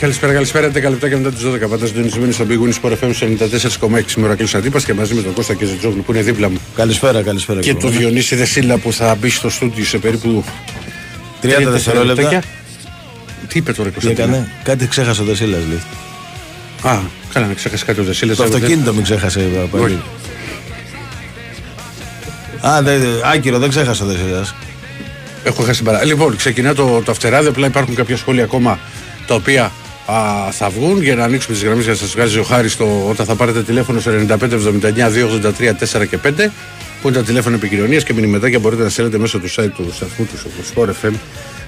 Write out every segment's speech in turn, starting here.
Καλησπέρα, καλησπέρα. 10 λεπτά και μετά τις 12 πάντα συντονισμένοι στο Big Win Sport FM 94,6 σήμερα κλείσω Αντίπας και μαζί με τον Κώστα και Ζετζόγλου που είναι δίπλα μου. Καλησπέρα, καλησπέρα. Και τον Διονύση Δεσίλα που θα μπει στο στούντιο σε περίπου 30 δευτερόλεπτα. Τι είπε τώρα Τι Κωνσταντίνα; έκανε, κάτι ξέχασε ο Δεσίλας. λέει. Α, καλά να ξέχασε κάτι ο Δεσίλας. Το αυτοκίνητο μην ξέχασε. πάλι. Όχι. Α, δε, άκυρο, δεν ξέχασε ο Δεσίλας. Έχω χάσει παρά. Λοιπόν, ξεκινά το, το αυτεράδι. Απλά υπάρχουν κάποια σχόλια ακόμα τα οποία α, θα βγουν για να ανοίξουμε τις γραμμές για να σας βγάζει ο Χάρης όταν θα πάρετε τηλέφωνο στο 9579 283 4 και 5 που είναι τα τηλέφωνα επικοινωνίας και μηνυματάκια μπορείτε να στέλνετε μέσω του site του σταθμού του στο Sport FM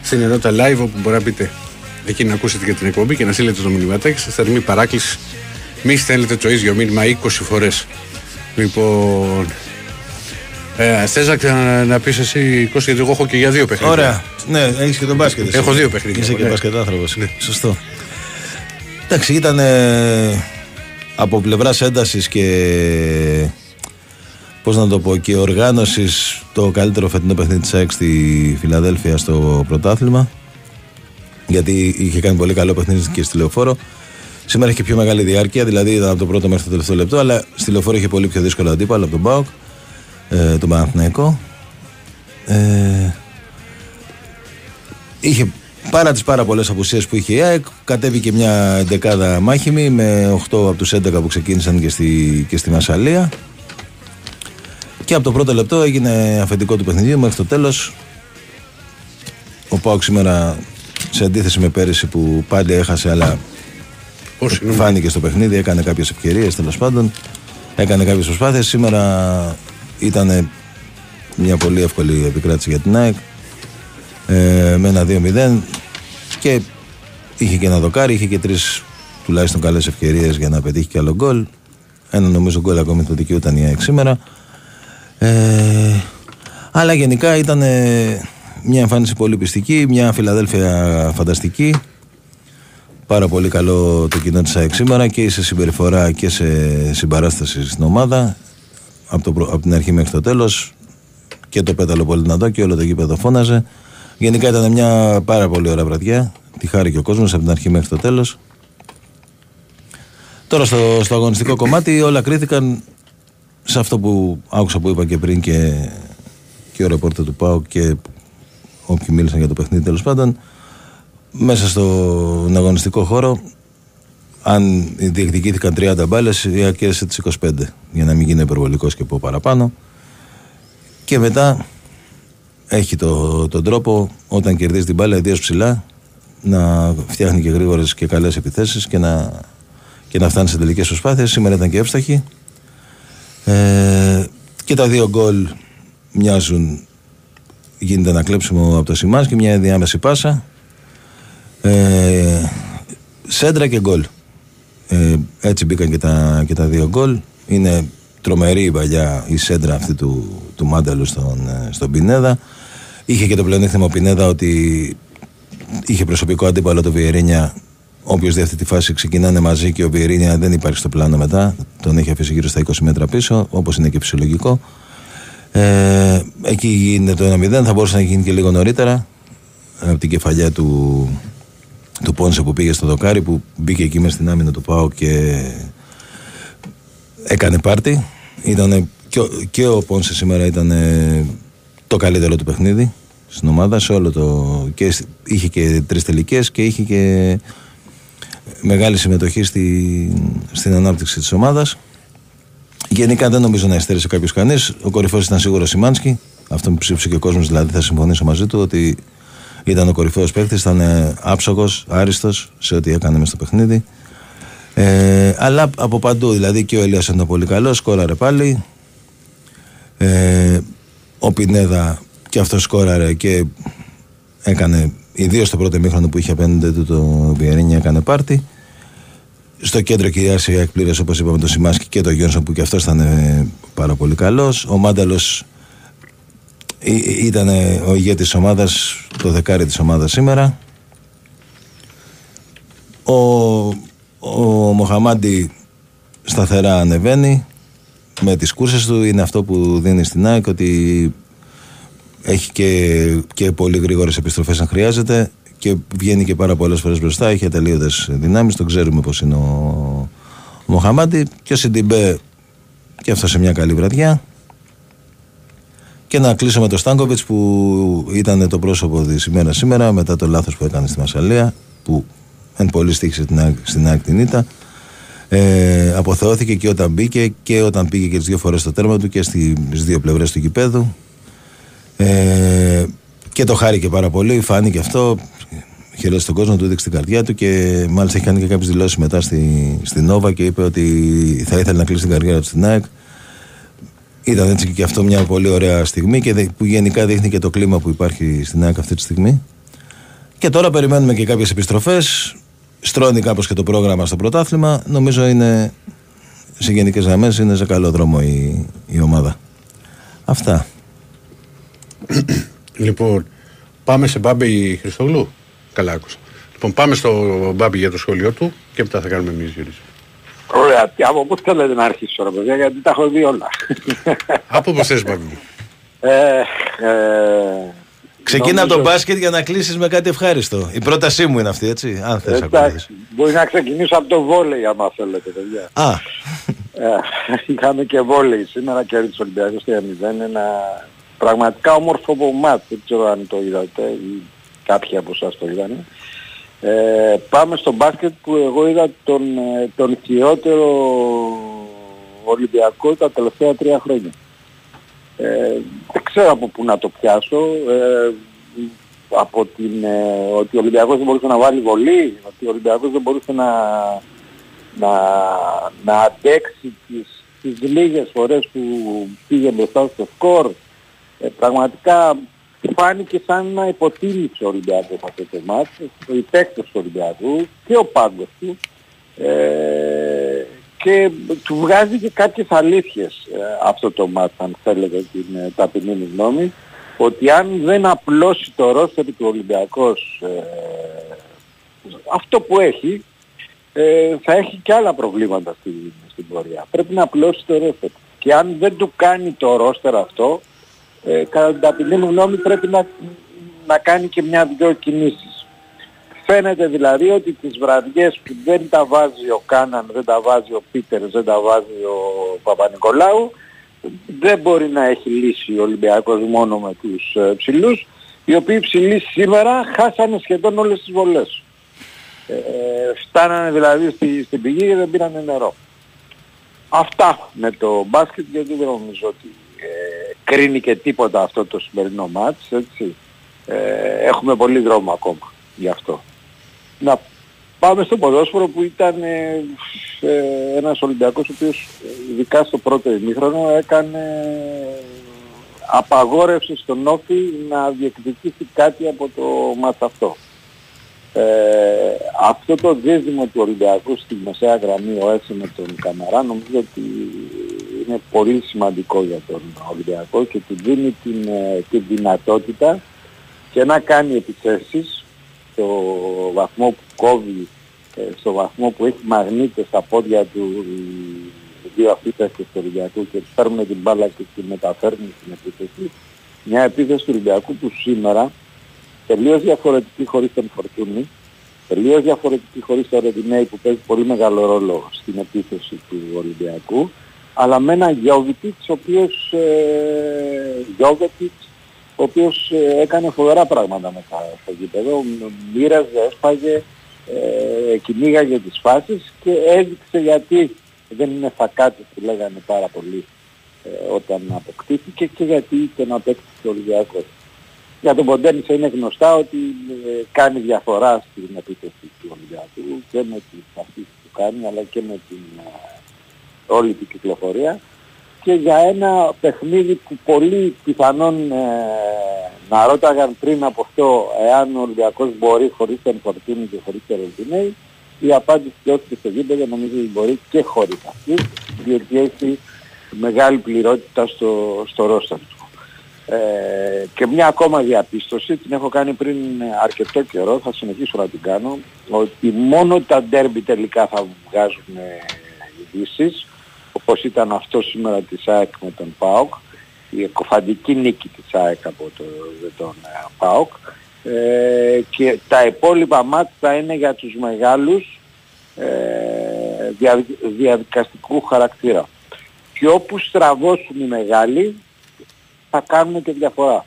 στην ενότητα live όπου μπορεί να πείτε εκεί να ακούσετε και την εκπομπή και να στείλετε το μηνυματάκι σε θερμή παράκληση. Μη στέλνετε το ίδιο μήνυμα 20 φορές. Λοιπόν, ε, Θες να, να, να πεις εσύ, Κώστα, γιατί εγώ έχω και για δύο παιχνίδια. Ωραία. Ναι, έχεις και τον μπάσκετ. εσύ. Έχω δύο παιχνίδια, Είσαι και ναι. μπάσκετ άνθρωπο. Ναι. Σωστό. Εντάξει, ήταν ε, από πλευράς έντασης και. Πώς να το πω, και οργάνωσης το καλύτερο φετινό παιχνίδι της ΑΕΚ στη Φιλαδέλφια στο πρωτάθλημα. Γιατί είχε κάνει πολύ καλό παιχνίδι και στη λεωφόρο. Σήμερα είχε πιο μεγάλη διάρκεια, δηλαδή ήταν από το πρώτο μέχρι το τελευταίο λεπτό, αλλά στη λεωφόρο είχε πολύ πιο δύσκολο αντίπαλο από τον Μπάουκ, ε, τον Παναθηναϊκό. Ε, είχε παρά τις πάρα πολλές απουσίες που είχε η ΑΕΚ κατέβηκε μια δεκάδα μάχημη με 8 από τους 11 που ξεκίνησαν και στη, και στη Μασαλία. Και από το πρώτο λεπτό έγινε αφεντικό του παιχνιδιού μέχρι το τέλος. Ο Πάουκ σήμερα σε αντίθεση με πέρυσι που πάλι έχασε αλλά Πώς είναι, φάνηκε στο παιχνίδι, έκανε κάποιες ευκαιρίες τέλος πάντων. Έκανε κάποιες προσπάθειες. Σήμερα ήταν μια πολύ εύκολη επικράτηση για την ΑΕΚ. ε, με ένα 2-0 και είχε και ένα δοκάρι, είχε και τρεις τουλάχιστον καλές ευκαιρίες για να πετύχει και άλλο γκολ. Ένα νομίζω γκολ ακόμη το δικαιούταν η ΑΕΚ σήμερα. Ε, αλλά γενικά ήταν ε, μια εμφάνιση πολύ πιστική, μια Φιλαδέλφια φανταστική. Πάρα πολύ καλό το κοινό της ΑΕΚ σήμερα και σε συμπεριφορά και σε συμπαράσταση στην ομάδα. Από, το, προ- από την αρχή μέχρι το τέλος. Και το πέταλο πολύ δυνατό και όλο το γήπεδο φώναζε. Γενικά ήταν μια πάρα πολύ ωραία βραδιά. Τη χάρη και ο κόσμος από την αρχή μέχρι το τέλος. Τώρα στο, στο αγωνιστικό κομμάτι όλα κρίθηκαν σε αυτό που άκουσα που είπα και πριν και, και ο ρεπόρτερ του ΠΑΟ και όποιοι μίλησαν για το παιχνίδι τέλος πάντων μέσα στον αγωνιστικό χώρο αν διεκδικήθηκαν 30 μπάλες, η ΑΕΚ κέρδισε τις 25. Για να μην γίνει υπερβολικός και πω παραπάνω. Και μετά έχει το, τον τρόπο όταν κερδίζει την μπάλα, ιδίως ψηλά, να φτιάχνει και γρήγορες και καλές επιθέσεις και να, και να φτάνει σε τελικές προσπάθειες. Σήμερα ήταν και εύστοχη. Ε, και τα δύο γκολ μοιάζουν. Γίνεται ένα κλέψιμο από το Σιμάς και μια διάμεση πάσα. Ε, σέντρα και γκολ. Ε, έτσι μπήκαν και τα, και τα δύο γκολ. Είναι τρομερή η παλιά η σέντρα αυτή του, του Μάνταλου στον, ε, στον Πινέδα. Είχε και το πλεονέκτημα ο Πινέδα ότι είχε προσωπικό αντίπαλο το Βιερίνια όποιος δει αυτή τη φάση ξεκινάνε μαζί και ο Βιερίνια δεν υπάρχει στο πλάνο μετά. Τον έχει αφήσει γύρω στα 20 μέτρα πίσω, όπως είναι και φυσιολογικό. Ε, εκεί γίνεται το 1-0, θα μπορούσε να γίνει και λίγο νωρίτερα από την κεφαλιά του, του Πόνσε που πήγε στο δοκάρι που μπήκε εκεί μέσα στην άμυνα του Πάου και έκανε πάρτι. Ήτανε, και, ο, και ο Πόνσε σήμερα ήταν το καλύτερο του παιχνίδι στην ομάδα σε όλο το. Και είχε και τρεις τελικές και είχε και μεγάλη συμμετοχή στη, στην ανάπτυξη της ομάδας. Γενικά δεν νομίζω να εστέρισε κάποιος κανείς. Ο κορυφαίο ήταν σίγουρα ο Σιμάνσκι. Αυτό που ψήφισε και ο κόσμος δηλαδή θα συμφωνήσω μαζί του ότι ήταν ο κορυφαίος παίκτης, ήταν άψογος, άριστος σε ό,τι έκανε μες στο παιχνίδι. Ε, αλλά από παντού, δηλαδή και ο Ελίας ήταν πολύ καλός, σκόραρε πάλι. Ε, ο Πινέδα και αυτό σκόραρε και έκανε, ιδίως το πρώτο μήχρονο που είχε απέναντι του το Βιερίνια, έκανε πάρτι. Στο κέντρο κυριάρχησε η εκπλήρωση όπως είπαμε το Σιμάσκι και το Γιόνσον που και αυτός ήταν ε, πάρα πολύ καλός. Ο Μάνταλος ήταν ο ηγέτης της ομάδας, το δεκάρι της ομάδας σήμερα. Ο, ο Μοχαμάντι σταθερά ανεβαίνει με τις κούρσες του είναι αυτό που δίνει στην ΑΕΚ ότι έχει και, και πολύ γρήγορες επιστροφές αν χρειάζεται και βγαίνει και πάρα πολλές φορές μπροστά έχει ατελείωτες δυνάμεις το ξέρουμε πως είναι ο, ο Μοχαμάντι και ο Σιντιμπέ και αυτό σε μια καλή βραδιά. Και να κλείσω με τον Στάνκοβιτς που ήταν το πρόσωπο της ημέρας σήμερα μετά το λάθος που έκανε στη Μασαλία που εν πολύ στήχησε στην ΑΕΚ την ήττα. Ε, αποθεώθηκε και όταν μπήκε και όταν πήγε και τις δύο φορές στο τέρμα του και στις δύο πλευρές του γηπέδου ε, και το χάρηκε πάρα πολύ, φάνηκε αυτό χαιρέτησε τον κόσμο, του έδειξε την καρδιά του και μάλιστα έχει κάνει και κάποιες δηλώσεις μετά στη, στη Νόβα και είπε ότι θα ήθελε να κλείσει την καρδιά του στην ΑΕΚ. Ήταν έτσι και αυτό μια πολύ ωραία στιγμή και που γενικά δείχνει και το κλίμα που υπάρχει στην ΑΕΚ αυτή τη στιγμή. Και τώρα περιμένουμε και κάποιες επιστροφές στρώνει κάπως και το πρόγραμμα στο πρωτάθλημα. Νομίζω είναι σε γενικές γραμμές είναι σε καλό δρόμο η, η ομάδα. Αυτά. Λοιπόν, πάμε σε Μπάμπη Χριστόγλου. Καλά άκουσα. Λοιπόν, πάμε στο Μπάμπη για το σχόλιο του και μετά θα κάνουμε εμείς γυρίσουμε. Ωραία. Από πού θέλετε να αρχίσω ρε παιδιά, γιατί τα έχω δει όλα. Από πώς θες Μπάμπη. Ε, ε, Ξεκίνα από το μπάσκετ για να κλείσεις με κάτι ευχάριστο. Η πρότασή μου είναι αυτή, έτσι, αν θες Εντάξει, μπορεί να ξεκινήσω από το βόλεϊ άμα θέλετε, παιδιά. Α. Ε, είχαμε και βόλεϊ σήμερα και ο Ολυμπιακός 3-0. Ένα πραγματικά όμορφο μάτ. Δεν ξέρω αν το είδατε ή κάποιοι από εσάς το είδανε. Ε, πάμε στο μπάσκετ που εγώ είδα τον, ε, τον χειρότερο Ολυμπιακό τα τελευταία τρία χρόνια. Ε, δεν ξέρω από πού να το πιάσω. Ε, από την, ε, ότι ο Ολυμπιακός δεν μπορούσε να βάλει βολή, ότι ο Ολυμπιακός δεν μπορούσε να, να, να αντέξει τις, τις λίγες φορές που πήγε μπροστά στο σκορ. Ε, πραγματικά φάνηκε σαν να υποτίμησε ο Ολυμπιακός αυτό το μάτι, οι παίκτες του Ολυμπιακού και ο πάγκος του. Ε, και του βγάζει και κάποιες αλήθειες ε, αυτό το μάτι, αν θέλετε την ε, ταπεινή μου γνώμη, ότι αν δεν απλώσει το ρόστερ του Ολυμπιακός ε, αυτό που έχει, ε, θα έχει και άλλα προβλήματα στην, στην πορεία. Πρέπει να απλώσει το ρόστερ. Και αν δεν του κάνει το ρόστερ αυτό, ε, κατά την ταπεινή μου γνώμη πρέπει να, να κάνει και μια-δυο κινήσεις. Φαίνεται δηλαδή ότι τις βραδιές που δεν τα βάζει ο Κάναν, δεν τα βάζει ο Πίτερ, δεν τα βάζει ο Παπα-Νικολάου, δεν μπορεί να έχει λύσει ο Ολυμπιακός μόνο με τους ε, ψηλούς, οι οποίοι ψηλοί σήμερα χάσανε σχεδόν όλες τις βολές. Ε, φτάνανε δηλαδή στη, στην πηγή και δεν πήρανε νερό. Αυτά με το μπάσκετ γιατί δεν νομίζω ότι ε, κρίνει και τίποτα αυτό το σημερινό μάτς, έτσι. Ε, έχουμε πολύ δρόμο ακόμα γι' αυτό να πάμε στο ποδόσφαιρο που ήταν ε, ε, ένας Ολυμπιακός ο οποίος ε, ειδικά στο πρώτο ημίχρονο έκανε απαγόρευση στον Όφη να διεκδικήσει κάτι από το μάτς αυτό. Ε, αυτό το δίδυμο του Ολυμπιακού στη μεσαία γραμμή ο Έση με τον Καμαρά νομίζω ότι είναι πολύ σημαντικό για τον Ολυμπιακό και του δίνει την, την δυνατότητα και να κάνει επιθέσεις στο βαθμό που κόβει ε, στο βαθμό που έχει μαγνήτες στα πόδια του οι δύο αυτοί παίκτες του Ολυμπιακού και τους παίρνουν την μπάλα και τη μεταφέρνουν στην επίθεση. Μια επίθεση του Ολυμπιακού που σήμερα τελείως διαφορετική χωρίς τον Φορτούνη, τελείως διαφορετική χωρίς τον Ρεντινέη που παίζει πολύ μεγάλο ρόλο στην επίθεση του Ολυμπιακού, αλλά με ένα Γιώβιτιτς ο οποίος, ε, Γιώβιτιτς, ο οποίος ε, έκανε φοβερά πράγματα μέσα στο γήπεδο, μοίραζε, έσπαγε, ε, κυνήγαγε τις φάσεις και έδειξε γιατί δεν είναι φακάτης που λέγανε πάρα πολύ ε, όταν αποκτήθηκε και γιατί τον απέκτησε ο Ολυμπιακός. Για τον Ποντένισα είναι γνωστά ότι ε, κάνει διαφορά στην επίθεση του Ολυμπιακού και με τις αφήσεις που κάνει αλλά και με την ε, όλη την κυκλοφορία και για ένα παιχνίδι που πολύ πιθανόν ε, να ρώταγαν πριν από αυτό εάν ο Ολυμπιακός μπορεί χωρίς τον Φορτίνη και χωρίς τον Ρεντινέη η απάντηση και όχι στο γήπεδο νομίζω ότι μπορεί και χωρίς αυτή διότι έχει μεγάλη πληρότητα στο, στο ρόστα του. Ε, και μια ακόμα διαπίστωση, την έχω κάνει πριν αρκετό καιρό, θα συνεχίσω να την κάνω, ότι μόνο τα ντέρμπι τελικά θα βγάζουν ειδήσεις, όπως ήταν αυτό σήμερα της ΑΕΚ με τον ΠΑΟΚ, η εκοφαντική νίκη της ΑΕΚ από το, τον ε, ΠΑΟΚ, ε, και τα υπόλοιπα μάτια θα είναι για τους μεγάλους ε, δια, διαδικαστικού χαρακτήρα. Και όπου στραβώσουν οι μεγάλοι θα κάνουν και διαφορά.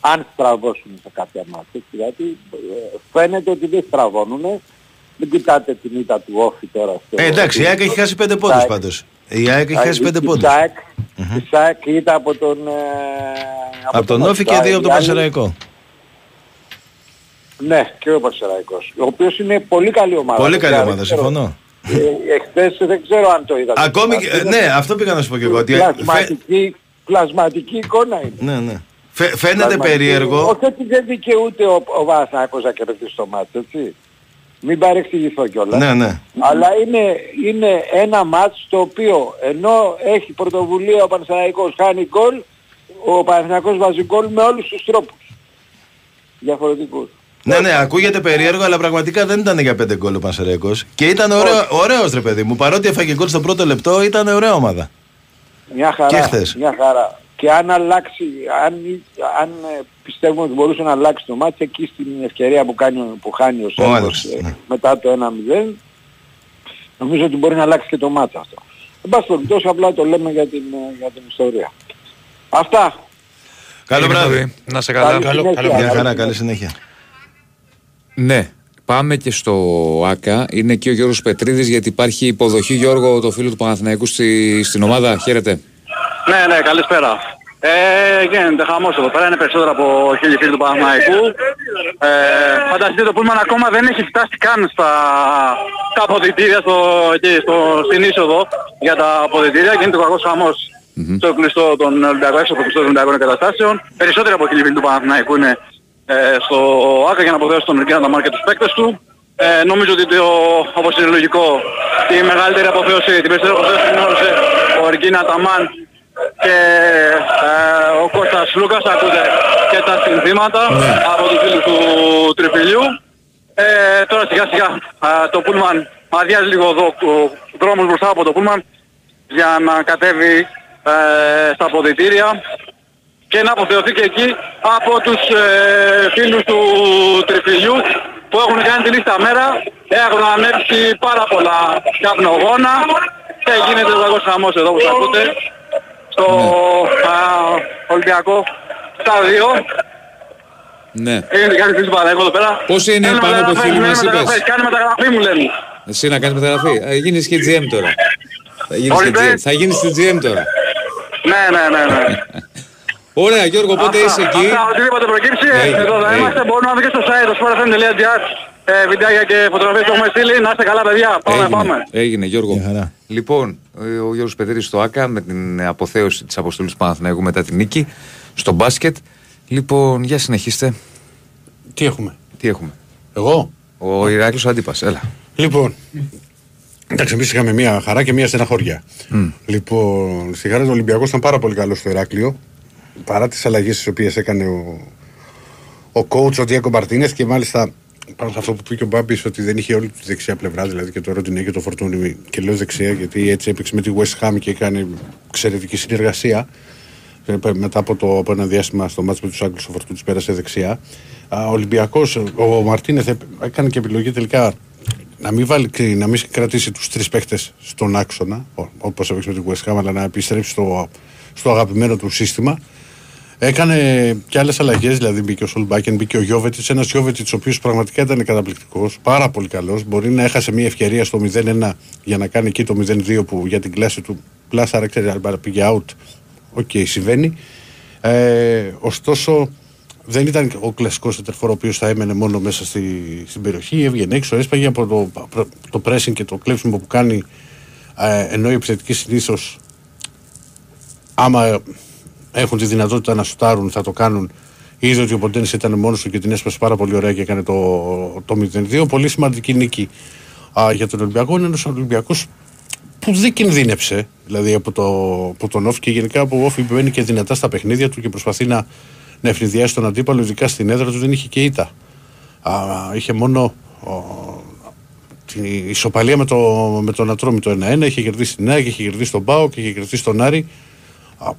Αν στραβώσουν σε κάποια μάτια, γιατί ε, φαίνεται ότι δεν στραβώνουν. Μην κοιτάτε την ήττα του Όφη τώρα. Στο... Ε, εντάξει, η ΑΕΚ έχει χάσει πέντε πόντους πάντως. Η ΑΕΚ έχει χάσει πέντε πόντους. Η ΣΑΕΚ ήταν από τον... Ε, από τον Όφη και δύο από τον Πασεραϊκό. Ναι, και ο Πασεραϊκός. Ο οποίος είναι πολύ καλή ομάδα. Πολύ καλή ομάδα, συμφωνώ. Ε, εχθές δεν ξέρω αν το είδατε. Ακόμη και, ναι, αυτό πήγα να σου πω και εγώ. Ότι, πλασματική, πλασματική εικόνα είναι. Ναι, ναι. Φαι, φαίνεται περίεργο. Όχι ότι δεν δικαιούται ο, ο Βάσακος να κερδίσει το μάτι, έτσι. Μην παρεξηγηθώ κιόλας. Ναι, ναι. Αλλά είναι, είναι ένα μάτς το οποίο ενώ έχει πρωτοβουλία ο Παναθηναϊκός χάνει γκολ, ο Παναθηναϊκός βάζει γκολ με όλους τους τρόπους. Διαφορετικούς. Ναι, ναι, ακούγεται περίεργο, αλλά πραγματικά δεν ήταν για πέντε γκολ ο Πανσεραϊκός. Και ήταν ωραίο, ωραίος ρε παιδί μου. Παρότι έφαγε γκολ στο πρώτο λεπτό, ήταν ωραία ομάδα. Μια χαρά. Και χθες. Μια χαρά. Και αν αλλάξει, αν, αν ε, πιστεύουμε ότι μπορούσε να αλλάξει το μάτι εκεί στην ευκαιρία που, κάνει, που χάνει ο Σέρβος άλλος, ε, ναι. μετά το 1-0, νομίζω ότι μπορεί να αλλάξει και το μάτι αυτό. Εν πάση περιπτώσει απλά το λέμε για την, ε, για την ιστορία. Αυτά. Καλό Έγινε βράδυ. πρωί. Να σε καλά. Καλή καλό- συνέχεια. καλό Μια χαρά, Καλή καλή συνέχεια. Ναι. Πάμε και στο ΆΚΑ. Είναι εκεί ο Γιώργος Πετρίδης γιατί υπάρχει υποδοχή Γιώργο το φίλο του Παναθηναϊκού στη, στην ομάδα. Χαίρετε. Ναι, ναι, καλησπέρα. Ε, γίνεται χαμός εδώ πέρα, είναι περισσότερο από χίλιοι φίλοι του Παναθηναϊκού. Ε, φανταστείτε το πούλμαν ακόμα δεν έχει φτάσει καν στα, στα αποδητήρια στο, εκεί, στο, στην είσοδο για τα αποδητήρια. Γίνεται ο κακός χαμός στο κλειστό των Ολυμπιακών, έξω από το κλειστό των Ολυμπιακών εγκαταστάσεων. Περισσότεροι από χίλιοι φίλοι του Παναθηναϊκού είναι ε, στο ΆΚΑ για να αποδέσουν τον Ριγκίνα Ταμάρ και τους παίκτες του. Ε, νομίζω ότι το, όπως είναι λογικό, τη μεγαλύτερη αποθέωση, την περισσότερη αποθέωση την έδωσε ο Ριγκίνα Ταμάν και ε, ο Κώστας Λούκας ακούτε και τα συνθήματα από τους φίλους του Τριφυλιού. Ε, τώρα σιγά σιγά ε, το Πούλμαν αδειάζει λίγο εδώ ο δρόμος μπροστά από το Πούλμαν για να κατέβει ε, στα αποδητήρια. Και να αποθεωθεί και εκεί από τους ε, φίλους του Τριφυλιού που έχουν κάνει τη λίστα μέρα, έχουν ανέβει πάρα πολλά καπνογόνα και γίνεται ο λαγός χαμός εδώ που ακούτε στο α, Ολυμπιακό στάδιο. Ναι. Είναι κάτι φίλους Παναγιώτου εδώ πέρα. Πόσοι είναι Κάνει πάνω από μεταγραφές, χίλιοι ναι, μας είπες; μεταγραφές, Κάνει μεταγραφή μου λένε. Εσύ να κάνεις μεταγραφή. Ε, γίνεις και GM τώρα. Θα γίνεις, και Ορίστε. GM. θα γίνεις και GM τώρα. Ναι, ναι, ναι, ναι. Ωραία Γιώργο, πότε είσαι εκεί; Αυτά, οτιδήποτε προκύψει, Έγινε, εδώ θα έγινε. είμαστε. Μπορούμε να δούμε και στο site, το sportfm.gr, ε, βιντεάκια και φωτογραφίες που έχουμε στείλει. Να είστε καλά παιδιά, πάμε, Έγινε, πάμε. έγινε Γιώργο. Μια χαρά. Λοιπόν, ο Γιώργος Πετρίδης στο ΆΚΑ με την αποθέωση της αποστολής του Παναθηναϊκού μετά την νίκη στο μπάσκετ. Λοιπόν, για συνεχίστε. Τι έχουμε; Τι έχουμε; Εγώ; Ο Ηράκλειος ο Αντίπας, έλα. Λοιπόν, εντάξει, εμείς είχαμε μία χαρά και μία στεναχώρια. Λοιπόν, στη χαρά του Ολυμπιακού ήταν πάρα πολύ καλό στο Ηράκλειο. Παρά τις αλλαγές τις οποίες έκανε ο, ο coach ο Διέκο Μαρτίνε και μάλιστα πάνω σε αυτό που είπε και ο Μπάμπης ότι δεν είχε όλη τη δεξιά πλευρά, δηλαδή και το Ροντινέ και το Φορτούνι. Και λέω δεξιά γιατί έτσι έπαιξε με τη West Ham και έκανε εξαιρετική συνεργασία. Ε, Μετά από, το, από ένα διάστημα στο μάτσο με τους Άγγλους, ο Φορτούνης πέρασε δεξιά. Ο Ολυμπιακός, ο Μαρτίνεθ έκανε και επιλογή τελικά να μην, βάλει, να μην κρατήσει τους τρεις παίχτες στον άξονα, όπως έπαιξε με την West Ham, αλλά να επιστρέψει στο, στο αγαπημένο του σύστημα. Έκανε και άλλες αλλαγές, δηλαδή μπήκε ο Σολμπάκεν, μπήκε ο Γιόβετιτς. Ένας Γιόβετιτς, ο οποίος πραγματικά ήταν καταπληκτικός, πάρα πολύ καλός. Μπορεί να έχασε μια ευκαιρία στο 0-1 για να κάνει εκεί το 0-2 που για την κλάση του πλάσαρα, ξέρει, αλλά πήγε out. OK, okay, συμβαίνει. Ε, ωστόσο, δεν ήταν ο κλασικός σέντερ φορ ο οποίος θα έμενε μόνο μέσα στη, στην περιοχή. Έβγαινε έξω, έσπαγε από το, το pressing και το κλέψιμο που κάνει. Ε, ενώ οι επιθετικοί συνήθως, άμα έχουν τη δυνατότητα να σουτάρουν, θα το κάνουν. Είδε ότι ο Ποντένης ήταν μόνος του και την έσπασε πάρα πολύ ωραία και έκανε το, το 0-2. Πολύ σημαντική νίκη α, για τον Ολυμπιακό. Είναι ένας Ολυμπιακός που δεν κινδύνεψε δηλαδή από, το, από τον Όφη και γενικά από Όφη που μπαίνει και δυνατά στα παιχνίδια του και προσπαθεί να, να ευνηδιάσει τον αντίπαλο, ειδικά στην έδρα του δεν είχε και ήττα. Α, είχε μόνο ο, την ισοπαλία με, το, με τον Ατρόμι το 1-1, είχε κερδίσει την ΑΕΚ, είχε κερδίσει τον Πάο και είχε κερδίσει τον Άρη. Α,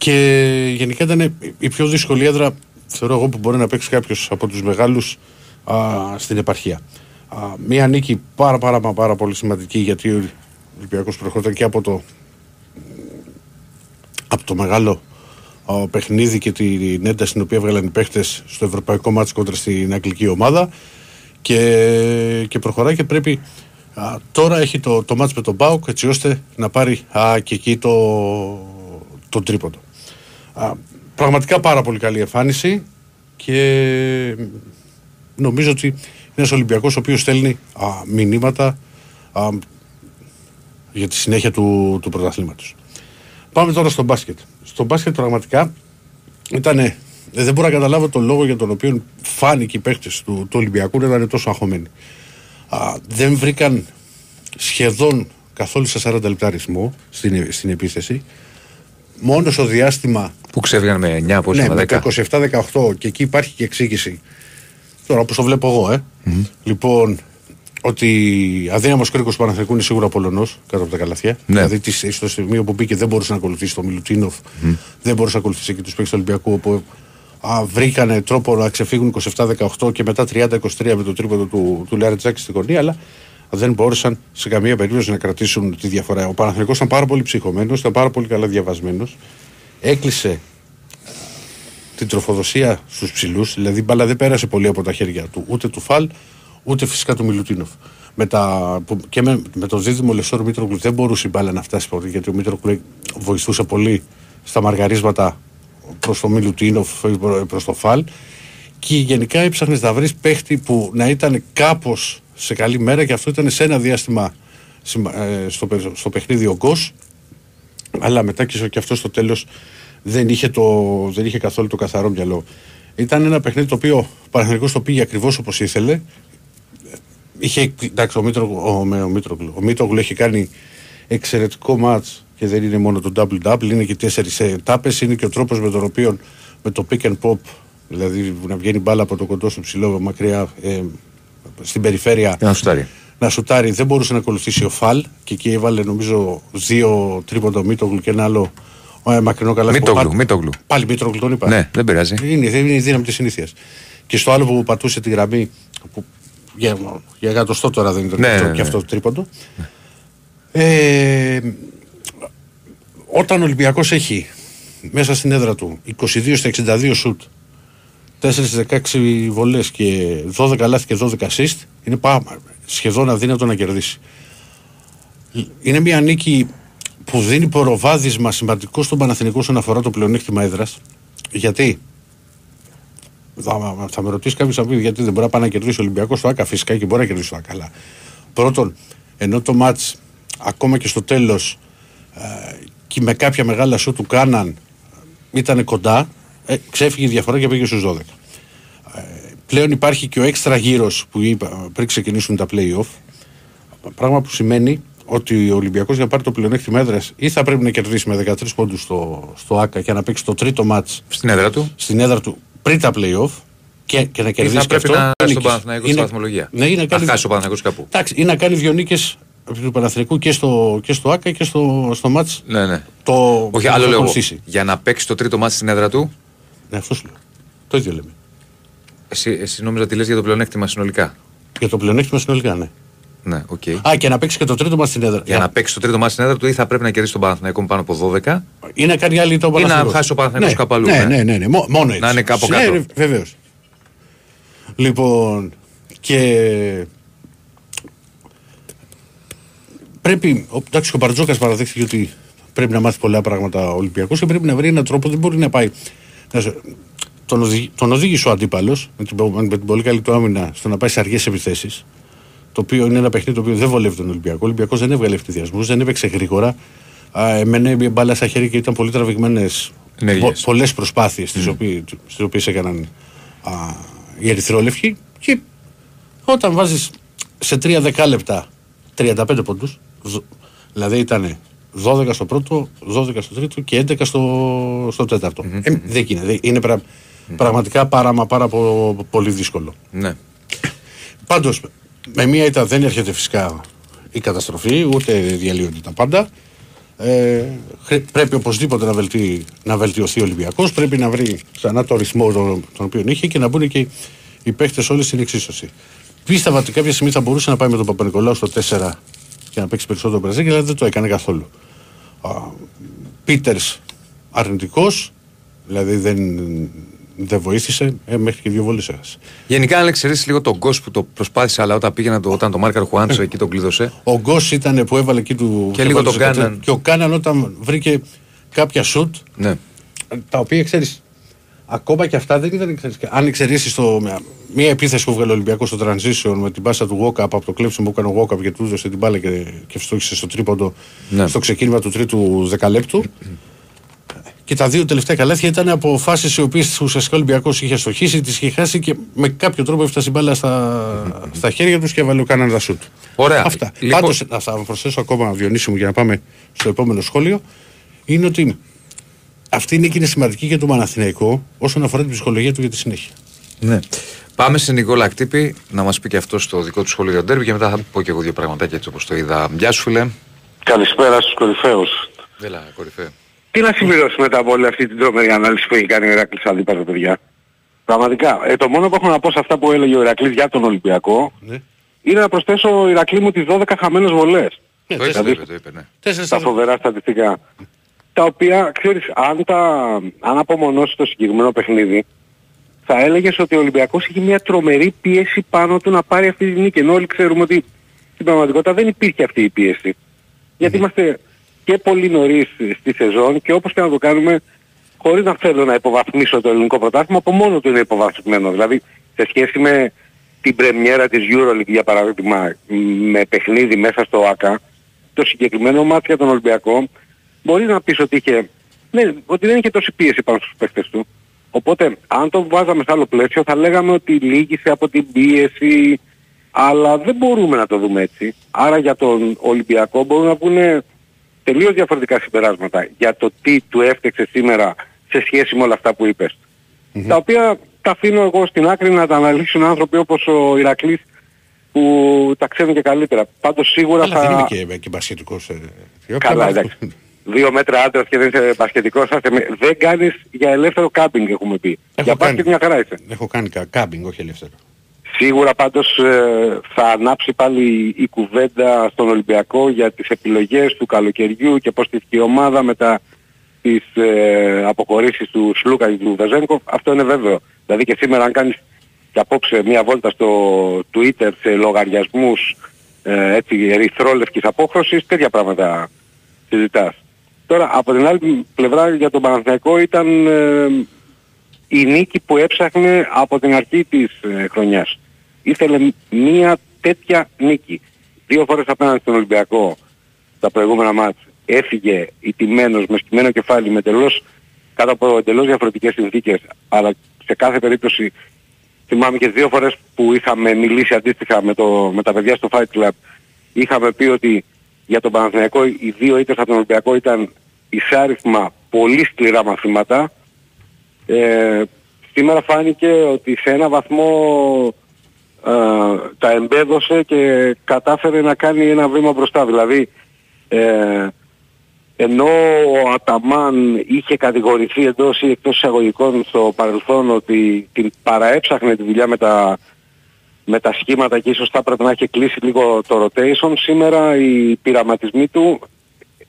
και γενικά ήταν η πιο δύσκολη έδρα, θεωρώ εγώ, που μπορεί να παίξει κάποιος από τους μεγάλους στην επαρχία. Α, μία νίκη πάρα, πάρα, πάρα πολύ σημαντική γιατί ο Ολυμπιακός προχωράει και από το, από το μεγάλο α, παιχνίδι και την ένταση την οποία έβγαλαν οι παίχτε στο ευρωπαϊκό μάτσο κόντρα στην αγγλική ομάδα και, και προχωράει και πρέπει α, τώρα έχει το, το μάτς με τον Μπάουκ έτσι ώστε να πάρει α, και εκεί το, το τρίποντο. Α, πραγματικά πάρα πολύ καλή εμφάνιση και νομίζω ότι είναι ένας Ολυμπιακός ο οποίος στέλνει α, μηνύματα α, για τη συνέχεια του, του πρωταθλήματος. Πάμε τώρα στο μπάσκετ. Στο μπάσκετ πραγματικά ήταν. ε, Δεν μπορώ να καταλάβω τον λόγο για τον οποίο φάνηκε οι παίχτες του, του Ολυμπιακού να ήταν τόσο αγχωμένοι. Α, δεν βρήκαν σχεδόν καθόλου σε 40 λεπτά ρυθμό στην, στην επίθεση. Μόνος στο διάστημα Που ξέφυγαν με 9 από ναι, ναι, με 10. το 27-18 και εκεί υπάρχει και εξήγηση. Τώρα όπως το βλέπω εγώ, ε. Λοιπόν, ότι αδύναμος κρίκος του Παναθηνικού είναι σίγουρα Πολωνός κάτω από τα καλαθιά. Ναι. Δηλαδή τις, στο σημείο που μπήκε δεν μπορούσε να ακολουθήσει τον Μιλουτίνοφ, δεν μπορούσε να ακολουθήσει και τους παίκτες του Ολυμπιακού. Όπου α, βρήκανε τρόπο να ξεφύγουν 27-18 και μετά 30-23 με το τρίποδο του, του Λιάρη Τζάκη στην γωνία, αλλά δεν μπόρεσαν σε καμία περίπτωση να κρατήσουν τη διαφορά. Ο Παναθηνικός ήταν πάρα πολύ ψυχωμένος, ήταν πάρα πολύ καλά διαβασμένος. Έκλεισε την τροφοδοσία στους ψηλούς, δηλαδή η μπάλα δεν πέρασε πολύ από τα χέρια του, ούτε του Φαλ, ούτε φυσικά του Μιλουτίνοφ. Με τα, που, και με, με το δίδυμο Λεσόρ Μήτροκλου δεν μπορούσε η μπάλα να φτάσει πολύ, γιατί ο Μήτροκλου βοηθούσε πολύ στα μαργαρίσματα προς το Μιλουτίνοφ, προς το Φαλ. Και γενικά έψαχνε να βρει παίχτη που να ήταν κάπως σε καλή μέρα και αυτό ήταν σε ένα διάστημα σημα- ε, στο, παι- στο παιχνίδι ο Γκος αλλά μετά και, και αυτό στο τέλος δεν, είχε το- δεν είχε καθόλου το καθαρό μυαλό. Ήταν ένα παιχνίδι το οποίο ο Παναθηναϊκός το πήγε ακριβώς όπως ήθελε. Είχε, εντάξει, ο, Μήτρο, ο, με- ο, Μήτρογλου, ο Μήτρογλου έχει κάνει εξαιρετικό μάτς και δεν είναι μόνο το double-double, είναι και τέσσερις ετάπες, είναι και ο τρόπος με τον οποίο με το pick and pop, δηλαδή να βγαίνει μπάλα από το κοντό στο ψηλό μακριά ε, στην περιφέρεια Για να σουτάρει. Να σουτάρει δεν μπορούσε να ακολουθήσει ο Φαλ και εκεί έβαλε νομίζω δύο τρίποντα Μήτογλου και ένα άλλο ε, μακρινό καλά Μήτογλου, Μήτογλου. Πάλι Μήτογλου τον είπα. Ναι, δεν πειράζει. Είναι, είναι η δύναμη της συνήθειας. Και στο άλλο που πατούσε τη γραμμή. Που για, για εκατοστό τώρα δεν ήταν Ναι, αυτό ναι, και ναι. αυτό το τρίποντο. Ε, όταν ο Ολυμπιακός έχει μέσα στην έδρα του 22 στα 62 σουτ 4 στις 16 βολές και 12 λάθη και 12 assist είναι πά, σχεδόν αδύνατο να κερδίσει. Είναι μια νίκη που δίνει προβάδισμα σημαντικό στον Παναθηνικό όσον αφορά το πλεονέκτημα έδρας γιατί; Θα, θα με ρωτήσει κάποιος θα πει γιατί δεν μπορεί να πάει να κερδίσει ο Ολυμπιακός στο ΑΚΑ. Φυσικά και μπορεί να κερδίσει το ΑΚΑ. Αλλά πρώτον, ενώ το ματ ακόμα και στο τέλος ε, και με κάποια μεγάλα σου του κάναν ήταν κοντά, ε, ξέφυγε η διαφορά και πήγε στους 12. Ε, πλέον υπάρχει και ο έξτρα γύρος που είπα πριν ξεκινήσουν τα playoff. Πράγμα που σημαίνει ότι ο Ολυμπιακός για να πάρει το πλεονέκτημα έδρας ή θα πρέπει να κερδίσει με 13 πόντους στο, στο ΑΚΑ και να παίξει το τρίτο μάτς Στην έδρα του. στην έδρα του πριν τα playoff και, και να Ή κερδίσει θα και πρέπει αυτό. να είναι στον νίκης. Παναθηναϊκό στη Είναι- βαθμολογία. Ναι, ή να Να κάνει, χάσει ο Παναθηναϊκός κάπου. εντάξει, ή να κάνει δύο νίκες του Παναθηναϊκού και στο, και στο ΟΑΚΑ και στο, στο μάτς Ναι, ναι. το Όχι, το άλλο θα λέω. εγώ. ακολουθήσει. Για να παίξει το τρίτο ματς στην έδρα του, Ναι, αυτό σου λέω. Το ίδιο λέμε. Εσύ, εσύ νόμιζα ότι λες για το πλεονέκτημα συνολικά. Για το πλεονέκτημα συνολικά, ναι. Ναι, οκ. Α, και να παίξει και το τρίτο ματς στην έδρα. Για να παίξει το τρίτο ματς στην έδρα του, ή θα πρέπει να κερδίσει τον Παναθηναϊκό με πάνω από 12. Ή να κάνει άλλη το Ή να Παναθηναϊκός. χάσει ο Παναθηναϊκός ναι, κάπου αλλού, Ναι, ναι. ναι, ναι, ναι. Μο- μόνο έτσι. Να είναι κάπου Ναι, κάτω. ναι, βεβαίως. Λοιπόν, και πρέπει, ο- εντάξει, ο Μπαρτζόκας παραδέχθηκε ότι πρέπει να μάθει πολλά πράγματα ο Ολυμπιακός και πρέπει να βρει έναν τρόπο, δεν μπορεί να πάει. να σε- τον, οδηγεί, τον οδήγησε ο αντίπαλος με, την, πο- με την πολύ καλή του άμυνα στο να πάει σε αργές επιθέσεις. Το οποίο είναι ένα παιχνίδι το οποίο δεν βολεύει τον Ολυμπιακό. Ο Ολυμπιακός δεν έβγαλε ευθυδιασμού, δεν έπαιξε γρήγορα. Α, Εμένε μια μπάλα στα χέρια και ήταν πολύ τραβηγμένες Ενέργειες. πολλές προσπάθειες τις οποίες έκαναν α, οι Ερυθρόλευκοι. Και όταν βάζεις σε 3 δεκάλεπτα 35 πόντους, δηλαδή ήταν 12 στο πρώτο, 12 στο τρίτο και 11 στο, στο τεταρτο Ε, δεν είναι. δεν- Είναι πρα- πραγματικά πάρα, μα πάρα πο- πολύ δύσκολο. Ναι. Πάντως, με μία ήττα δεν έρχεται φυσικά η καταστροφή, ούτε διαλύονται τα πάντα. Ε, χρέ- πρέπει οπωσδήποτε να, βελτί, να βελτιωθεί ο Ολυμπιακός. Πρέπει να βρει ξανά το ρυθμό τον, τον οποίο είχε και να μπουν και οι παίχτε όλοι στην εξίσωση. Πίστευα ότι κάποια στιγμή θα μπορούσε να πάει με τον Παπα-Νικολάου στο 4 και να παίξει περισσότερο Μπραζίλ, αλλά δεν το έκανε καθόλου. Πίτερς αρνητικός, δηλαδή δεν, δεν βοήθησε, ε, μέχρι και δύο βόλε έχασε. Γενικά, αν εξαιρέσει λίγο τον Γκος που το προσπάθησε, αλλά όταν πήγε να το, όταν το Μάρκαρ Χουάντσο εκεί τον κλείδωσε. Ο Γκος ήταν που έβαλε εκεί του. Και λίγο έβαλε τον στο Κάναν. κατέ- Και ο Κάναν όταν βρήκε κάποια σουτ, Ναι. τα οποία ξέρεις. Ακόμα και αυτά δεν ήταν. Ξέρεις, αν εξαιρέσεις το. Μία επίθεση που βγάλε ο Ολυμπιακός στο transition με την πάσα του Walkup από το κλέψιμο που έκανε ο Walkup και του έδωσε την μπάλα και, και φτώχησε στο τρίποντο Ναι. στο ξεκίνημα του τρίτου δεκαλέπτου. Και τα δύο τελευταία καλάθια ήταν από φάσει οι οποίες ουσιαστικά ο Ολυμπιακός είχε στοχίσει, τις είχε χάσει και με κάποιο τρόπο έφτασε η μπάλα στα, στα χέρια τους και έβαλε ο Κάναν σουτ. Ωραία. Αυτά. Λοιπόν- Πάντως, να θα προσθέσω ακόμα Διονύση μου για να πάμε στο επόμενο σχόλιο. Είναι ότι αυτή η νίκη είναι σημαντική για τον Παναθηναϊκό όσον αφορά την ψυχολογία του για τη συνέχεια. ναι. Πάμε σε Νικόλα Κτύπη να μας πει και αυτό στο δικό του σχόλιο για τον Ντέρμπι και μετά θα πω και εγώ δύο πραγματάκια έτσι όπως το είδα. Γεια σου, φίλε. Καλησπέρα στους κορυφαίους. Έλα, κορυφαίο. Τι να συμπληρώσει μετά από όλη αυτή την τρομερή ανάλυση που έχει κάνει ο Ηρακλής αντίπαλο παιδιά; Πραγματικά. Ε, το μόνο που έχω να πω σε αυτά που έλεγε ο Ηρακλής για τον Ολυμπιακό Ναι. είναι να προσθέσω Ηρακλή μου τις 12 χαμένες βολές. Ναι, Το είπε, τέσσερα- το είπε, το είπε, ναι. τέσσερα τα στα φοβερά στατιστικά. Τα οποία, ξέρεις, αν, τα, αν απομονώσεις το συγκεκριμένο παιχνίδι, θα έλεγες ότι ο Ολυμπιακός έχει μια τρομερή πίεση πάνω του να πάρει αυτή τη νίκη. Ενώ όλοι ξέρουμε ότι στην πραγματικότητα δεν υπήρχε αυτή η πίεση. Γιατί είμαστε και πολύ νωρίς στη σεζόν και όπως και να το κάνουμε, χωρίς να θέλω να υποβαθμίσω το ελληνικό πρωτάθλημα, από μόνο του είναι υποβαθμισμένο. Δηλαδή, σε σχέση με την πρεμιέρα της EuroLeague, για παράδειγμα, με παιχνίδι μέσα στο ΆΚΑ, το συγκεκριμένο μάτι για τον Ολυμπιακό, μπορεί να πεις ότι, είχε, ναι, ότι δεν είχε τόση πίεση πάνω στους παίκτες του. Οπότε, αν το βάζαμε σε άλλο πλαίσιο, θα λέγαμε ότι λύγησε από την πίεση, αλλά δεν μπορούμε να το δούμε έτσι. Άρα για τον Ολυμπιακό μπορούν να βγουν τελείως διαφορετικά συμπεράσματα για το τι του έφτεξε σήμερα σε σχέση με όλα αυτά που είπες. Τα οποία τα αφήνω εγώ στην άκρη να τα αναλύσουν άνθρωποι όπως ο Ηρακλής που τα ξέρουν και καλύτερα. Πάντως σίγουρα Αλλά θα... δεν είμαι και, και μπασχετικός. Ε, ε, Καλά, αυτό. εντάξει. Δύο μέτρα άντρας και δεν είσαι μπασκετικός, άσε με. δεν κάνεις για ελεύθερο κάμπινγκ έχουμε πει. Έχω για μπάσκετ κάνει. μια χαρά είσαι. Έχω κάνει κα- κάμπινγκ, όχι ελεύθερο. Σίγουρα πάντως ε, θα ανάψει πάλι η κουβέντα στον Ολυμπιακό για τις επιλογές του καλοκαιριού και πώς στήθηκε η ομάδα μετά τις ε, αποχωρήσεις του Σλούκα και του Βεζένκοφ. Αυτό είναι βέβαιο. Δηλαδή και σήμερα αν κάνεις και απόψε μια βόλτα στο Twitter σε λογαριασμούς ε, έτσι ερυθρόλευκης απόχρωσης, τέτοια πράγματα συζητάς. Τώρα από την άλλη πλευρά για τον Παναθηναϊκό ήταν ε, η νίκη που έψαχνε από την αρχή της ε, χρονιάς. Ήθελε μία τέτοια νίκη. Δύο φορές απέναντι στον Ολυμπιακό τα προηγούμενα μάτς έφυγε ηττημένος με σκυμμένο κεφάλι με εντελώς, κάτω από εντελώς διαφορετικές συνθήκες αλλά σε κάθε περίπτωση θυμάμαι και δύο φορές που είχαμε μιλήσει αντίστοιχα με, το, με τα παιδιά στο Fight Club είχαμε πει ότι για τον Παναθηναϊκό οι δύο ήττες από τον Ολυμπιακό ήταν εισάριθμα πολύ σκληρά μαθήματα ε, σήμερα φάνηκε ότι σε ένα βαθμό ε, τα εμπέδωσε και κατάφερε να κάνει ένα βήμα μπροστά. Δηλαδή, ε, ενώ ο Αταμάν είχε κατηγορηθεί εντός ή εκτός εισαγωγικών στο παρελθόν ότι την παραέψαχνε τη δουλειά με τα, με τα σχήματα και ίσως θα έπρεπε να έχει κλείσει λίγο το rotation, σήμερα οι πειραματισμοί του,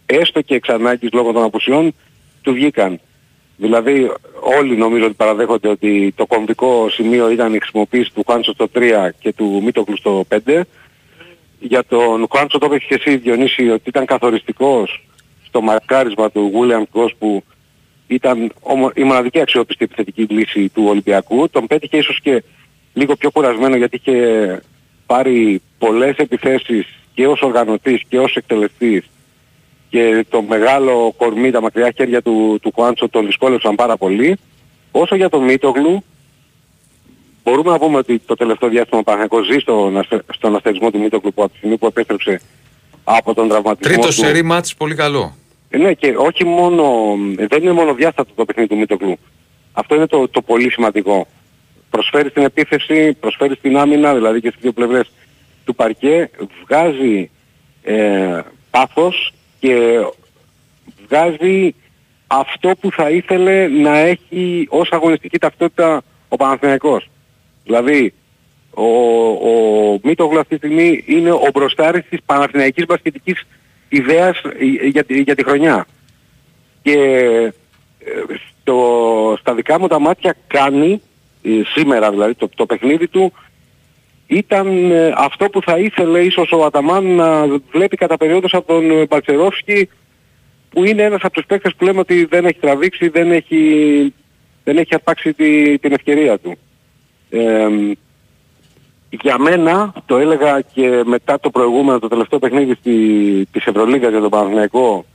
έστω και εξ ανάγκης λόγω των απουσιών, του βγήκαν. Δηλαδή όλοι νομίζω ότι παραδέχονται ότι το κομβικό σημείο ήταν η χρησιμοποίηση του Χάντσο στο 3 και του Μίτοκλου στο 5. Για τον Χάντσο το έπαιξε και εσύ Διονύση ότι ήταν καθοριστικός στο μαρκάρισμα του William Cross που ήταν η μοναδική αξιόπιστη επιθετική λύση του Ολυμπιακού. Τον πέτυχε ίσως και λίγο πιο κουρασμένο γιατί είχε πάρει πολλές επιθέσεις και ως οργανωτής και ως εκτελεστής και το μεγάλο κορμί, τα μακριά χέρια του, του Κουάντσο τον δυσκόλεψαν πάρα πολύ. Όσο για τον Μίτογλου, μπορούμε να πούμε ότι το τελευταίο διάστημα ο Παναγιακός ζει στον, στον αστερισμό του Μίτογλου που από τη στιγμή που επέστρεψε από τον τραυματισμό Τρίτο του. σερί μάτς πολύ καλό. Ε, ναι και όχι μόνο, δεν είναι μόνο διάστατο το παιχνίδι του Μίτογλου. Αυτό είναι το, το πολύ σημαντικό. Προσφέρει στην επίθεση, προσφέρει στην άμυνα, δηλαδή και στις δύο πλευρές του παρκέ, βγάζει ε, πάθος και βγάζει αυτό που θα ήθελε να έχει ως αγωνιστική ταυτότητα ο Παναθηναϊκός. Δηλαδή, ο, ο Μίτογλου αυτή τη στιγμή είναι ο μπροστάρης της Παναθηναϊκής μπασκετικής ιδέας για, τη- για τη χρονιά. Και ε, στο, στα δικά μου τα μάτια κάνει, ε, σήμερα δηλαδή, το, το παιχνίδι του, ήταν ε, αυτό που θα ήθελε ίσως ο Αταμάν να βλέπει κατά περίοδος από τον ε, Μπαλτσερόφσκι που είναι ένας από τους παίκτες που λέμε ότι δεν έχει τραβήξει, δεν έχει, δεν έχει αρπάξει τη, την ευκαιρία του. Ε, για μένα, το έλεγα και μετά το προηγούμενο, το τελευταίο παιχνίδι στη, της Ευρωλίγκας για τον Παναθηναϊκό,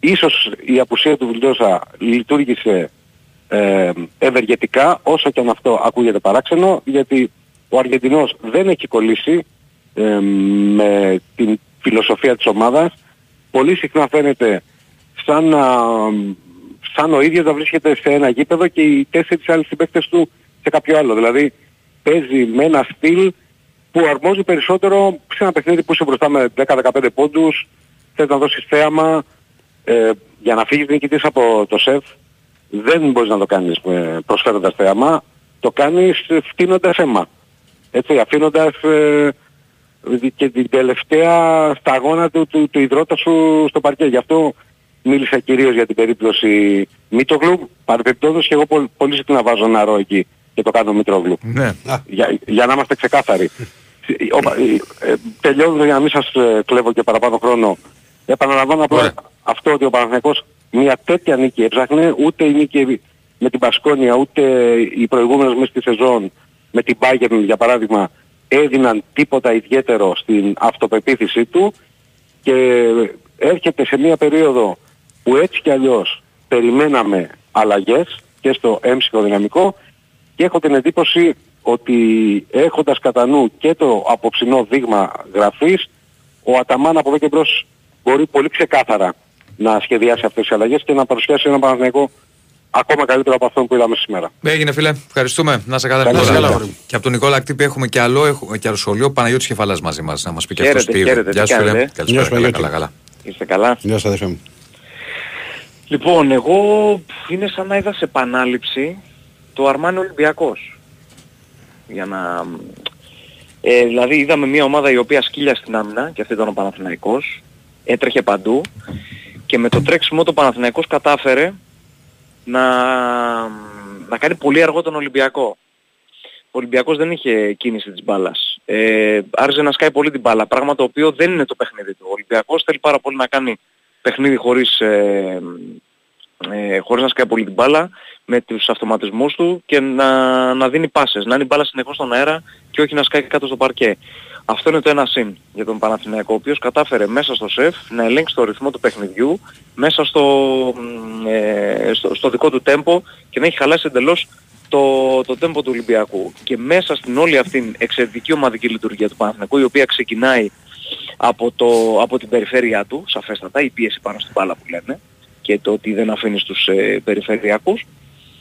ίσως η απουσία του Βιλντόσα λειτουργήσε ε, ευεργετικά, όσο και αν αυτό ακούγεται παράξενο, γιατί ο Αργεντινός δεν έχει κολλήσει ε, με την φιλοσοφία της ομάδας. Πολύ συχνά φαίνεται σαν, να, σαν ο ίδιος να βρίσκεται σε ένα γήπεδο και οι τέσσερις άλλοι συμπαίκτες του σε κάποιο άλλο. Δηλαδή παίζει με ένα στυλ που αρμόζει περισσότερο σε ένα παιχνίδι που είσαι μπροστά με 10-15 πόντους, θες να δώσεις θέαμα, ε, για να φύγεις νικητής από το σεφ δεν μπορείς να το κάνεις ε, προσφέροντας θέαμα, το κάνεις ε, φτύνοντας αίμα. Έτσι, αφήνοντας ε, και την τελευταία σταγόνα του, του, του υδρότα σου στο παρκέ. Γι' αυτό μίλησα κυρίως για την περίπτωση Μίτογλου, παρεμπιπτόντως και εγώ πολύ, πολύ συχνά βάζω νερό εκεί και το κάνω Μήτρογλου. Ναι. Για, για να είμαστε ξεκάθαροι. Ο- ε, ε, Τελειώνοντας για να μην σας ε, κλέβω και παραπάνω χρόνο, επαναλαμβάνω απλά Ωραία. αυτό ότι ο Παναθηναϊκός μια τέτοια νίκη έψαχνε, ούτε η νίκη με την Πασκόνια, ούτε οι προηγούμενες μέσα στη σεζόν με την Bayern για παράδειγμα έδιναν τίποτα ιδιαίτερο στην αυτοπεποίθησή του και έρχεται σε μια περίοδο που έτσι κι αλλιώς περιμέναμε αλλαγές και στο έμψυχο δυναμικό και έχω την εντύπωση ότι έχοντας κατά νου και το απόψινό δείγμα γραφής ο Αταμάν από εδώ και μπρος μπορεί πολύ ξεκάθαρα να σχεδιάσει αυτές τις αλλαγές και να παρουσιάσει ένα Παναθηναϊκό ακόμα καλύτερο από αυτό που είδαμε σήμερα. Έγινε φίλε, ευχαριστούμε. Να σε καλά Καλώς Νικόλα. ήρθατε. Και από τον Νικόλα Κτύπη έχουμε και άλλο, έχουμε και άλλο σχολείο. Παναγιώτης Κεφαλάς μαζί μας να μας πει και Χαίρετε, αυτός τι είδε. χαίρετε, Γεια τι σου φίλε. κάνετε; Καλησπέρα, Γεια σου, καλά, Παναγιώτη. καλά, καλά. Είστε καλά; Γεια σας αδερφέ μου. Λοιπόν, εγώ είναι σαν να είδα σε επανάληψη το Αρμάνι Ολυμπιακός. Για να... Ε, δηλαδή είδαμε μια ομάδα η οποία σκύλια στην άμυνα και αυτή ήταν ο Παναθηναϊκός. Έτρεχε παντού και με το τρέξιμο το Παναθηναϊκός κατάφερε να, να κάνει πολύ αργό τον Ολυμπιακό. Ο Ολυμπιακός δεν είχε κίνηση της μπάλας. Ε, άρχισε να σκάει πολύ την μπάλα, πράγμα το οποίο δεν είναι το παιχνίδι του. Ο Ολυμπιακός θέλει πάρα πολύ να κάνει παιχνίδι χωρίς, ε, ε, χωρίς να σκάει πολύ την μπάλα, με τους αυτοματισμούς του και να, να δίνει πάσες, να είναι η μπάλα συνεχώς στον αέρα και όχι να σκάει κάτω στο παρκέ. Αυτό είναι το ένα συν για τον Παναθηναϊκό, ο οποίος κατάφερε μέσα στο σεφ να ελέγξει το ρυθμό του παιχνιδιού, μέσα στο, μ, ε, στο, στο δικό του τέμπο και να έχει χαλάσει εντελώς το, το τέμπο του Ολυμπιακού. Και μέσα στην όλη αυτήν εξαιρετική ομαδική λειτουργία του Παναθηναϊκού, η οποία ξεκινάει από, το, από την περιφέρειά του, σαφέστατα, η πίεση πάνω στην μπάλα που λένε, και το ότι δεν αφήνεις στους ε, περιφερειακούς,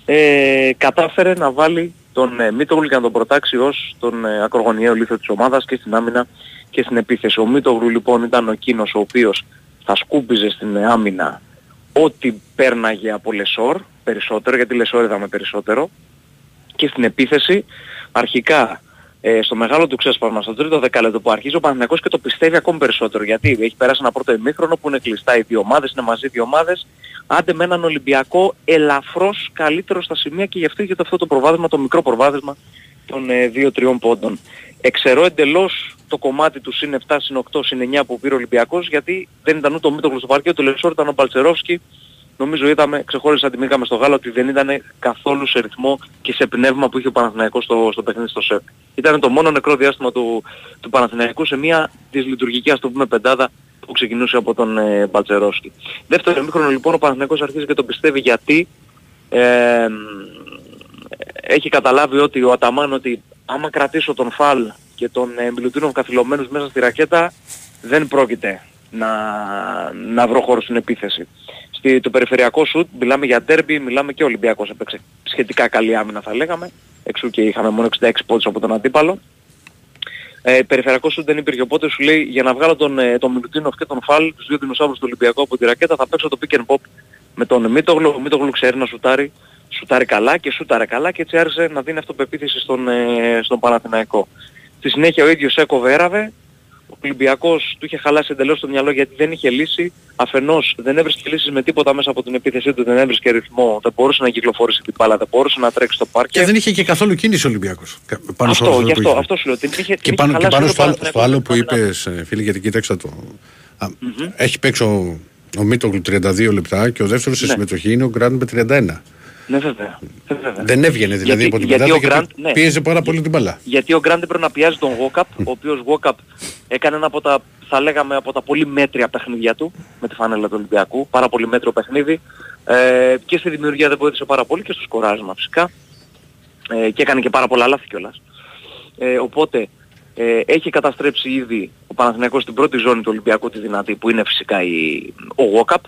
ε, κατάφερε να βάλει τον ε, Μίτογλου και να τον προτάξει ως τον ε, ακρογωνιαίο λίθο της ομάδας και στην άμυνα και στην επίθεση. Ο Μίτογλου λοιπόν ήταν ο εκείνος ο οποίος θα σκούπιζε στην άμυνα ό,τι πέρναγε από Λεσόρ περισσότερο, γιατί Λεσόρ είδαμε περισσότερο και στην επίθεση αρχικά ε, στο μεγάλο του ξέσπασμα στο τρίτο δεκάλεπτο που αρχίζει ο Παναθηναϊκός και το πιστεύει ακόμη περισσότερο γιατί έχει περάσει ένα πρώτο ημίχρονο που είναι κλειστά οι δύο ομάδες, είναι μαζί οι δύο ομάδες άντε με έναν Ολυμπιακό ελαφρώς καλύτερο στα σημεία και γι' αυτό είχε αυτό το προβάδισμα, το μικρό προβάδισμα των ε, 2-3 πόντων. Εξαιρώ εντελώς το κομμάτι του συν 7, συν 8, συν 9 που πήρε ο Ολυμπιακός γιατί δεν ήταν ούτε ο Μίτογλου στο παρκέ, το Λεσόρ ήταν ο Παλτσερόφσκι. Νομίζω είδαμε, ξεχώρισα τη μήκαμε στο γάλα ότι δεν ήταν καθόλου σε ρυθμό και σε πνεύμα που είχε ο Παναθηναϊκός στο, στο παιχνίδι στο ΣΕΠ. Ήταν το μόνο νεκρό διάστημα του, του Παναθηναϊκού σε μια της λειτουργικής, ας το πούμε, πεντάδα που ξεκινούσε από τον ε, Παλτσερόφσκι. Δεύτερο ημίχρονο λοιπόν ο Παναθηναϊκός αρχίζει και το πιστεύει γιατί ε, έχει καταλάβει ότι ο Αταμάν ότι άμα κρατήσω τον Φαλ και τον ε, Μιλουτίνov καθυλωμένους μέσα στη ρακέτα δεν πρόκειται να, να βρω χώρο στην επίθεση. Στη, το περιφερειακό σουτ μιλάμε για ντέρμπι, μιλάμε και ο Ολυμπιακός έπαιξε σχετικά καλή άμυνα θα λέγαμε, εξού και είχαμε μόνο 66 πόντους από τον αντίπαλο. Ε, περιφερειακό σουτ δεν υπήρχε οπότε σου λέει για να βγάλω τον, ε, τον Μιλουτίνοφ και τον Φαλ, τους δύο δεινοσαύρους του Ολυμπιακού από τη ρακέτα θα παίξω το pick and pop με τον Μίτογλου, ο Μίτογλου ξέρει να σουτάρει, σουτάρει καλά και σούταρε καλά και έτσι άρχισε να δίνει αυτοπεποίθηση στον, ε, στον Παναθηναϊκό. Στη συνέχεια ο ίδιος έκοβε έραβε, ο Ολυμπιακός του είχε χαλάσει εντελώς το μυαλό γιατί δεν είχε λύση. Αφενός δεν έβρισκε λύσεις με τίποτα μέσα από την επίθεσή του, δεν έβρισκε ρυθμό, δεν μπορούσε να κυκλοφορήσει την μπάλα, δεν μπορούσε να τρέξει στο πάρκι. Και δεν είχε και καθόλου κίνηση ο Ολυμπιακός. κα- Πάνω στο Αυτό, ρόλο γι' που αυτό, είχε. αυτό σου λέω. Την είχε, την Και είχε πάνω, και χαλάσει πάνω όλο στο, ο άλλο, στο Παναθηναϊκός άλλο που στην άμυνα. είπες, ε, φίλε, γιατί κοίταξα το. Α, Έχει παίξει ο, ο Μίτογλου 32 λεπτά και ο δεύτερος σε Ναι. συμμετοχή είναι ο Γκραντ με 31. Ναι βέβαια. Ε, βέβαια. Δεν έβγαινε δηλαδή Γιατί- από την γιατί πεντάδα ο γιατί Grant- ναι. πίεζε πάρα πολύ την μπάλα. Γιατί ο Γκραντ πρέπει να πιάζει τον Γόκαπ, ο οποίος Γόκαπ έκανε ένα από τα, θα λέγαμε, από τα πολύ μέτρια παιχνίδια του με τη φανέλα του Ολυμπιακού. Πάρα πολύ μέτριο παιχνίδι. Ε, και στη δημιουργία δεν βοήθησε πάρα πολύ και στο σκοράρισμα φυσικά. Ε, και έκανε και πάρα πολλά λάθη κιόλας. Ε, οπότε ε, έχει καταστρέψει ήδη ο Παναθηναϊκός στην πρώτη ζώνη του Ολυμπιακού τη δυνατή που είναι φυσικά η, ο Γόκαπ.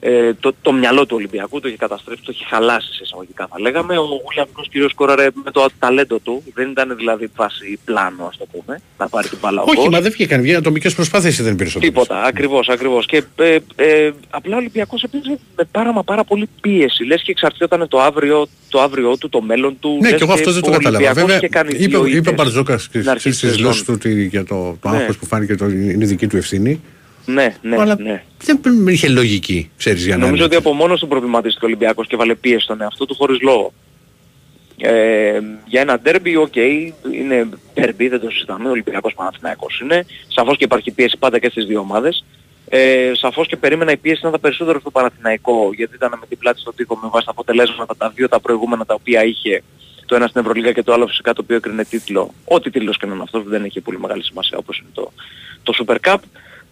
Ε, το, το μυαλό του Ολυμπιακού το έχει καταστρέψει, το έχει χαλάσει σε εισαγωγικά θα λέγαμε. Ο Γουλιακός κυρίως σκόραρε με το ταλέντο του, δεν ήταν δηλαδή βάση πλάνο ας το πούμε, να πάρει την μπάλα ο Όχι, Γκος. μα δεν βγήκαν. Βγήκαν ατομικές προσπάθειες δεν πήρε Τίποτα, ακριβώς, ακριβώς. Και ε, ε, απλά ο Ολυμπιακός έπαιζε με πάρα μα πάρα πολύ πίεση. Λες και εξαρτιόταν το αύριο, το αύριο του, το μέλλον του. Ναι, Λες και εγώ αυτό δεν το ο κατάλαβα. Ολυμπιακός Βέβαια, είχε κάνει είπε, δύο είπε ο ήττες Μπαρτζόκας στην αρχή στι της δηλώσεις σεζόν. του ότι για το, το Ναι. άγχος που φάνηκε το είναι δική του ευθύνη. Ναι, ναι, αλλά ναι. δεν είχε λογική, ξέρεις για να Νομίζω είναι. ότι από μόνος του προβληματίστηκε ο Ολυμπιακός και βάλε πίεση στον εαυτό του χωρίς λόγο. Ε, για ένα ντέρμπι, οκ, είναι ντέρμπι, δεν το συζητάμε, ο Ολυμπιακός Παναθηναϊκός είναι. Σαφώς και υπάρχει πίεση πάντα και στις δύο ομάδες. Ε, σαφώς και περίμενα η πίεση να ήταν περισσότερο στο Παναθηναϊκό, γιατί ήταν με την πλάτη στο τοίχο με βάση τα αποτελέσματα τα δύο τα προηγούμενα τα οποία είχε το ένα στην Ευρωλίγα και το άλλο φυσικά το οποίο έκρινε τίτλο. Ό,τι τίτλος και να είναι αυτός που δεν έχει πολύ μεγάλη σημασία όπως είναι το, το Super Cup.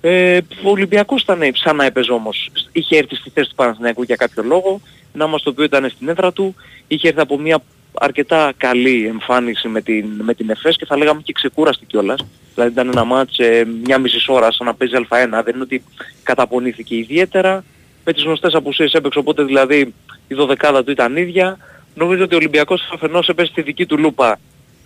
Ε, ο Ολυμπιακός ήταν σαν να έπαιζε όμως. Είχε έρθει στη θέση του Παναθηναϊκού για κάποιο λόγο, να μας το οποίο ήταν στην έδρα του. Είχε έρθει από μια αρκετά καλή εμφάνιση με την, με την ΕΦΕΣ και θα λέγαμε και ξεκούραστη κιόλας. Δηλαδή ήταν ένα μάτς ε, μια μισή ώρα σαν να παίζει Α1. Δεν είναι ότι καταπονήθηκε ιδιαίτερα. Με τις γνωστές απουσίες έπαιξε οπότε δηλαδή η δωδεκάδα του ήταν ίδια. Νομίζω ότι ο Ολυμπιακός αφενός έπαιζε στη δική του λούπα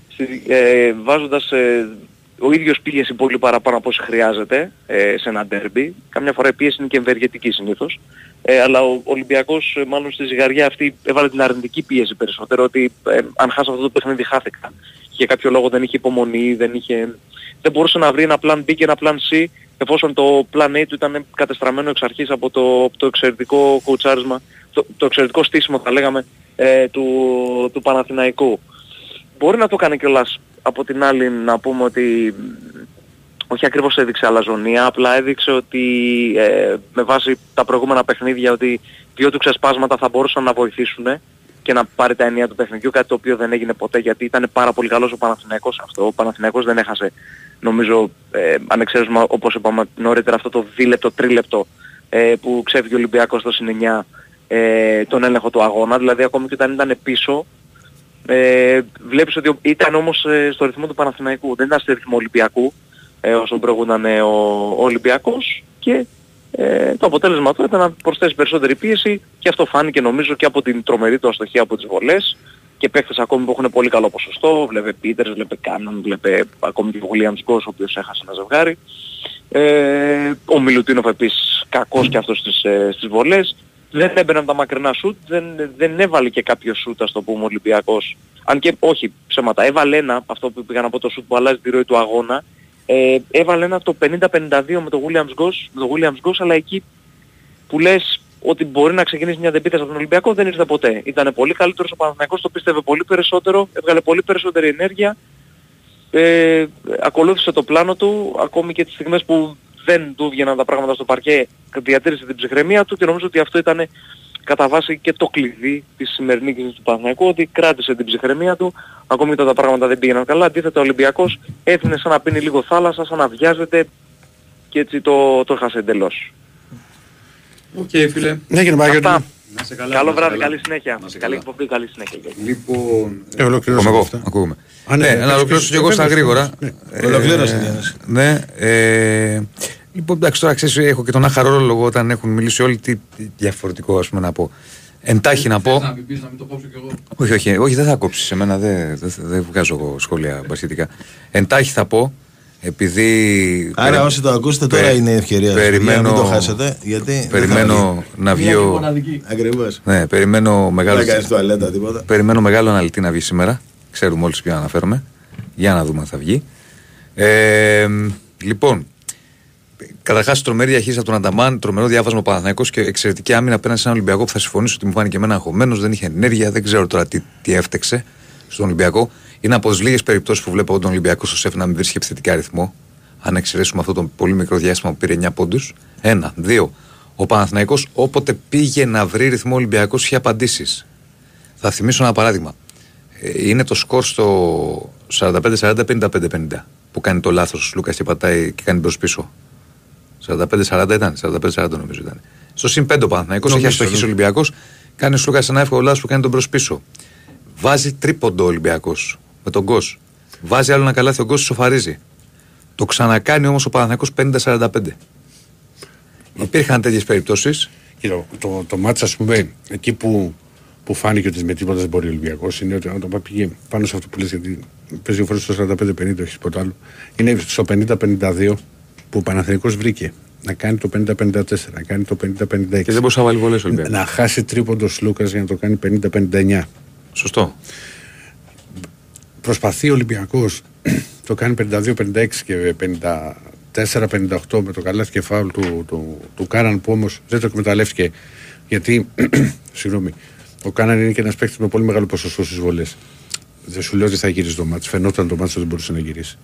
στη, ε, βάζοντας ε, ο ίδιος πίεση πολύ παραπάνω από όσο χρειάζεται ε, σε ένα ντέρμπι. Καμιά φορά η πίεση είναι και ευεργετική συνήθως. Ε, αλλά ο Ολυμπιακός ε, μάλλον στη ζυγαριά αυτή έβαλε την αρνητική πίεση περισσότερο ότι ε, αν χάσω αυτό το παιχνίδι χάθηκα. Για κάποιο λόγο δεν είχε υπομονή, δεν, είχε, δεν μπορούσε να βρει ένα plan B και ένα plan C εφόσον το plan A του ήταν κατεστραμμένο εξ αρχής από το, από το εξαιρετικό κοουτσάρισμα, το, το εξαιρετικό στήσιμο θα λέγαμε ε, του, του Παναθηναϊκού. Μπορεί να το κάνει κιόλας από την άλλη να πούμε ότι όχι ακριβώς έδειξε αλαζονία, απλά έδειξε ότι ε, με βάση τα προηγούμενα παιχνίδια ότι δύο του ξεσπάσματα θα μπορούσαν να βοηθήσουν και να πάρει τα ενία του παιχνιδιού, κάτι το οποίο δεν έγινε ποτέ γιατί ήταν πάρα πολύ καλός ο Παναθηναϊκός αυτό. Ο Παναθηναϊκός δεν έχασε νομίζω ε, ανεξαίρεσμα όπως είπαμε νωρίτερα αυτό το δίλεπτο, τρίλεπτο ε, που ξέφυγε ο Ολυμπιακός στο συν 9 ε, τον έλεγχο του αγώνα, δηλαδή ακόμη και όταν ήταν πίσω ε, βλέπεις ότι ήταν όμως ε, στο ρυθμό του Παναθηναϊκού, δεν ήταν στο ρυθμό Ολυμπιακού ε, όσο προηγούνταν ε, ο, ο Ολυμπιακός και ε, το αποτέλεσμα του ήταν να προσθέσει περισσότερη πίεση και αυτό φάνηκε νομίζω και από την τρομερή του αστοχία από τις βολές και παίχτες ακόμη που έχουν πολύ καλό ποσοστό, βλέπε Πίτερς, βλέπε Κάναν, βλέπε ακόμη και ο Williams Γκος ο οποίος έχασε ένα ζευγάρι. Ε, ο Μιλουτίνοφ επίσης κακός και αυτός στις, ε, στις βολές. Δεν έμπαιναν τα μακρινά σουτ, δεν, δεν έβαλε και κάποιο σουτ ας το πούμε ο Ολυμπιακός. Αν και όχι ψέματα, έβαλε ένα, αυτό που πήγα να πω το σουτ που αλλάζει τη ροή του αγώνα, ε, έβαλε ένα το 50-52 με το Williams Goss, με το Williams Goss, αλλά εκεί που λες ότι μπορεί να ξεκινήσει μια δεπίταση από τον Ολυμπιακό δεν ήρθε ποτέ. Ήταν πολύ καλύτερος ο Παναθηναϊκός, το πίστευε πολύ περισσότερο, έβγαλε πολύ περισσότερη ενέργεια, ε, ακολούθησε το πλάνο του, ακόμη και τις στιγμές που δεν του βγαίναν τα πράγματα στο παρκέ, διατήρησε την ψυχραιμία του και νομίζω ότι αυτό ήταν κατά βάση και το κλειδί της σημερινής νίκης του Παναθηναϊκού ότι κράτησε την ψυχραιμία του, ακόμη και όταν τα πράγματα δεν πήγαιναν καλά. Αντίθετα ο Ολυμπιακός έθινε σαν να πίνει λίγο θάλασσα, σαν να βιάζεται και έτσι το, το έχασε εντελώς. Οκ, φίλε. Ναι, κύριε Παναγιώτη. Αυτά. Να σε καλά. Καλό να σε βράδυ, καλά. καλή συνέχεια. Να σε Καλή καλά. εκπομπή, καλή συνέχεια. Λοιπόν. Ε, ολοκληρώσαμε εγώ, αυτά. ακούγουμε. Α, ναι, ναι, ναι, να ολοκληρώσω και εγώ στα βέβαια, γρήγορα. ναι. Ε, Ολοκλήρωσε, Γιάννης. Ναι. Ε, λοιπόν, εντάξει, τώρα ξέρεις, έχω και τον άχαρο λόγο όταν έχουν μιλήσει όλοι. Τι διαφορετικό, ας πούμε, να πω. Εντάχει να πω. Να μην πεις, να μην το κόψω κι εγώ. Όχι, όχι, όχι, δεν θα κόψεις. Σε μένα δεν, δεν, δεν βγάζω εγώ σχόλια μπασχετικά. Εντάχει θα πω, επειδή. Άρα, περι- όσοι το ακούσετε τώρα πε- είναι η ευκαιρία σας, περιμένω- παιδιά, μην το χάσετε. Γιατί Περιμένω να βγει. Μια και ο- μοναδική. Ακριβώς. Ναι, περιμένω μεγάλο. Δεν κάνεις τουαλέτα τίποτα. Περιμένω μεγάλο αναλυτή να βγει σήμερα. Ξέρουμε όλοι ποιο αναφέρομαι. Για να δούμε αν θα βγει. Ε, λοιπόν, καταρχάς τρομερή διαχείριση από τον Ανταμάν, τρομερό διάβασμα ο Παναθηναϊκός και εξαιρετική άμυνα απέναντι σε έναν Ολυμπιακό που θα συμφωνήσω ότι μου φάνηκε εμένα αγχωμένος, δεν είχε ενέργεια, δεν ξέρω τώρα τι, τι έφτεξε στον Ολυμπιακό. Είναι από τις λίγες περιπτώσεις που βλέπω τον Ολυμπιακό στο σεφ να μην βρίσκει επιθετικά αριθμό. Αν εξαιρέσουμε αυτό το πολύ μικρό διάστημα που πήρε 9 πόντους. Ένα. Δύο. Ο Παναθηναϊκός όποτε πήγε να βρει ρυθμό Ολυμπιακός είχε απαντήσεις. Θα θυμίσω ένα παράδειγμα. Ε, Είναι το σκορ στο 45-40-55-50 που κάνει το λάθος ο Λούκα και πατάει και κάνει μπρος πίσω. 45-40 ήταν, 45-40 νομίζω ήταν. Στο συν 5 ο Παναθηναϊκός έχει Νομίζω, αστοχήσει ο ναι. Ολυμπιακός. Κάνει ο Λούκα ένα εύκολο λάθος που κάνει τον μπρος πίσω. Βάζει τρίποντο ο Ολυμπιακός με τον Γκος. Βάζει άλλο ένα καλάθι ο Γκος σοφαρίζει. Το ξανακάνει όμως ο Παναθηναϊκός 50-45. Υπήρχαν τέτοιες περιπτώσεις. Κοίτα, το, το μάτς ας πούμε, εκεί που, που φάνηκε ότι με τίποτα δεν μπορεί ο Ολυμπιακός είναι ότι όταν πήγε πάνω σε αυτό που λες γιατί παίζει δύο φορές στο 45-50 όχι τίποτα άλλο είναι στο 50-52 που ο Παναθηναϊκός βρήκε να κάνει το 50-54, να κάνει το 50-56 Και δεν μπορούσε να βάλει βολές ο Ολυμπιακό. να χάσει τρίποντος Λούκας για να το κάνει 50-59 Σωστό. προσπαθεί ο Ολυμπιακός το κάνει 52-56 και 54-58 με το καλάθι και φάουλ του, του, του Κάναν που όμως δεν το εκμεταλλεύτηκε γιατί συγγνώμη ο Κάναν είναι και ένας παίκτης με πολύ μεγάλο ποσοστό στις βολές δεν σου λέω ότι θα γυρίσει το μάτς φαινόταν το μάτς ότι δεν μπορούσε να γυρίσει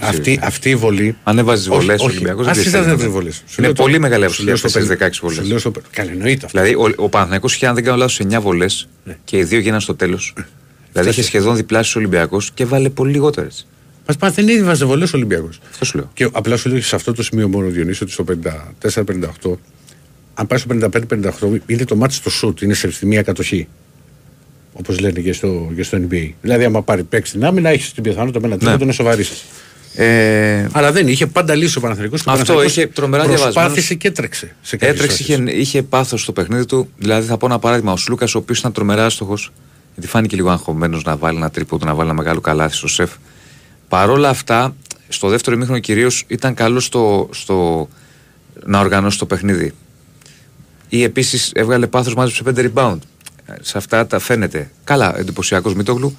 αυτή, αυτή η βολή Αν έβαζες όχι, βολές ο όχι, Ολυμπιακός. ας συζητάς για τις βολές. Σου Είναι λέω το- πολύ μεγάλη σου λέω αυσία στο στι πεν- 16 σου βολές. λέω στο πεν- Καλά εννοείται αυτό Δηλαδή ο, ο Παναθηναϊκός είχε, αν δεν κάνω λάθος, 9 βολές και οι δύο γίνανε στο τέλος. δηλαδή είχε σχεδόν διπλάσιο Ολυμπιακός και βάλε πολύ λιγότερες. Μας πάει δεν βάζε βολές ο Ολυμπιακός Αυτό σου λέω. Και απλά σου λέω σε αυτό το σημείο μόνο Διονύσιο ότι στο 54-58, αν πάει στο 55-58, είναι το μάτι στο σουτ, είναι σε στη μία κατοχή. Όπως λένε και στο, και στο NBA. Δηλαδή, άμα πάρει παίξει την άμυνα, έχεις την πιθανότητα με ένα τρίτο να σοβαρήσει. Ε, Αλλά δεν είχε πάντα λύσει ο Παναθηναϊκός και ο Αυτό Παναθηναϊκός είχε τρομερά Προσπάθησε διαβασμένος. και έτρεξε. Σε κάποιες έτρεξε, φάσεις. είχε, είχε πάθος στο παιχνίδι του. Δηλαδή θα πω ένα παράδειγμα. Ο Σλούκας, ο οποίος ήταν τρομερά άστοχος, γιατί φάνηκε λίγο αγχωμένος να βάλει ένα τρίποδο, να βάλει ένα μεγάλο καλάθι στο σεφ. Παρ' όλα αυτά, στο δεύτερο ημίχρονο κυρίως ήταν καλό στο, στο να οργανώσει το παιχνίδι. Ή επίσης έβγαλε πάθος, μάζεψε 5 rebound. Ε, Σε αυτά τα φαίνεται. Καλά, εντυπωσιακός Μίτογλου.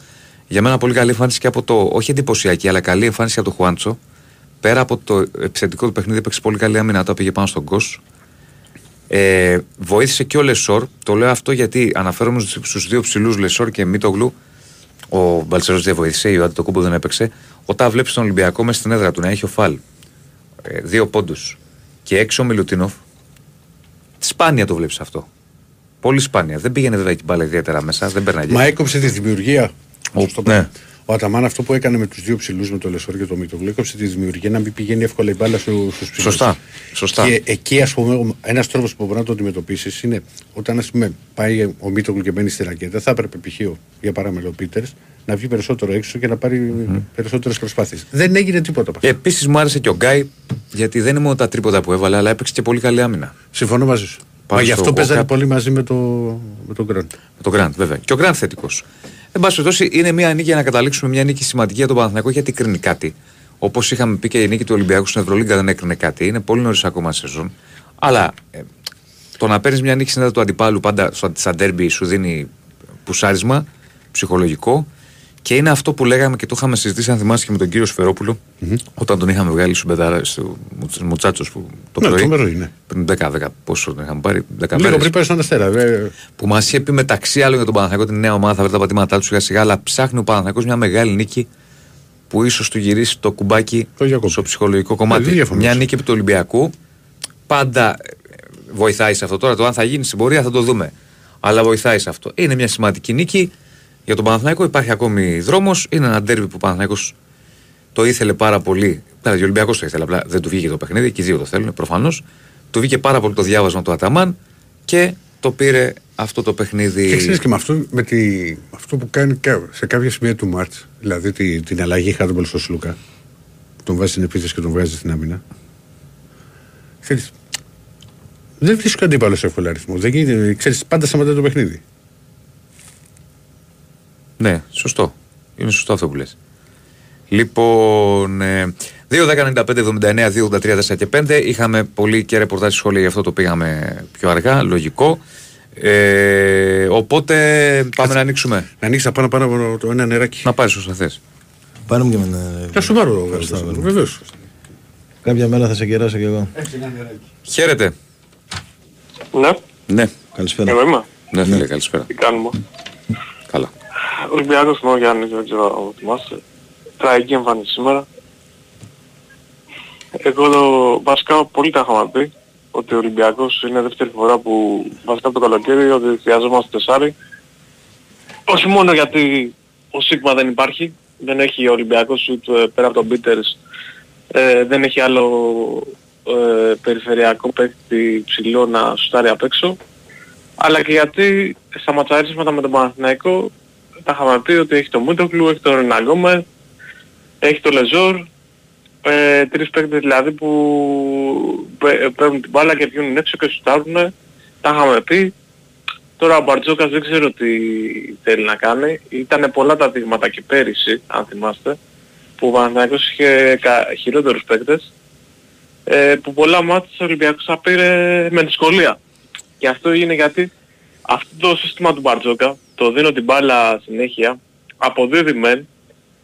Για μένα πολύ καλή εμφάνιση και από το. Όχι εντυπωσιακή, αλλά καλή εμφάνιση από το Χουάντσο. Πέρα από το επιθετικό του παιχνίδι, έπαιξε πολύ καλή άμυνα. Τα πήγε πάνω στον Κος. Ε, βοήθησε και ο Λεσόρ. Το λέω αυτό γιατί αναφέρομαι στου δύο ψηλούς Λεσόρ και Μίτογλου. Ο Μπαλτσερόφσκι δεν βοήθησε, ο Αντετοκούνμπο δεν έπαιξε. Όταν βλέπεις τον Ολυμπιακό μέσα στην έδρα του να έχει ο Φαλ ε, δύο πόντους και έξω ο Μιλουτίνοφ, σπάνια το βλέπεις αυτό. Πολύ σπάνια. Δεν πήγαινε βέβαια την μπάλα ιδιαίτερα μέσα, δεν περνάει. Μα έκοψε τη δημιουργία. Ο- Σωστό ναι. πράγμα. Ο Αταμάν αυτό που έκανε με τους δύο ψηλούς, με το Λεσόρ και το Μίτογλου, έκοψε τη δημιουργία να μην πηγαίνει εύκολα η μπάλα στους ψηλούς. Σωστά. Σωστά. Και εκεί, ας πούμε, ένας τρόπος που μπορεί να το αντιμετωπίσεις είναι όταν ας πούμε, πάει ο Μίτογλου και μπαίνει στη ρακέτα, θα έπρεπε π.χ. ο- για παράδειγμα ο Πίτερς να βγει περισσότερο έξω και να πάρει περισσότερες προσπάθειες. Δεν έγινε τίποτα από αυτό. Επίσης μου άρεσε και ο Γκάι, γιατί δεν είναι μόνο τα τρίποτα που έβαλε, αλλά έπαιξε και πολύ καλή άμυνα. Συμφωνώ μαζί σου. Πάμε Μα γι' στο αυτό παίζανε Walkup. πολύ μαζί με, το, με τον Γκραντ. Με τον Γκραντ, βέβαια. Και ο Γκραντ θετικός. Εν πάση περιπτώσει, είναι μια νίκη για να καταλήξουμε μια νίκη σημαντική για τον Παναθηναϊκό γιατί κρίνει κάτι. Όπως είχαμε πει και η νίκη του Ολυμπιακού στην Ευρωλίγκα δεν έκρινε κάτι. Είναι πολύ νωρίς ακόμα σεζόν. Αλλά ε, το να παίρνεις μια νίκη συνέδρα του αντιπάλου πάντα στο- στα ντέρμπι σου δίνει πουσάρισμα ψυχολογικό. Και είναι αυτό που λέγαμε και το είχαμε συζητήσει, αν θυμάσαι και με τον κύριο Σφερόπουλο, όταν τον είχαμε βγάλει στου μπετάρα, στο Μουτσάτσο που το Ναι, πρωί. τρομερό είναι. Πριν 10-10, πόσο τον είχαμε πάρει, 10 Λίγο μέρες πριν πάει στον Αστέρα. δε- που μας είχε πει μεταξύ άλλων για τον Παναθηναϊκό την νέα ομάδα θα βρει τα πατήματά τους σιγά σιγά, αλλά ψάχνει ο Παναθηναϊκός μια μεγάλη νίκη που ίσως του γυρίσει το κουμπάκι Το διακόπτει. στο ψυχολογικό δεν κομμάτι. διαφωνώ. μια νίκη επί του Ολυμπιακού πάντα ε, βοηθάει σε αυτό. Τώρα το αν θα γίνει στην πορεία θα το δούμε. Αλλά βοηθάει σε αυτό. Είναι μια σημαντική νίκη για τον Παναθηναϊκό. Υπάρχει ακόμη δρόμος. Είναι ένα ντέρμπι που ο Παναθηναϊκός το ήθελε πάρα πολύ. Δηλαδή, ο Ολυμπιακός το ήθελε, απλά δεν του βγήκε το παιχνίδι. Και οι δύο το θέλουν προφανώς. Του βγήκε πάρα πολύ το διάβασμα του Αταμάν και το πήρε αυτό το παιχνίδι. Και ξέρεις και με αυτό, με τη, αυτό που κάνει κα- σε κάποια σημεία του ματς, δηλαδή τη, την αλλαγή χάντμπολ στο Σλούκα, τον βάζει στην επίθεση και τον βγάζει στην άμυνα. Ξέρεις, δεν βρίσκει αντίπαλο σε εύκολο αριθμό. Δεν γίνεται, ξέρεις, πάντα σταματάει το παιχνίδι. Ναι, σωστό. Είναι σωστό αυτό που λες. Λοιπόν, ε, 2, 10, 95, 79, 2, 83, 4 και 5. Είχαμε πολύ και ρεπορτάζ σχόλια, γι' αυτό το πήγαμε πιο αργά, λογικό. Ε, οπότε πάμε να ανοίξουμε. Να ανοίξεις πάνω πάνω από το ένα νεράκι. Να πάρεις όσα θες. Πάρε μου και με ένα. Να σου πάρω. Ευχαριστώ, βέβαια. Βεβαίως. Κάποια μέρα θα σε κεράσω κι εγώ. Χαίρετε. Ναι, Ναι, Καλησπέρα. εγώ είμαι. ναι φίλε, καλησπέρα. Τι κάνουμε; Καλά. Ολυμπιακός είμαι ο Γιάννης, δεν ξέρω αν θυμάσαι. Τραγική εμφάνιση σήμερα. Εγώ το, βασικά πολύ τα είχαμε πει ότι ο Ολυμπιακός είναι δεύτερη φορά που βασικά από το καλοκαίρι ότι χρειαζόμαστε τεσάρι. Όχι μόνο γιατί ο Σίγμα δεν υπάρχει, δεν έχει ο Ολυμπιακός ούτε πέρα από τον Πίτερς ε, δεν έχει άλλο ε, περιφερειακό παίκτη ψηλό να σουτάρει απ' έξω αλλά και γιατί στα ματσαρίσματα με τον Παναθηναϊκό τα είχαμε πει ότι έχει τον Μούτοκλου, έχει τον Ρεναγκόμερ, έχει τον Λεζόρ, ε, τρεις παίκτες δηλαδή που παι- παίρνουν την μπάλα και βγαίνουν έξω και σουτάρουν. Τα είχαμε πει. Τώρα ο Μπαρτζόκας δεν ξέρω τι θέλει να κάνει. Ήταν πολλά τα δείγματα και πέρυσι, αν θυμάστε, που ο Παναθηναϊκός είχε κα- χειρότερους παίκτες, ε, που πολλά μάτια ο Ολυμπιακός θα πήρε με δυσκολία. Και αυτό είναι γιατί αυτό το σύστημα του Μπαρτζόκα, το δίνω την μπάλα συνέχεια, αποδίδει μεν,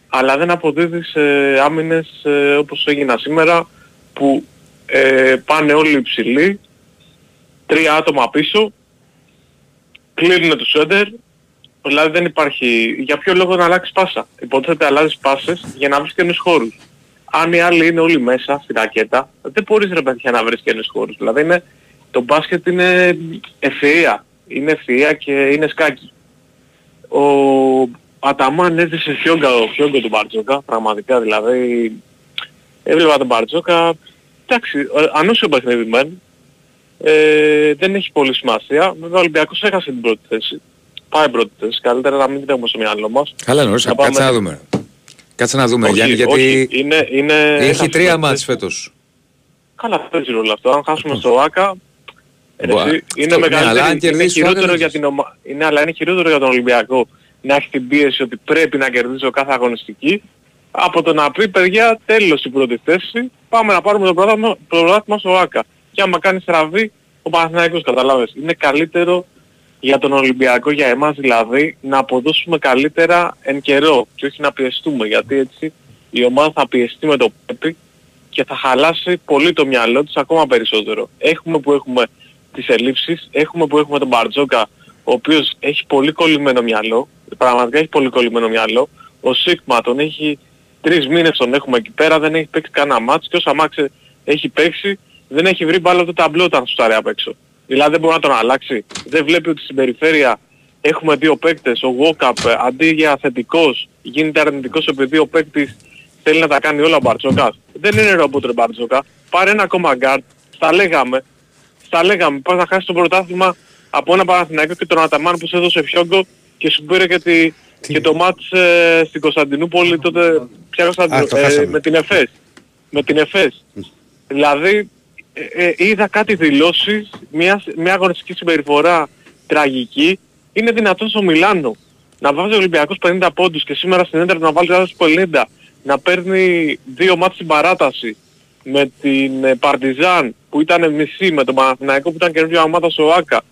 αλλά δεν αποδίδει σε άμυνες ε, όπως έγινα σήμερα, που ε, πάνε όλοι υψηλοί, τρία άτομα πίσω, κλείνουν τους σέντερ, δηλαδή δεν υπάρχει, για ποιο λόγο να αλλάξεις πάσα. Υποτίθεται αλλάζεις πάσες για να βρεις καινούς χώρους. Αν οι άλλοι είναι όλοι μέσα στη ρακέτα, δεν μπορείς ρε παιδιά να βρεις καινούς χώρους. Δηλαδή είναι, το μπάσκετ είναι ευφυΐα. Είναι ευφυΐα και είναι σκάκι. Ο Αταμάν έζησε φιόγκα, φιόγκο του Μπαρτζόκα, πραγματικά δηλαδή. Έβλεπα τον Μπαρτζόκα, εντάξει, ε, ανούσιο παιχνίδι μεν, ε, δεν έχει πολύ σημασία. Βέβαια ο Ολυμπιακός έχασε την πρώτη θέση. Πάει πρώτη θέση, καλύτερα να μην την έχουμε στο μυαλό μας. Καλά, νωρίς, Να κάτσε πάμε- να δούμε. Κάτσε να δούμε, Όχι, Γιάννη, γιατί όχι, είναι, είναι, έχει έχασε τρία πρώτη μάτς θέση. φέτος. Καλά, δεν παίζει ρόλο αυτό. Αν χάσουμε στο ΆΚΑ, ρε Μπο- εσύ, αυτό, είναι ναι, αλλά μεγαλύτερο, αν είναι κερδίσεις το χειρότερο ΆΚΑ, για δεν την ομα... είναι, αλλά είναι χειρότερο για τον Ολυμπιακό να έχει την πίεση ότι πρέπει να κερδίσω κάθε αγωνιστική από το να πει παιδιά τέλος η πρώτη θέση, πάμε να πάρουμε το πρωτάθλημα το πρωτάθλημα στο ΆΚΑ. Και άμα κάνει στραβή, ο Παναθηναϊκός καταλάβες. Είναι καλύτερο για τον Ολυμπιακό, για εμάς δηλαδή, να αποδώσουμε καλύτερα εν καιρό και όχι να πιεστούμε, γιατί έτσι η ομάδα θα πιεστεί με το πρέπει και θα χαλάσει πολύ το μυαλό της ακόμα περισσότερο. Έχουμε που έχουμε τις ελλείψεις, έχουμε που έχουμε τον Μπαρτζόκα, ο οποίος έχει πολύ κολλημένο μυαλό, πραγματικά έχει πολύ κολλημένο μυαλό. Ο Σίγμα τον έχει τρεις μήνες τον έχουμε εκεί πέρα, δεν έχει παίξει κανένα μάτς και όσα μάτς έχει παίξει δεν έχει βρει μπάλα το ταμπλό όταν σουτάρει απ' έξω. Δηλαδή δεν μπορεί να τον αλλάξει. Δεν βλέπει ότι στην περιφέρεια έχουμε δύο παίκτες. Ο Γόκαπ αντί για θετικός γίνεται αρνητικός επειδή ο παίκτης θέλει να τα κάνει όλα ο Μπαρτζόκας. Δεν είναι ρομπότ ρε Μπαρτζόκα. Πάρε ένα ακόμα γκάρτ. Στα λέγαμε. Στα λέγαμε. Πας να χάσεις το πρωτάθλημα από ένα Παναθηναϊκό και τον Αταμάν που σε έδωσε φιόγκο και σου πήρε και τη και το μάτς ε, στην Κωνσταντινούπολη τότε, ποια Α, το Κωνσταντινούπολη, ε, χάσαμε. με την ΕΦΕΣ. Με την ΕΦΕΣ. Δηλαδή, ε, ε, είδα κάτι δηλώσεις, μια, μια αγωνιστική συμπεριφορά τραγική. Είναι δυνατόν στο Μιλάνο να βάζει ο Ολυμπιακός 50 πόντους και σήμερα στην έντρα να βάλει άλλους 50, να παίρνει δύο μάτς στην παράταση με την ε, Παρτιζάν που ήταν μισή, με τον Παναθηναϊκό που ήταν καινούργια ομάδα στο ΆΚΑ,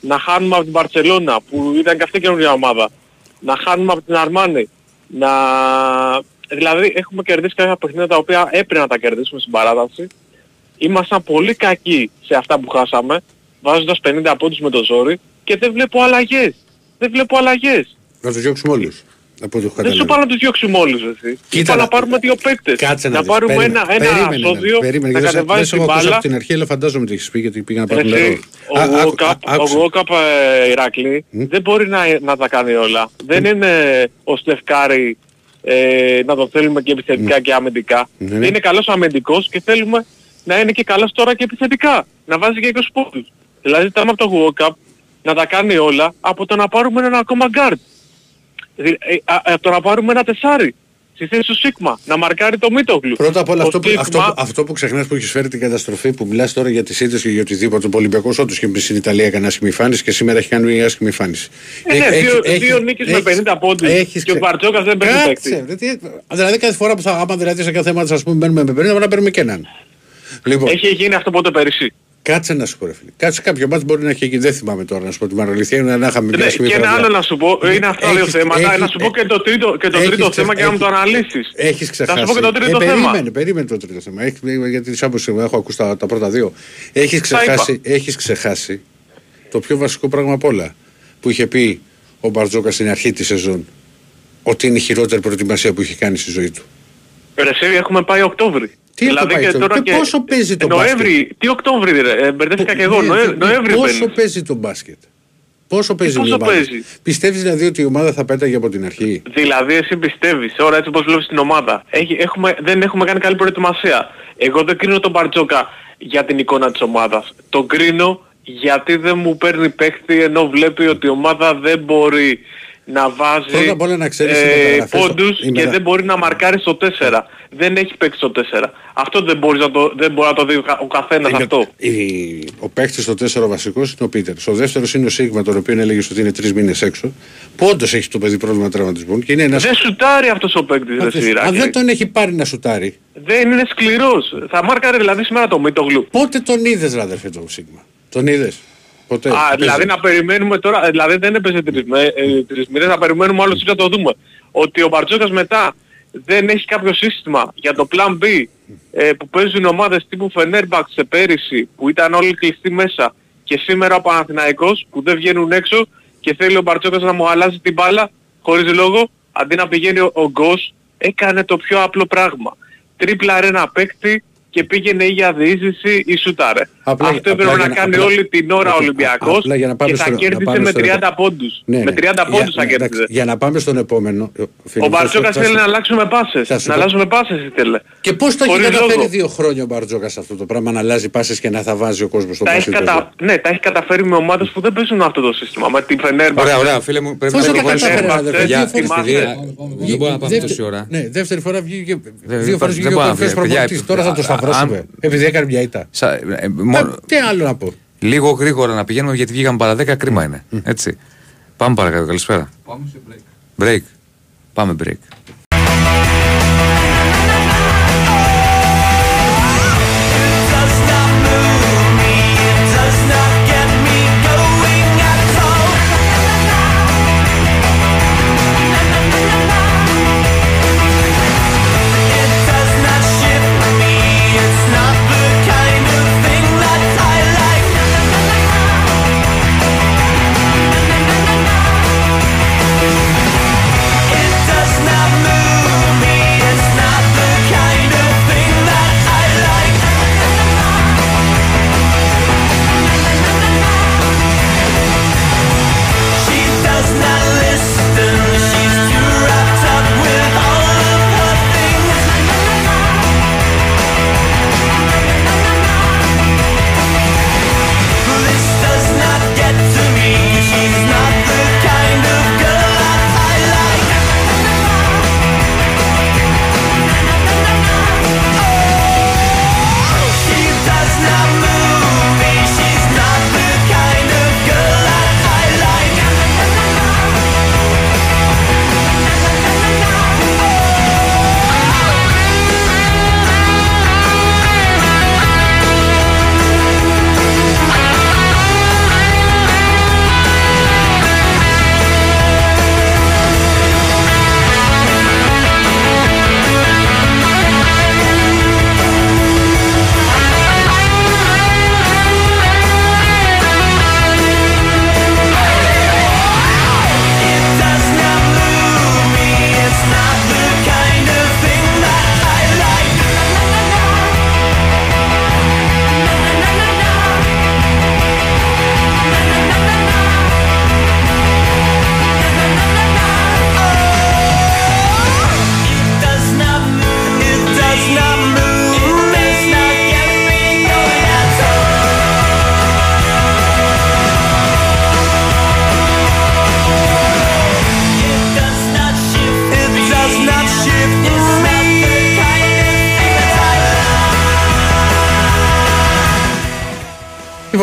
να χάνουμε από την Παρσελώνα που ήταν και αυτή καινούργια ομάδα, να χάνουμε από την Αρμάνη, να... Δηλαδή έχουμε κερδίσει κάποια παιχνίδια τα οποία έπρεπε να τα κερδίσουμε στην παράταση. Ήμασταν πολύ κακοί σε αυτά που χάσαμε, βάζοντας 50 πόντους με το ζόρι και δεν βλέπω αλλαγές. Δεν βλέπω αλλαγές. Να τους διώξουμε όλους. Από ό,τι έχω Δεν σου καταλάβει. πάω να τους διώξουμε όλους εσύ. Κοίτα, Είπα να- να πάρουμε δύο παίκτες. Κάτσε να, να δεις. πάρουμε Περίμενε. ένα, ένα Περίμενε, σώδιο, περίμενε, να γιατί δεν- κατεβάζει δεν σε την έχω ακούσει μπάλα. από την αρχή, αλλά φαντάζομαι τι έχεις πει γιατί πήγα να πάρω Εσύ, νερό. ο Α, άκου- Walkup- α- άκουσε. Ο Walkup ε, Ηρακλή δεν μπορεί να, να τα κάνει όλα. Δεν είναι ο Στεφκάρη ε, να το θέλουμε και επιθετικά και αμυντικά. Ναι, ναι. Είναι καλός αμυντικός και θέλουμε να είναι και καλός τώρα και επιθετικά. Να βάζει και 20 πόντους. Δηλαδή ζητάμε από το Walkup να τα κάνει όλα από το να πάρουμε έναν ακόμα guard. Δη- ε, α- Από το να πάρουμε ένα τεσάρι. Στη θέση του Σίγμα. Να μαρκάρει το Μίτογλου. Πρώτα απ' όλα Ο αυτό που, Σίγμα- αυτό, που- αυτό που ξεχνάς που έχεις φέρει την καταστροφή που μιλάς τώρα για τις ήττες και για οτιδήποτε. Ο Ολυμπιακός όντως και στην Ιταλία έκανε άσχημη εμφάνιση και σήμερα έχει κάνει μια άσχημη εμφάνιση. Ε, ναι, Έχει- δύο- έχει- δύο νίκες με έχεις- 50 πόντους έχεις και ο ξε- Μπαρτζόκας δεν παίζει Κάτσε, παίκτης. ρε, τι- Δηλαδή κάθε φορά που θα άμα δηλαδή σε κάθε μάτι ας πούμε μπαίνουμε με 50 να παίρνουμε και έναν. Λοιπόν, Έχει γίνει αυτό πότε πέρυσι. Κάτσε να σου πω ρε φίλε. Κάτσε κάποιο μάτι μπορεί να έχει γίνει. Δεν θυμάμαι τώρα να σου πω την αλήθεια. Είναι να είχαμε μια Ναι, άσχημη και ένα βραδιά. άλλο να σου πω, είναι αυτά τα δύο Έχεις- θέματα. έχεις- να σου πω και το τρίτο, και το έχεις τρίτο ξε- θέμα και να μου το έχεις- αναλύσεις. Έχεις Θα ξεχάσει. σου πω και το τρίτο ε, θέμα. Περίμενε, περίμενε το τρίτο θέμα. Έχεις, γιατί σάμπος έχω ακούσει τα, τα πρώτα δύο. Έχεις Τα είπα. ξεχάσει, έχεις ξεχάσει το πιο βασικό πράγμα απ' όλα που είχε πει ο Μπαρτζόκας στην αρχή της σεζόν ότι είναι η χειρότερη προετοιμασία που είχε κάνει στη ζωή του. Ρε εσύ, έχουμε πάει Οκτώβρη. Τι έχουμε πάει Οκτώβρη; Και πόσο παίζει το Νοέμβρη, τι Οκτώβρη ρε, ε, μπερδεύτηκα και εγώ, Ναι, Νοέ- ναι, Νοέμβρη Πόσο μπαίνεις. παίζει το μπάσκετ; Πόσο παίζει πόσο η ομάδα; παίζει; Πιστεύεις δηλαδή ότι η ομάδα θα πέταγε από την αρχή; Δηλαδή εσύ πιστεύεις, τώρα έτσι όπως βλέπεις την ομάδα, έχει, έχουμε, δεν έχουμε κάνει καλή προετοιμασία. Εγώ δεν κρίνω τον Μπαρτζόκα για την εικόνα της ομάδας. Τον κρίνω γιατί δεν μου παίρνει παίχτη ενώ βλέπει ότι η ομάδα δεν μπορεί να βάζει Πρώτα απ' όλα να ξέρεις οι ε, μεταγραφές- πόντους οι και μετα- δεν μπορεί να μαρκάρει στο 4. Δεν έχει παίξει στο 4. Αυτό δεν, μπορείς να το, δεν μπορεί να το δει ο κα- ο καθένας αυτό. Η- Ο παίκτης στο 4 βασικός είναι ο Πίτερ. Ο δεύτερο είναι ο Σίγμα, τον οποίο έλεγε ότι είναι τρεις μήνες έξω. Που όντω έχει το παιδί πρόβλημα τραυματισμών και είναι ένα. Δεν σουτάρει αυτός ο παίκτης ρε Αν Σιράκη. δεν τον έχει πάρει να σουτάρει, Δεν είναι σκληρός. Θα μάρκαρε δηλαδή σήμερα το Μίτογλου. πότε τον είδες, ρε αδερφέ, τον Σίγμα; Τον είδες; Ποτέ. Α, Παίζει. δηλαδή να περιμένουμε τώρα, ε, δηλαδή δεν έπαιζε τρεις, με, ε, τρεις μήνες, να περιμένουμε άλλους τρεις να το δούμε. Ότι ο Μπαρτζόκας μετά δεν έχει κάποιο σύστημα για το Plan B ε, που παίζουν ομάδες τύπου Φενέρμπαξ σε πέρυσι που ήταν όλοι κλειστοί μέσα και σήμερα ο Παναθηναϊκός που δεν βγαίνουν έξω και θέλει ο Μπαρτζόκας να μου αλλάζει την μπάλα χωρίς λόγο αντί να πηγαίνει ο, ο Γκος έκανε το πιο απλό πράγμα. Τρίπλαρε ένα παίκτη και πήγαινε ή για διείσδυση ή σουτάρε. Απλά- Αυτό απλά έπρεπε για να να- κάνει απλά- όλη την ώρα ο απλά- Ολυμπιακός απλά για να πάμε και θα στο- να κέρδισε πάμε με στο 30 επόμενο. πόντους. Ναι, Με ναι. 30 Για- πόντους θα ναι, εντάξει, κέρδισε. Για να πάμε στον επόμενο. φίλε, Ο θα σου- Μπαρτζόκας θα θέλει σου- να αλλάξουμε πάσες. θα σου Να πω- αλλάζουμε πάσες ήθελε. Και πώς το έχει Χωρίς καταφέρει λόγο. δύο χρόνια ο Μπαρτζόκας αυτό το πράγμα να αλλάζει πάσει και να θα βάζει ο κόσμος στο Τα έχει, πάση. κατα... ναι, τα έχει καταφέρει με ομάδες που δεν παίζουν αυτό το σύστημα. Με την Φενέρμπαξ. Ωραία, ωραία, φίλε μου. Πρέπει Πώς να το προχωρήσουμε. κατάφερε, αδερφέ, Για δύο την φορές. στιγμή, Θυμάστε. Δεν μπορούμε να πάμε τόση ώρα. Ναι, δεύτερη φορά βγήκε. Δεν- Δύο φορές δεν βγήκε ο μπορώ να κορυφαίο βγει, παιδιά, προπονητής. Τώρα θα το α- σταυρώσουμε. Αν- Επειδή έκανε μια ήττα. Σα- ε, μόνο- Τι άλλο να πω. Λίγο γρήγορα να πηγαίνουμε γιατί βγήκαμε παρά 10 κρίμα είναι. Έτσι. Πάμε παρακάτω, καλησπέρα. Πάμε σε break. Break. Πάμε break.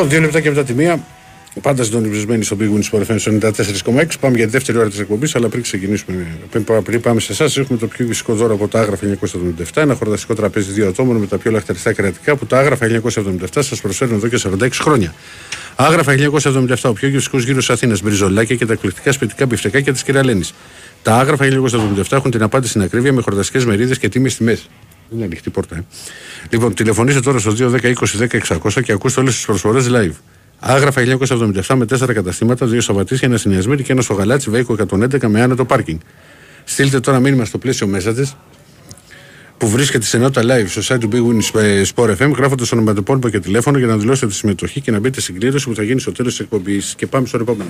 Δύο λεπτά και μετά τη μία. Πάντα συντονισμένοι στο Big Win Sport FM στο 94,6. Πάμε για τη δεύτερη ώρα της εκπομπής. Αλλά πριν ξεκινήσουμε, πριν, πά- πριν πάμε σε εσάς, έχουμε το πιο φυσικό δώρο από τα Άγραφα 1977. Ένα χορταστικό τραπέζι δύο ατόμων με τα πιο λαχταριστά κρεατικά που τα Άγραφα 1977 σας προσφέρουν εδώ και 46 χρόνια. Άγραφα 1977, ο πιο γευστικό γύρος Αθήνας, μπριζολάκια και τα εκπληκτικά σπιτικά μπιφτεκάκια της κυρα-Λένης. Τα Άγραφα 1977 έχουν την απάντηση στην ακρίβεια με χορταστικές μερίδες και τίμιες τιμές. Δεν είναι ανοιχτή πόρτα, ε. Λοιπόν, τηλεφωνήστε τώρα στο 210 20 10 600 και ακούστε όλες τις προσφορές live. Άγραφα 1977 με 4 καταστήματα, 2 Σαββατίσια, ένα συνειασμίρι και ένα στο γαλάτσι Βέικο 111 με άνετο πάρκινγκ. Στείλτε τώρα μήνυμα στο πλαίσιο Messages που βρίσκεται σε ενότητα live στο site του Big Win Sport FM, γράφοντας ονοματεπώνυμο και τηλέφωνο για να δηλώσετε τη συμμετοχή και να μπείτε στην κλήρωση που θα γίνει στο τέλος της εκπομπής. Και πάμε στον επόμενο.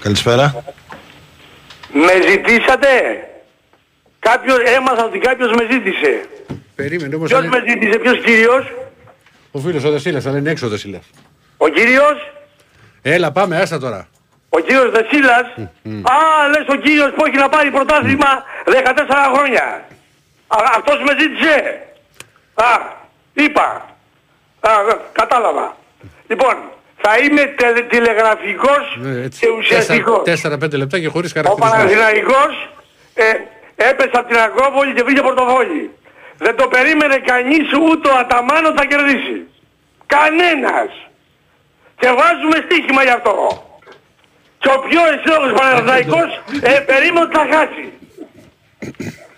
Καλησπέρα. Με ζητήσατε; Κάποιος, έμαθα ότι κάποιος με ζήτησε. Περίμενε όμως. Ποιος με ζήτησε, ποιος κύριος; Ο φίλος ο Δεσίλα, αλλά είναι έξω ο Δεσίλα. Ο κύριος; Έλα, πάμε, άστα τώρα. Ο κύριος Δεσίλας. Α, λες ο κύριος που έχει να πάρει πρωτάθλημα 14 χρόνια. Α, αυτός με ζήτησε. Α, είπα. Α, κατάλαβα. Λοιπόν, θα είμαι τε, τηλεγραφικός Ναι, έτσι. και ουσιαστικός. 4-5 λεπτά και χωρίς Ο χαρακτηριστικά. Παναθηναϊκός ε, έπεσε από την Ακρόπολη και βρήκε πορτοφόλι. Δεν το περίμενε κανείς ούτε ο Αταμάνος θα κερδίσει. Κανένας. Και βάζουμε στοίχημα γι' αυτό. Και ο πιο αισιόδοξος Παναθηναϊκός ε, περίμενε ότι θα χάσει.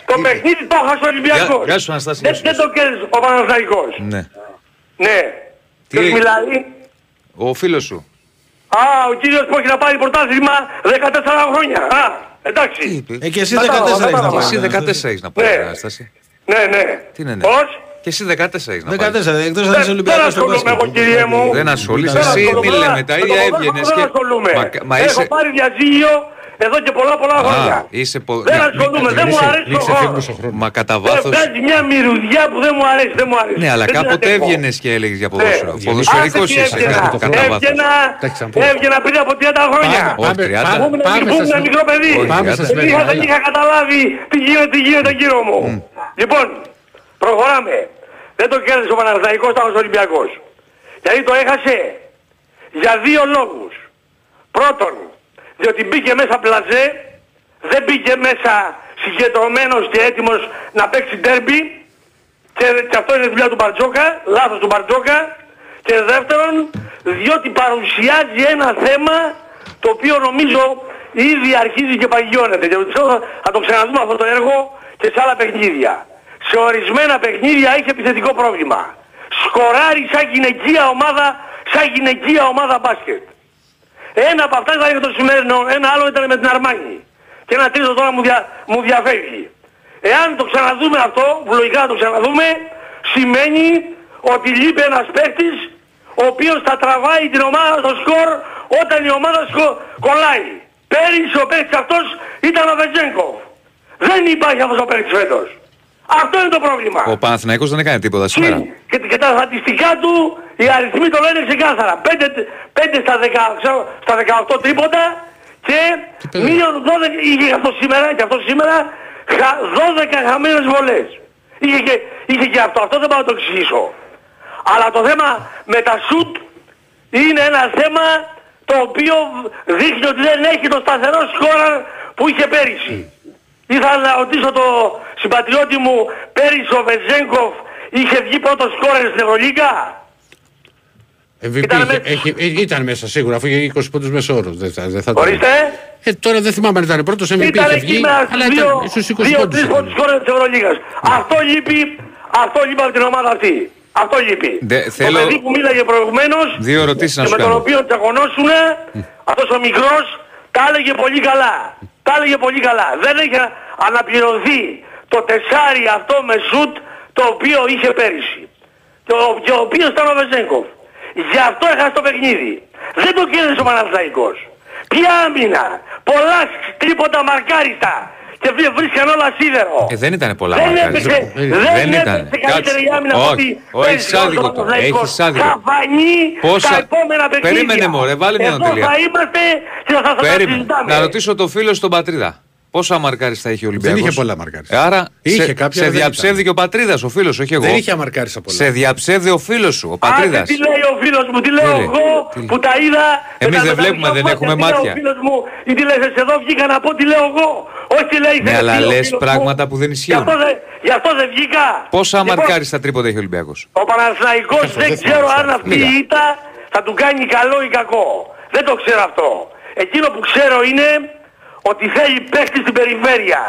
Το παιχνίδι το έχασε ο Ολυμπιακός. Γεια σου, Αναστάση, Δεν, γεια σου. δεν το κέρδισε ο Παναθηναϊκός. Ναι. Ναι. Τι Ποιος έγινε; μιλάει; Ο φίλος σου. Α, ο κύριος που έχει να πάρει πρωτάθλημα 14 χρόνια. Α, εντάξει. Ε, και εσύ Κατάλαβα, 14 έχεις να κατάλαβα. πάρεις. Εσύ 14 έχεις να πάρεις, Ναι. Ανάσταση. Ναι, ναι. Τι είναι, ναι. Πώς; Και εσύ 14 έχεις να πάρεις. 14, εκτός αν Δεν- είσαι Δεν Ολυμπιακός στο ασχολούμαι εγώ μπάσκετ. κύριε μου. Δεν ασχολείσαι. Δεν Εσύ ασχολούμαι. μη λέμε τα Με ίδια το έβγαινες ποδόσφαιρο και... Δεν ασχολούμαι. Μα, μα Έχω είσαι... πάρει διαζύγιο εδώ και πολλά πολλά χρόνια. Α, είσαι πο... Δεν ναι, ασχολούμαι, δεν μου Μην αρέσει ξε- ο μην ξεφύγουμε χώρος. στον χρόνο. Μα κατά Ε, βάθος... Βγάζει μια μυρουδιά που δεν μου αρέσει, δεν μου αρέσει. Ναι, αλλά Δεν την κάποτε αντέχω. έβγαινες και έλεγες για Ναι. ποδόσφαιρο. Άσε Ποδοσφαιρικός τι είσαι έβγαινα. κατά- κατά βάθος. Έβγαινα, Εντάξει, θα πω. έβγαινα πριν από 30 χρόνια. Όχι, 30. Ήμουν Πάμε ήμουν στα ένα μικρό παιδί. Όχι, Πάμε στα τριάντα. Δεν είχα, δεν είχα καταλάβει τι γίνεται, τι γίνεται γύρω μου. Λοιπόν, προχωράμε. Δεν το κέρδισε ο Παναθηναϊκός, ήταν ο Ολυμπιακός. Γιατί το έχασε; Για δύο λόγους. Πρώτον, διότι μπήκε μέσα πλαζέ, δεν μπήκε μέσα συγκεντρωμένος και έτοιμος να παίξει ντέρμπι και, και αυτό είναι δουλειά του Μπαρτζόκα, λάθος του Μπαρτζόκα. Και δεύτερον, διότι παρουσιάζει ένα θέμα το οποίο νομίζω ήδη αρχίζει και παγιώνεται. Και πιστεύω θα το ξαναδούμε αυτό το έργο και σε άλλα παιχνίδια. Σε ορισμένα παιχνίδια έχει επιθετικό πρόβλημα. Σκοράρει σαν γυναικεία ομάδα, σαν γυναικεία ομάδα μπάσκετ. Ένα από αυτά ήταν για το σημερινό, ένα άλλο ήταν με την Αρμάνη. Και ένα τρίτο τώρα μου, δια, μου διαφεύγει. Εάν το ξαναδούμε αυτό, που λογικά θα το ξαναδούμε, σημαίνει ότι λείπει ένας παίκτης ο οποίος θα τραβάει την ομάδα στο σκορ όταν η ομάδα σκο, κολλάει. Πέρυσι ο παίκτης αυτός ήταν ο Βετζέγκοφ. Δεν υπάρχει αυτός ο παίκτης φέτος. Αυτό είναι το πρόβλημα. Ο Παναθηναϊκός δεν έκανε τίποτα σήμερα. Και, και τα στατιστικά του, οι αριθμοί το λένε ξεκάθαρα. 5, στα, 10, ξέρω, στα 18 τρίποτα και μείον 12, είχε αυτό σήμερα και αυτό σήμερα, χα- 12 χαμένες βολές. Είχε και, είχε και αυτό, αυτό δεν πάω να το εξηγήσω. Αλλά το θέμα με τα σουτ είναι ένα θέμα το οποίο δείχνει ότι δεν έχει το σταθερό σκόρα που είχε πέρυσι. Ήθελα να ρωτήσω το συμπατριώτη μου, πέρυσι ο Βεζέγκοφ είχε βγει πρώτος σκόρερ στην Ευρωλίγκα; MVP Ήταν είχε- μέσα. έχει- ε, ήταν μέσα σίγουρα, αφού είχε 20 πόντους μέσο όρος. Δεν θα, δεν θα το- Ορίστε. Ε, τώρα δεν θυμάμαι αν ήταν πρώτος MVP, Ήταν είχε εκεί βγει, με αλλά δύο, ήταν στους 20 δύο, πόντους. τρεις ήταν. πρώτους σκόρερ της Ευρωλίγας. Αυτό λείπει, αυτό λείπει από την ομάδα αυτή. Αυτό λείπει. Δε- Το θέλω- παιδί που μίλαγε προηγουμένως Δύο ερωτήσεις να και σου με τον κάνω. οποίο τσακωνόσουν, αυτός ο μικρός τα έλεγε πολύ καλά. Τα έλεγε πολύ καλά. Δεν έχει αναπληρωθεί το τεσάρι αυτό με σουτ το οποίο είχε πέρυσι. Και ο, και ο οποίος ήταν ο Βεζέγκοφ. Γι' αυτό έχασε το παιχνίδι. Δεν το κέρδισε ο Παναθηναϊκός. Ποια άμυνα. Πολλά τρίποτα μαρκάριστα. Και βρή- βρίσκαν όλα σίδερο. Ε, δεν ήταν πολλά Δεν μαρκάρια. έπαιξε, δεν Δεν ήταν. έπαιξε καλύτερη Κάτσε. άμυνα από Όχι. ότι Όχι, έχεις πέρυσι άδικο ο τώρα. Παναθηναϊκός. Έχεις άδικο. Θα φανεί Πόσα- τα επόμενα παιχνίδια. Περίμενε, μωρέ, βάλε μια Εδώ τελεία. θα είμαστε και θα, θα, θα Περίμενε. συζητάμε. Να ρωτήσω το φίλο στον Πατρίδα. Πόσα μαρκάριστα είχε ο Δεν Ολυμπιακός; είχε πολλά μαρκάρι. Ε, Άρα Είχε σε, κάποια, σε δεν διαψεύδει ήταν. και ο πατρίδας, ο φίλος, όχι εγώ. Δεν είχε αμαρκάρει πολλά. Σε διαψεύδει ο φίλος σου, ο Άντε πατρίδας. τι λέει ο φίλος μου, τι λέω λέει, εγώ τι λέει. που τα είδα. Εμείς με τα- δεν με τα βλέπουμε, δεν μισά έχουμε τι λέει μάτια. Ο φίλος μου, ή τι λες εσύ εδώ βγήκα να πω τι λέω εγώ. Όχι τι λέει Ναι, θέλει αλλά τι λέει ο λες φίλος μου. πράγματα που δεν Γι' ισχύουν. αυτό δεν- Γι' αυτό δεν βγήκα. Πόσα Λοιπόν, μαρκάριστα τρίποτα έχει ο Ολυμπιακός; Ο Παναθηναϊκός Αυτό δεν δεν ξέρω θυμάμαι, αν αυτή λίγα. η ήττα θα του κάνει καλό ή κακό. Δεν το ξέρω αυτό. Εκείνο που ξέρω είναι ότι θέλει παίχτη στην περιφέρεια.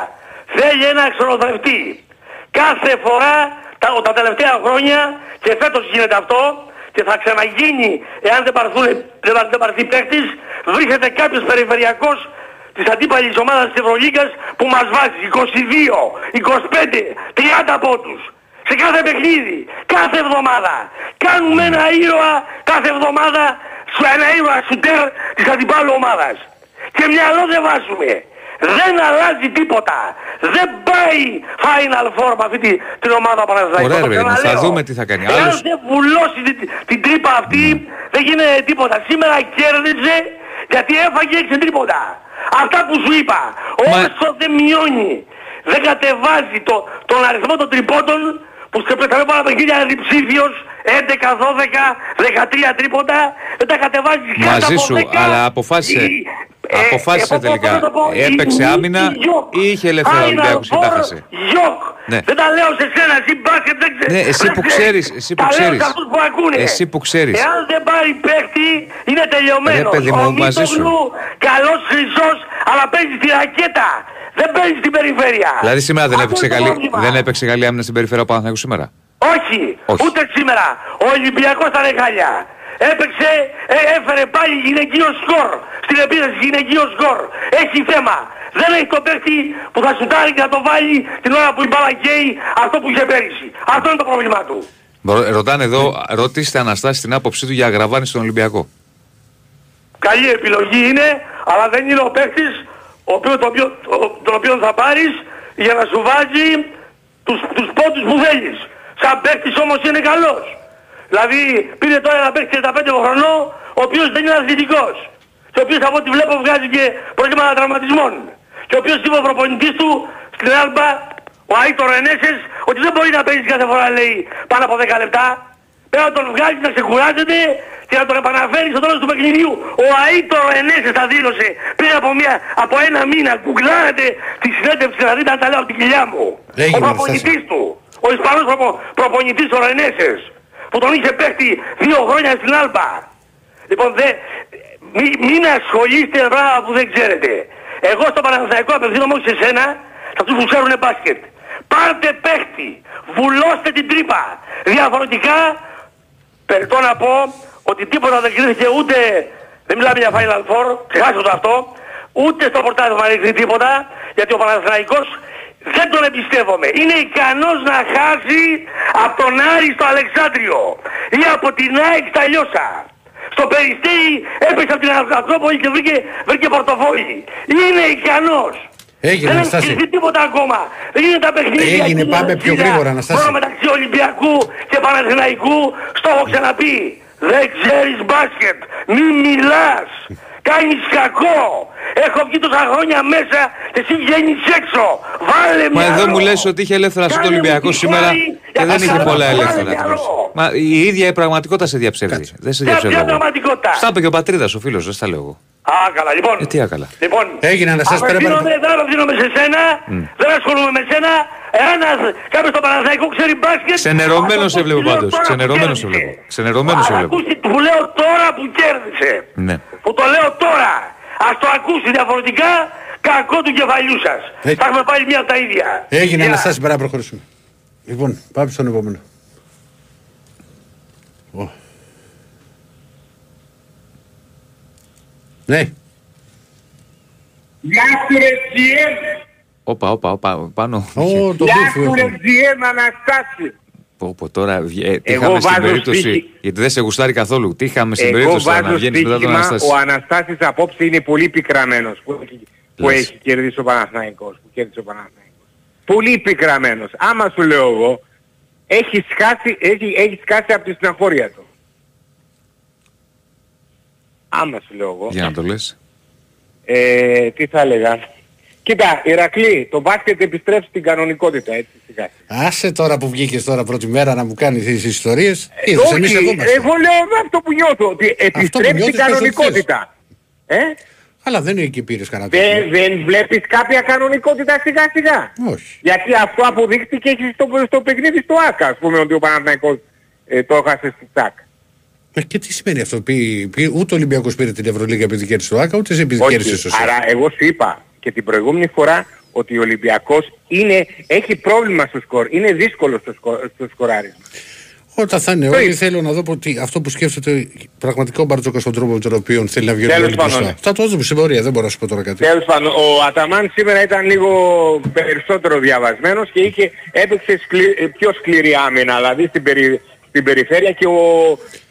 Θέλει ένα ξενοδευτή. Κάθε φορά τα, τα τελευταία χρόνια και φέτος γίνεται αυτό και θα ξαναγίνει εάν δεν, παρθούν, δεν, πα- δεν πάρθει παίχτης βρίσκεται κάποιος περιφερειακός της αντίπαλης ομάδας της Ευρωλίγκας που μας βάζει 22, 25, 30 πόντους σε κάθε παιχνίδι, κάθε εβδομάδα. Κάνουμε ένα ήρωα κάθε εβδομάδα, σου ένα ήρωα σουτέρ της αντιπάλου ομάδας. Και μυαλό δεν βάζουμε. Δεν αλλάζει τίποτα. Δεν πάει Final Four με αυτή τη- την ομάδα Παναθηναϊκός. Ωραία, Το ρε παιδί μου, θα ξαναλέω. δούμε τι θα κάνει. Εάν Άλλος- δεν βουλώσει την, την τρύπα αυτή, δεν γίνεται τίποτα. Σήμερα κέρδισε γιατί έφαγε έξι τρίποτα. Αυτά που σου είπα. Όσο δεν μειώνει, δεν κατεβάζει το, τον αριθμό των τριπώτων που σε πετάμε πάρα παιχνίδια είναι διψήφιος, 11, 12, 13 τρίποτα, δεν τα κατεβάζει κάτω Μαζί από σου, 10. αλλά αποφάσισε. Η- ε, Αποφάσισε ε, πώς- τελικά. πώς να το πω, Έπαιξε η- η- άμυνα η Γιοκ. ή είχε ελεύθερα Final Ολυμπιακός και τα Four, χάσε. Γιοκ. Ναι. Δεν τα λέω σε σένα, εσύ μπάσκετ δεν ξέρεις. Ναι, εσύ δεν που ξέρεις. ξέρεις, εσύ που Τα λέω ξέρεις. σε αυτούς που ακούνε. Εσύ που ξέρεις. Εάν δεν πάρει παίχτη, είναι τελειωμένος. Ρε παιδί μου, μαζί σου. καλός χρυσός, αλλά παίζει στη ρακέτα. Δεν παίζει στην περιφέρεια. Δηλαδή σήμερα δεν Αυτό έπαιξε, είναι το καλή, πρόβλημα. δεν έπαιξε καλή άμυνα στην περιφέρεια ο Παναθηναϊκός σήμερα; Όχι, Όχι. ούτε σήμερα. Ο Ολυμπιακός ήταν χάλια. Έπαιξε, ε, έφερε πάλι γυναικείο σκορ. Στην επίθεση γυναικείο σκορ. Έχει θέμα. Δεν έχει το παίχτη που θα σουτάρει και θα το βάλει την ώρα που η μπάλα καίει αυτό που είχε πέρυσι. Αυτό είναι το πρόβλημά του. Ρω- Ρωτάνε εδώ, ρωτήστε Αναστάση την άποψή του για αγραβάνη στον Ολυμπιακό. Καλή επιλογή είναι, αλλά δεν είναι ο παίχτης ο οποίος, τον, οποίο, ο- τον οποίο θα πάρεις για να σου βάζει τους, τους πόντους που θέλεις. Σαν παίχτης όμως είναι καλός. Δηλαδή πήρε τώρα ένα παίχτη 35 χρονών ο οποίος δεν είναι αθλητικός. Και ο οποίος από ό,τι βλέπω βγάζει και προβλήματα τραυματισμών. Και ο οποίος είπε ο προπονητής του στην Άλμπα, ο Άιτορ Ενέσες, ότι δεν μπορεί να παίζει κάθε φορά λέει πάνω από 10 λεπτά. Πρέπει να τον βγάλει να ξεκουράζεται και να τον επαναφέρει στο τέλος του παιχνιδιού. Ο Αΐτο Ενέσες τα δήλωσε πριν από, μια, από ένα μήνα. Γκουγκλάρετε τη συνέντευξη να δείτε αν τα λέω από την κοιλιά μου. Έγινε, ο προπονητής του. Ο Ισπανός προπο, προπονητής ο Ενέσες. Που τον είχε παίχτη δύο χρόνια στην Άλπα. Λοιπόν, δε, μη, μην ασχολείστε με πράγματα που δεν ξέρετε. Εγώ στο Παναθηναϊκό απευθύνομαι όχι σε σένα, σε αυτούς που ξέρουν μπάσκετ. Πάρτε παίχτη, βουλώστε την τρύπα. Διαφορετικά, περιττώ να πω ότι τίποτα δεν κρίθηκε ούτε, δεν μιλάμε για Final Four, ξεχάστε το αυτό, ούτε στο πορτάδι δεν κρίθηκε τίποτα, γιατί ο Παναθηναϊκός δεν τον εμπιστεύομαι. Είναι ικανός να χάσει από τον Άρη στο Αλεξάνδριο ή από την ΑΕΚ στα Λιώσα. Στο Περιστέρι έπεσε από την Ακρόπολη και βρήκε, βρήκε πορτοφόλι. Είναι ικανός. Έγινε, Δεν Αναστάση. έχει κρυφτεί τίποτα ακόμα. Δεν είναι τα παιχνίδια. Έγινε, εκεί, πάμε πιο Βασίλα. γρήγορα, Αναστάση. Μόνο μεταξύ Ολυμπιακού και Παναθηναϊκού, στο έχω ξαναπεί. Δεν ξέρεις μπάσκετ. Μη μιλάς. Κάνεις κακό. Έχω βγει τόσα χρόνια μέσα και εσύ βγαίνεις έξω. Βάλε Μα μυαλό. εδώ μου λες ότι είχε ελεύθερα στο Κάνε μου Ολυμπιακό τη σήμερα χάρη και για δεν τα είχε καλά. πολλά Βάλε ελεύθερα. μυαλό. Μα η ίδια η πραγματικότητα σε διαψεύδει. Δεν σε Ποια- διαψεύδω ποια εγώ. πραγματικότητα; Στα είπε και ο πατρίδας ο φίλος, δεν στα λέω εγώ. Α, καλά, λοιπόν. Ε, τι άκαλα. Λοιπόν, Έγινε, Αναστάση, πρέπει να- απευθύνομαι, δεν απευθύνομαι σε σένα, δεν ασχολούμαι με σένα. Εάν ας- κάποιος στο Παναθηναϊκό ξέρει μπάσκετ... Ξενερωμένος αυτό σε που βλέπω λέω πάντως. τώρα που Ξενερωμένος σε κέρδισε. βλέπω. Ξενερωμένος σε Α, βλέπω. ακούστε, που λέω τώρα που κέρδισε. Ναι. Που το λέω τώρα. Ας το ακούσεις διαφορετικά, κακό του κεφαλιού σας. Ε. Θα έχουμε πάλι μία από τα ίδια. Έγινε, Γεια. Αναστάση, πρέπει να προχωρήσουμε. Λοιπόν, πάμε στον επόμενο. Ω. Ναι, Γεια σου ρε Τζιέμ, Όπα, όπα, όπα, πάνω. Ω, το γεια μπίφι σου ρε έχουμε. Τζιέμ Αναστάση. Πω, πω, τώρα βγε- ε, τι Εγώ είχαμε στην βάζω περίπτωση; στοίχη. Γιατί δεν σε γουστάρει καθόλου. Τι είχαμε στην Εγώ περίπτωση τώρα να βάζω βγαίνεις μετά τον στοίχημα, Αναστάση; ο Αναστάσης απόψε είναι πολύ πικραμένος που έχει, που Λες. έχει κερδίσει ο Παναθηναϊκός, που κέρδισε ο Παναθηναϊκός. Πολύ πικραμένος. Άμα σου λέω εγώ, έχει σκάσει, έχει, έχει σκάσει από τη στεναχώρια του. Άμα σου λέω εγώ. Για να το λες. Ε, τι θα έλεγα; Κοίτα, Ηρακλή, το μπάσκετ επιστρέψει στην κανονικότητα, έτσι σιγά. Άσε τώρα που βγήκες τώρα πρώτη μέρα να μου κάνεις τις ιστορίες. Ε, Είδες, εμείς όχι, εδώ είμαστε. εγώ λέω με αυτό που νιώθω, ότι επιστρέψει νιώθεις στην πες ό,τι κανονικότητα. Ε; Αλλά δεν είναι εκεί πήρες κανένα Δεν, τέτοιο. δεν βλέπεις κάποια κανονικότητα σιγά σιγά; Όχι. Γιατί αυτό αποδείχτηκε και στο, στο παιχνίδι στο ΆΚΑ, ας πούμε, ότι ο Παναθηναϊκός ε, το έχασε στη ΤΑΚ. Ε, Και τι σημαίνει αυτό, πει, πει, ούτε ο Ολυμπιακός πήρε την Ευρωλίγα επειδή κέρδισε το ΆΚΑ, ούτε εσύ επειδή κέρδισε το ΣΕΦ. άρα εγώ σου είπα και την προηγούμενη φορά ότι ο Ολυμπιακός είναι, έχει πρόβλημα στο σκορ, είναι δύσκολο στο, σκο, στο σκοράρισμα. Όταν θα είναι Το όλοι είπα. θέλω να δω ότι αυτό που σκέφτεται πραγματικά ο Μπαρτζόκας στον τρόπο με τον οποίο θέλει να βγει Τέλος όλοι πάντων, μπροστά. ναι. Θα το δούμε στην πορεία, δεν μπορώ να σου πω τώρα κάτι. Τέλος πάντων, ο Αταμάν σήμερα ήταν λίγο περισσότερο διαβασμένος και είχε, έπαιξε σκλη, ε, πιο σκληρή άμυνα, δηλαδή στην, περι, στην περιφέρεια και ο,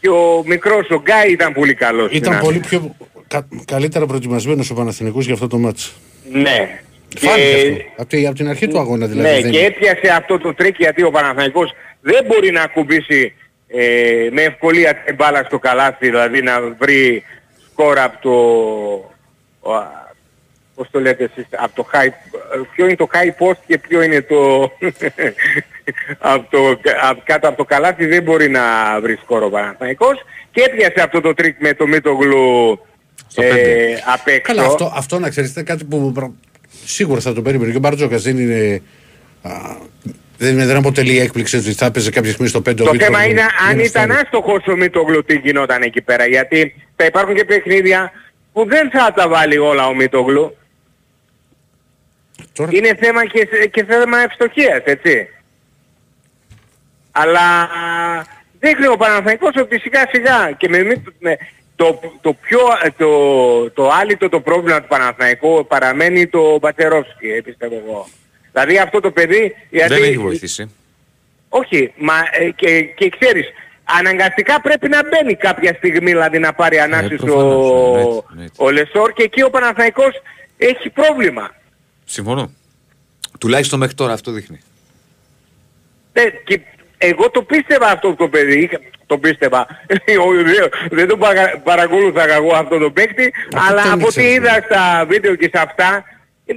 και ο μικρός, ο Γκάι ήταν πολύ καλός. στην Ήταν άμυνα. πολύ πιο κα- καλύτερα προετοιμασμένος ο Παναθηναϊκός για αυτό το μάτς. Ναι. Φάνηκε Και- αυτό. Από, τη- από την αρχή του αγώνα δηλαδή. ναι, δεν και είναι. έπιασε αυτό το τρικ γιατί ο Παναθηναϊκός δεν μπορεί να ακουμπήσει ε, με ευκολία την μπάλα στο καλάθι, δηλαδή να βρει σκορ από το... ο, α, πώς το λέτε εσείς, από το high, ποιο είναι το high post και ποιο είναι το... από το από, κάτω από το καλάθι δεν μπορεί να βρει σκορ ο ο Παναθηναϊκός και έπιασε αυτό το τρικ με το Μίτογλου ε, απ' έξω. Καλά, αυτό, αυτό να ξέρεις είναι κάτι που πρα- σίγουρα θα το περίμενε. Και ο Μπαρτζόκας δεν είναι... Α, δεν, είναι- δεν αποτελεί έκπληξη ότι θα έπαιζε κάποια στιγμή στο 5 Το θέμα είναι αν ήταν άστοχος ο Μητογλου τι γινόταν εκεί πέρα. Γιατί θα υπάρχουν και παιχνίδια που δεν θα τα βάλει όλα ο Μητογλου. Τώρα- Είναι θέμα και, και θέμα ευστοχίας, έτσι. Αλλά δείχνει ο Παναθηναϊκός ότι σιγά σιγά και με, μη- με- το, το πιο το, το άλυτο το πρόβλημα του Παναθηναϊκού παραμένει το Μπατσερόφσκι, ε, πιστεύω εγώ. Δηλαδή αυτό το παιδί... γιατί- Δεν έχει βοηθήσει. όχι, μα ε, και, και ξέρεις, αναγκαστικά πρέπει να μπαίνει κάποια στιγμή, δηλαδή να πάρει ανάσης προφανώς, ο, εννοείται, εννοείται. ο Λεσόρ και εκεί ο Παναθηναϊκός έχει πρόβλημα. Συμφωνώ. Τουλάχιστον μέχρι τώρα αυτό δείχνει. Ε, και εγώ το πίστευα αυτό το παιδί, είχα- το πίστευα. δεν- δεν το παρα- παρακολούθα εγώ αυτό το παίκτη, αλλά τον από ό,τι ήξερες, είδα στα βίντεο και σε αυτά, ε,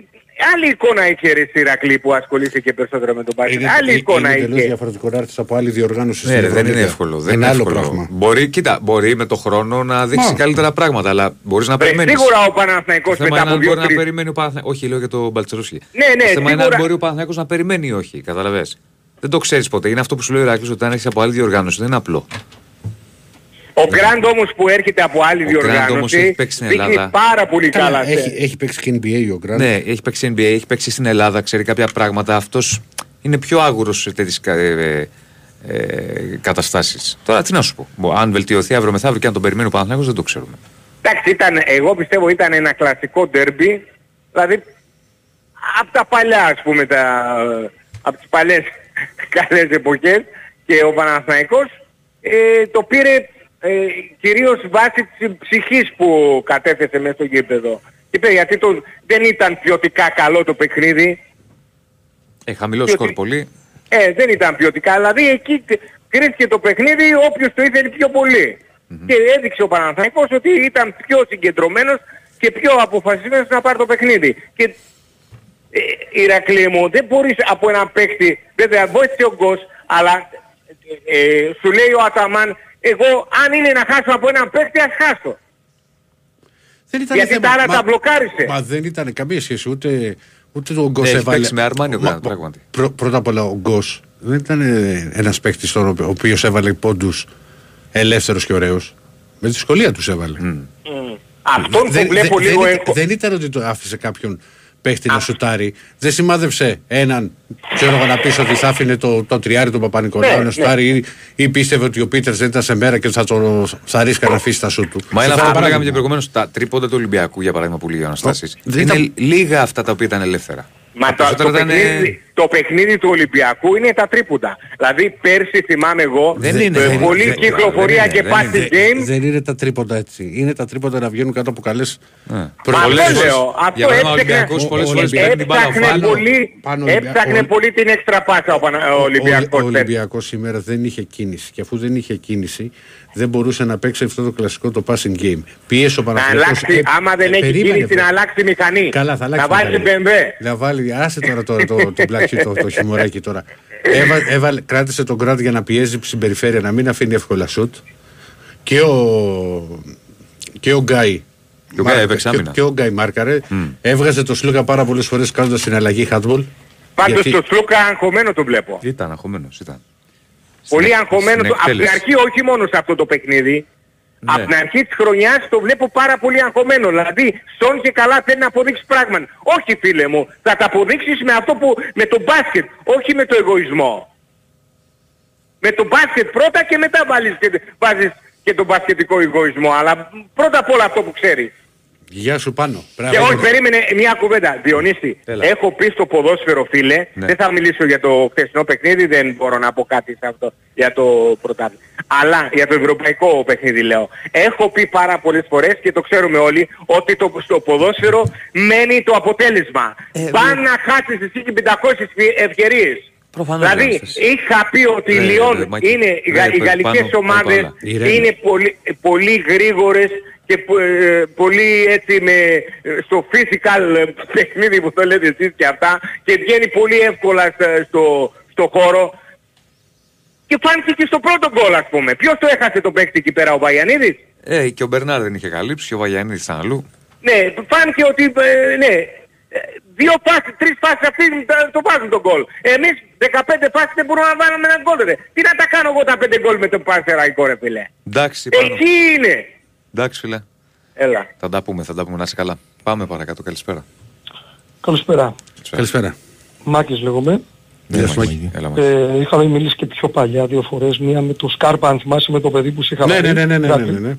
άλλη εικόνα είχε ρε Σιρακλή που ασχολήθηκε και περισσότερο με τον μπάσκετ. Άλλη εικόνα είναι τελείως είχε. διαφορετικό να έρθεις από άλλη διοργάνωση. Ναι, στην ρε, δεν είναι Ευρωλίγα. εύκολο. Δεν είναι είναι άλλο εύκολο. πράγμα. Μπορεί, κοίτα, μπορεί με το χρόνο να δείξει Μα. καλύτερα πράγματα, αλλά μπορείς να Ε, περιμένεις. Σίγουρα ο Παναθηναϊκός Το θέμα μετά είναι από αν μπορεί να δύο-τρεις περιμένει ο Παναθηναϊκός. Όχι, λέω για τον Μπαλτσερόσχη. Ναι, ναι, το θέμα είναι αν σίγουρα. μπορεί ο Παναθηναϊκός να περιμένει ή όχι. Καταλαβες. Δεν το ξέρεις ποτέ. Είναι αυτό που σου λέει ο Ηράκλειος ότι αν έχεις από άλλη διοργάνωση δεν είναι απλό. Ο Γκραντ όμως που έρχεται από άλλη Ο Grant όμως διοργάνωση έχει παίξει στην δείχνει Ελλάδα. πάρα πολύ Καλά, καλά. έχει, έχει παίξει και NBA ο Γκραντ. Ναι, έχει παίξει NBA, έχει παίξει στην Ελλάδα, ξέρει κάποια πράγματα. Αυτός είναι πιο άγουρος σε τέτοιες ε, ε, καταστάσεις. Τώρα τι να σου πω. Μπο- Αν βελτιωθεί αύριο μεθαύριο και αν τον περιμένει ο Παναθηναϊκός δεν το ξέρουμε. Εντάξει, ήταν, εγώ πιστεύω ήταν ένα κλασικό ντερμπι, δηλαδή από τα παλιά ας πούμε, τα, από τις παλιές καλές εποχές και ο Παναθηναϊκός ε, το πήρε ε, κυρίως βάσει της ψυχής που κατέθεσε μέσα στο γήπεδο. Είπε, γιατί το, δεν ήταν ποιοτικά καλό το παιχνίδι, Έχει χαμηλό Και σκορ ότι- πολύ. Ε, δεν ήταν ποιοτικά. Δηλαδή εκεί κρίθηκε το παιχνίδι όποιος το ήθελε πιο πολυ Και έδειξε ο Παναθηναϊκός ότι ήταν πιο συγκεντρωμένος και πιο αποφασισμένος να πάρει το παιχνίδι. Και ε, Ηρακλή μου, δεν μπορείς από έναν παίκτη, βέβαια βοήθησε ο Γκος, αλλά ε, ε, σου λέει ο Αταμάν, εγώ αν είναι να χάσω από έναν παίκτη, ας χάσω. Δεν ήταν Γιατί θέμα- τα άλλα μα- τα μπλοκάρισε. Μα δεν ήταν καμία σχέση ούτε, ούτε ο Γκος Ναι, έχει έβαλε. παίξει με Αρμάνι ο Μα- Γκραντ, πράγματι. πρω- πρώτα απ' όλα ο Γκος δεν ήταν ε, ένας παίκτης τώρα ο οποίος έβαλε πόντους ελεύθερος και ωραίος. Με δυσκολία τους έβαλε. Αυτόν που δεν, βλέπω δεν- λίγο δεν, έχω... δεν ήταν ότι το άφησε κάποιον παίχτη να σουτάρει. Δεν σημάδευσε έναν, ξέρω εγώ να πεις ότι θα άφηνε το, το τριάρι του Παπα-Νικολάου Ναι, να σουτάρει ή, ή πίστευε ότι ο Πίτερς δεν ήταν σε μέρα και θα, το, θα ρίσκα να αφήσει τα σου του. Μα είναι Σε αυτό που παράδειγμα. λέγαμε και προηγουμένως. Τα τρίποντα του Ολυμπιακού, για παράδειγμα, που λέει ο Αναστάσης. δεν Είναι ήταν- λίγα αυτά τα οποία ήταν ελεύθερα. Μα Τα το, το περισσότερα ήταν, ε, παιχνίδι, το παιχνίδι του Ολυμπιακού είναι τα τρίποντα. Δηλαδή πέρσι θυμάμαι εγώ, Δεν είναι, ε, δεν είναι, πολλή δεν- κυκλοφορία δεν και είναι, δεν passing είναι. game. Δεν είναι τα τρίποντα έτσι. Είναι τα τρίποντα να βγαίνουν κάτω από καλές Μα αυτό προβολές. λέω. Για Αυτό παράδειγμα, ο έψαχνε, Ολυμπιακός πολλές ο φορές παίρνει την μπάλα έψαχνε πάνω. πολύ, πάνω Ολυμπια- έψαχνε ο- πολύ την έξτρα πάσα ο, Πανα- ο Ολυμπιακός. Ο, ο Ολυμπιακός σήμερα δεν είχε κίνηση. Και αφού δεν είχε κίνηση, δεν μπορούσε να παίξει αυτό το κλασικό το passing game. Πίεσε ο Να Παναθηναϊκός. αλλάξει, Ε, άμα δεν ε, έχει περίμενε, κίνηση βρε. να αλλάξει μηχανή. Καλά, θα αλλάξει. Να βάζει μηχανή. BMW. Να βάλει, άσε τώρα το, το, το, πλάκι, το, το χιμωράκι τώρα. Έβα, έβαλε, κράτησε τον Γκραντ για να πιέζει στην περιφέρεια, να μην αφήνει εύκολα σουτ. Και ο, και ο Γκάι. Και ο Γκάι έπαιξε και, άμυνα. και ο Γκάι μάρκαρε. Έβγαζε το Σλούκα πάρα πολλές φορές κάνοντας την αλλαγή hardball. Πάντως Γιατί- το Σλούκα αγχωμένο το βλέπω. Ήταν αγχωμένος, ήταν. Πολύ Στην- αγχωμένο. στην το- Από την εκτέλεση. αρχή όχι μόνο σε αυτό το παιχνίδι. Ναι. Από την αρχή της χρονιάς το βλέπω πάρα πολύ αγχωμένο. Δηλαδή, στον και καλά θέλει να αποδείξει πράγματα. Όχι φίλε μου, θα τα αποδείξεις με αυτό που, με το μπάσκετ, όχι με το εγωισμό. Με το μπάσκετ πρώτα και μετά βάλεις και, βάζεις και τον μπασκετικό εγωισμό. Αλλά πρώτα απ' όλα αυτό που ξέρεις. Γεια σου πάνω. Και όχι, περίμενε μια κουβέντα. Διονύση, Έλα. έχω πει στο ποδόσφαιρο φίλε, Ναι. δεν θα μιλήσω για το χθεσινό παιχνίδι, δεν μπορώ να πω κάτι σε αυτό για το πρωτάθλημα. Αλλά για το ευρωπαϊκό παιχνίδι λέω. Έχω πει πάρα πολλές φορές και το ξέρουμε όλοι ότι το, στο ποδόσφαιρο μένει το αποτέλεσμα. Ε, Πάνε να χάσεις εσύ και 500 ευκαιρίες. Προφανώς, δηλαδή Γιάννης. είχα πει ότι η Ρε, Λιόν ρε, Μάκη. είναι, οι, γα- Ρε, οι πάνω, γαλλικές πάνω, ομάδες πάνω. Ηρέμη. είναι πολύ, πολύ γρήγορες και πο- ε, πολύ έτσι με, ε, στο physical ε, παιχνίδι που το λέτε εσείς και αυτά και βγαίνει πολύ εύκολα στα- στο, στο χώρο και φάνηκε και στο πρώτο γκολ ας πούμε. Ποιος το έχασε το παίκτη εκεί πέρα ο Βαγιανίδης; Ε, και ο Μπερνάρ δεν είχε καλύψει και ο Βαγιανίδης ήταν αλλού. Ναι, φάνηκε ότι ε, ναι, ε, δύο πάσεις, τρεις πάσεις αυτοί τα- το βάζουν τον γκολ. Εμείς 15 πάσεις δεν μπορούμε να βάλουμε ένα γκολ ρε. Τι να τα κάνω εγώ τα 5 γκολ με το πασεραϊκό ρε φίλε. Εντάξει, πάνω. Εκεί είναι. Εντάξει, φίλε. Έλα. Θα τα πούμε, θα τα πούμε. Να είσαι καλά. Πάμε παρακάτω. Καλησπέρα. Καλησπέρα. Καλησπέρα. Μάκης λέγομαι. Γεια σου, Μάκη. Μάκη. Έλα, Μάκη. Ε, είχαμε μιλήσει και πιο παλιά δύο φορές. Μία με το Σκάρπα, αν θυμάσαι, με το παιδί που σε είχα Ναι, βάλει. ναι, ναι, ναι, ναι, Κάτι. ναι, ναι.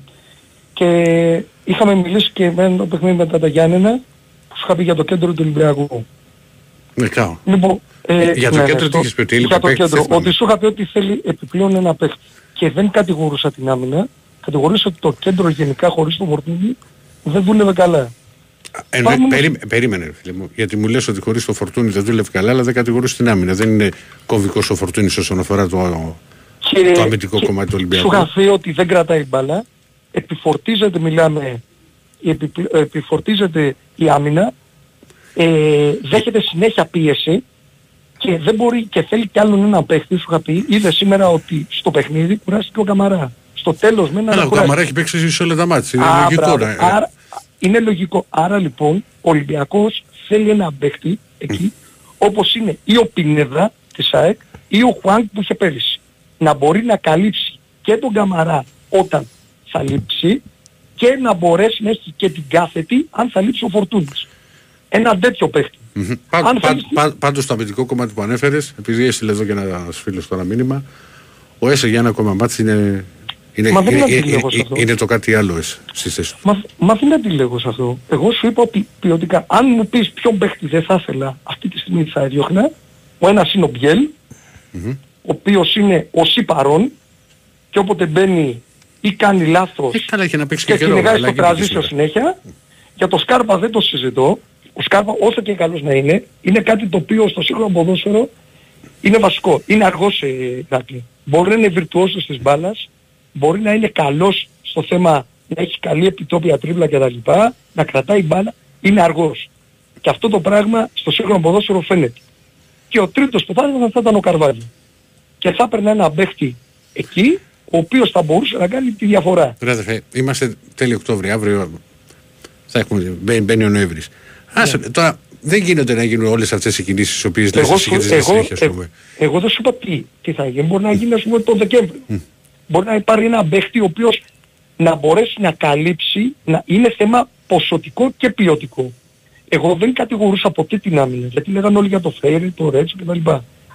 Και είχαμε μιλήσει και με ένα παιχνίδι μετά τα Γιάννενα που σου είχα πει για το κέντρο του Ολυμπιακού. Ναι, κάω. Λοιπόν, ε, Για το ναι, κέντρο ναι, τι είχες πει, ότι έλειπε Για το παίκτης, κέντρο. δεν θυμάμαι. Ότι σου είχα πει ότι θέλει επιπλέον ένα παίχτη. Και δεν κατηγορούσα την άμυνα. Κατηγορούσα ότι το κέντρο γενικά χωρίς το φορτούνι δεν δούλευε καλά. Ε, Πάμε ναι, όμως- περί- περίμενε, ρε φίλε μου. Γιατί μου λες ότι χωρίς το φορτούνι δεν δούλευε καλά, αλλά δεν κατηγορούσε την άμυνα. Δεν είναι κομβικός ο φορτούνης όσον αφορά το, Και- το αμυντικό και κομμάτι του Σου Ολυμπιακού. είχα πει ότι δεν κρατάει μπάλα, επιφορτίζεται μιλάμε, η επιπλ- επιφορτίζεται η άμυνα, ε, δέχεται συνέχεια πίεση και δεν μπορεί και θέλει κι άλλον ένα παίχτη, σου είχα πει, είδε σήμερα ότι στο παιχνίδι κουράστηκε ο Καμαρά. Στο τέλος με ένα Αλλά ο Καμαρά έχει παίξει σε όλα τα μάτια. Είναι Α, λογικό. μπράβο. να- ε, Άρα, είναι λογικό. Άρα λοιπόν ο Ολυμπιακός θέλει ένα παίχτη εκεί όπως είναι ή ο Πινέδα της ΑΕΚ ή ο Χουάνκ που είχε πέρυσι. Να μπορεί να καλύψει και τον Καμαρά όταν θα λείψει και να μπορέσει να έχει και την κάθετη αν θα λείψει ο Φορτούνης. Ένα τέτοιο παίχτη. Μμμ. Πα- Αν πα- θέλεις- πα- Πάντως το αμυντικό κομμάτι που ανέφερες, επειδή έστειλε εδώ και ένας φίλος τώρα μήνυμα, ο Έσε για ένα ακόμα μάτι είναι, είναι, Μα δεν είναι, είναι είναι, αντίλογος είναι, αυτό. είναι το κάτι άλλο Έσε στις θέσεις του. Μα, μα δεν αντιλέγω σε αυτό. Εγώ σου είπα ότι ποιοτικά, αν μου πεις ποιον παίχτη δεν θα ήθελα αυτή τη στιγμή θα έδιωχνα, ο ένας είναι ο μπιελ ο οποίος είναι ο Σιπαρών και όποτε μπαίνει ή κάνει λάθος Ε, καλά, είχε να παίξει και και καιρό. κυνηγάει αλλά στο και πήγε τραζίσιο σήμερα. συνέχεια. Για το Σκάρπα δεν το συζητώ. Ο Σκάρπα όσο και καλός να είναι, είναι κάτι το οποίο στο σύγχρονο ποδόσφαιρο είναι βασικό. Είναι αργός ε, Ηράκλη. Μπορεί να είναι βιρτουόσος της μπάλας, μπορεί να είναι καλός στο θέμα να έχει καλή επιτόπια τρίπλα κτλ. Να κρατάει μπάλα, είναι αργός. Και αυτό το πράγμα στο σύγχρονο ποδόσφαιρο φαίνεται. Και ο τρίτος που θα ήταν θα ήταν ο Καρβάλιο. Και θα έπαιρνε ένα παίχτη εκεί, ο οποίος θα μπορούσε να κάνει τη διαφορά. Ρε αδερφέ, είμαστε τέλειο Οκτώβρη, αύριο θα έχουμε, μπαίνει, μπαίνει ο Νοέμβρης. Άσε, τώρα δεν γίνονται να γίνουν όλες αυτές οι κινήσεις τις οποίες λες Εγώ, εσύ σου, και τις εγώ, συνέχεια, ας ε, πούμε. εγώ δεν σου είπα τι, τι θα γίνει. Μπορεί να γίνει ας πούμε το Δεκέμβριο. Μπορεί να υπάρχει ένα παίχτη ο οποίος να μπορέσει να καλύψει, να είναι θέμα ποσοτικό και ποιοτικό. Εγώ δεν κατηγορούσα ποτέ την άμυνα, γιατί λέγανε όλοι για το Φέιρι, το Ρέτσο κτλ.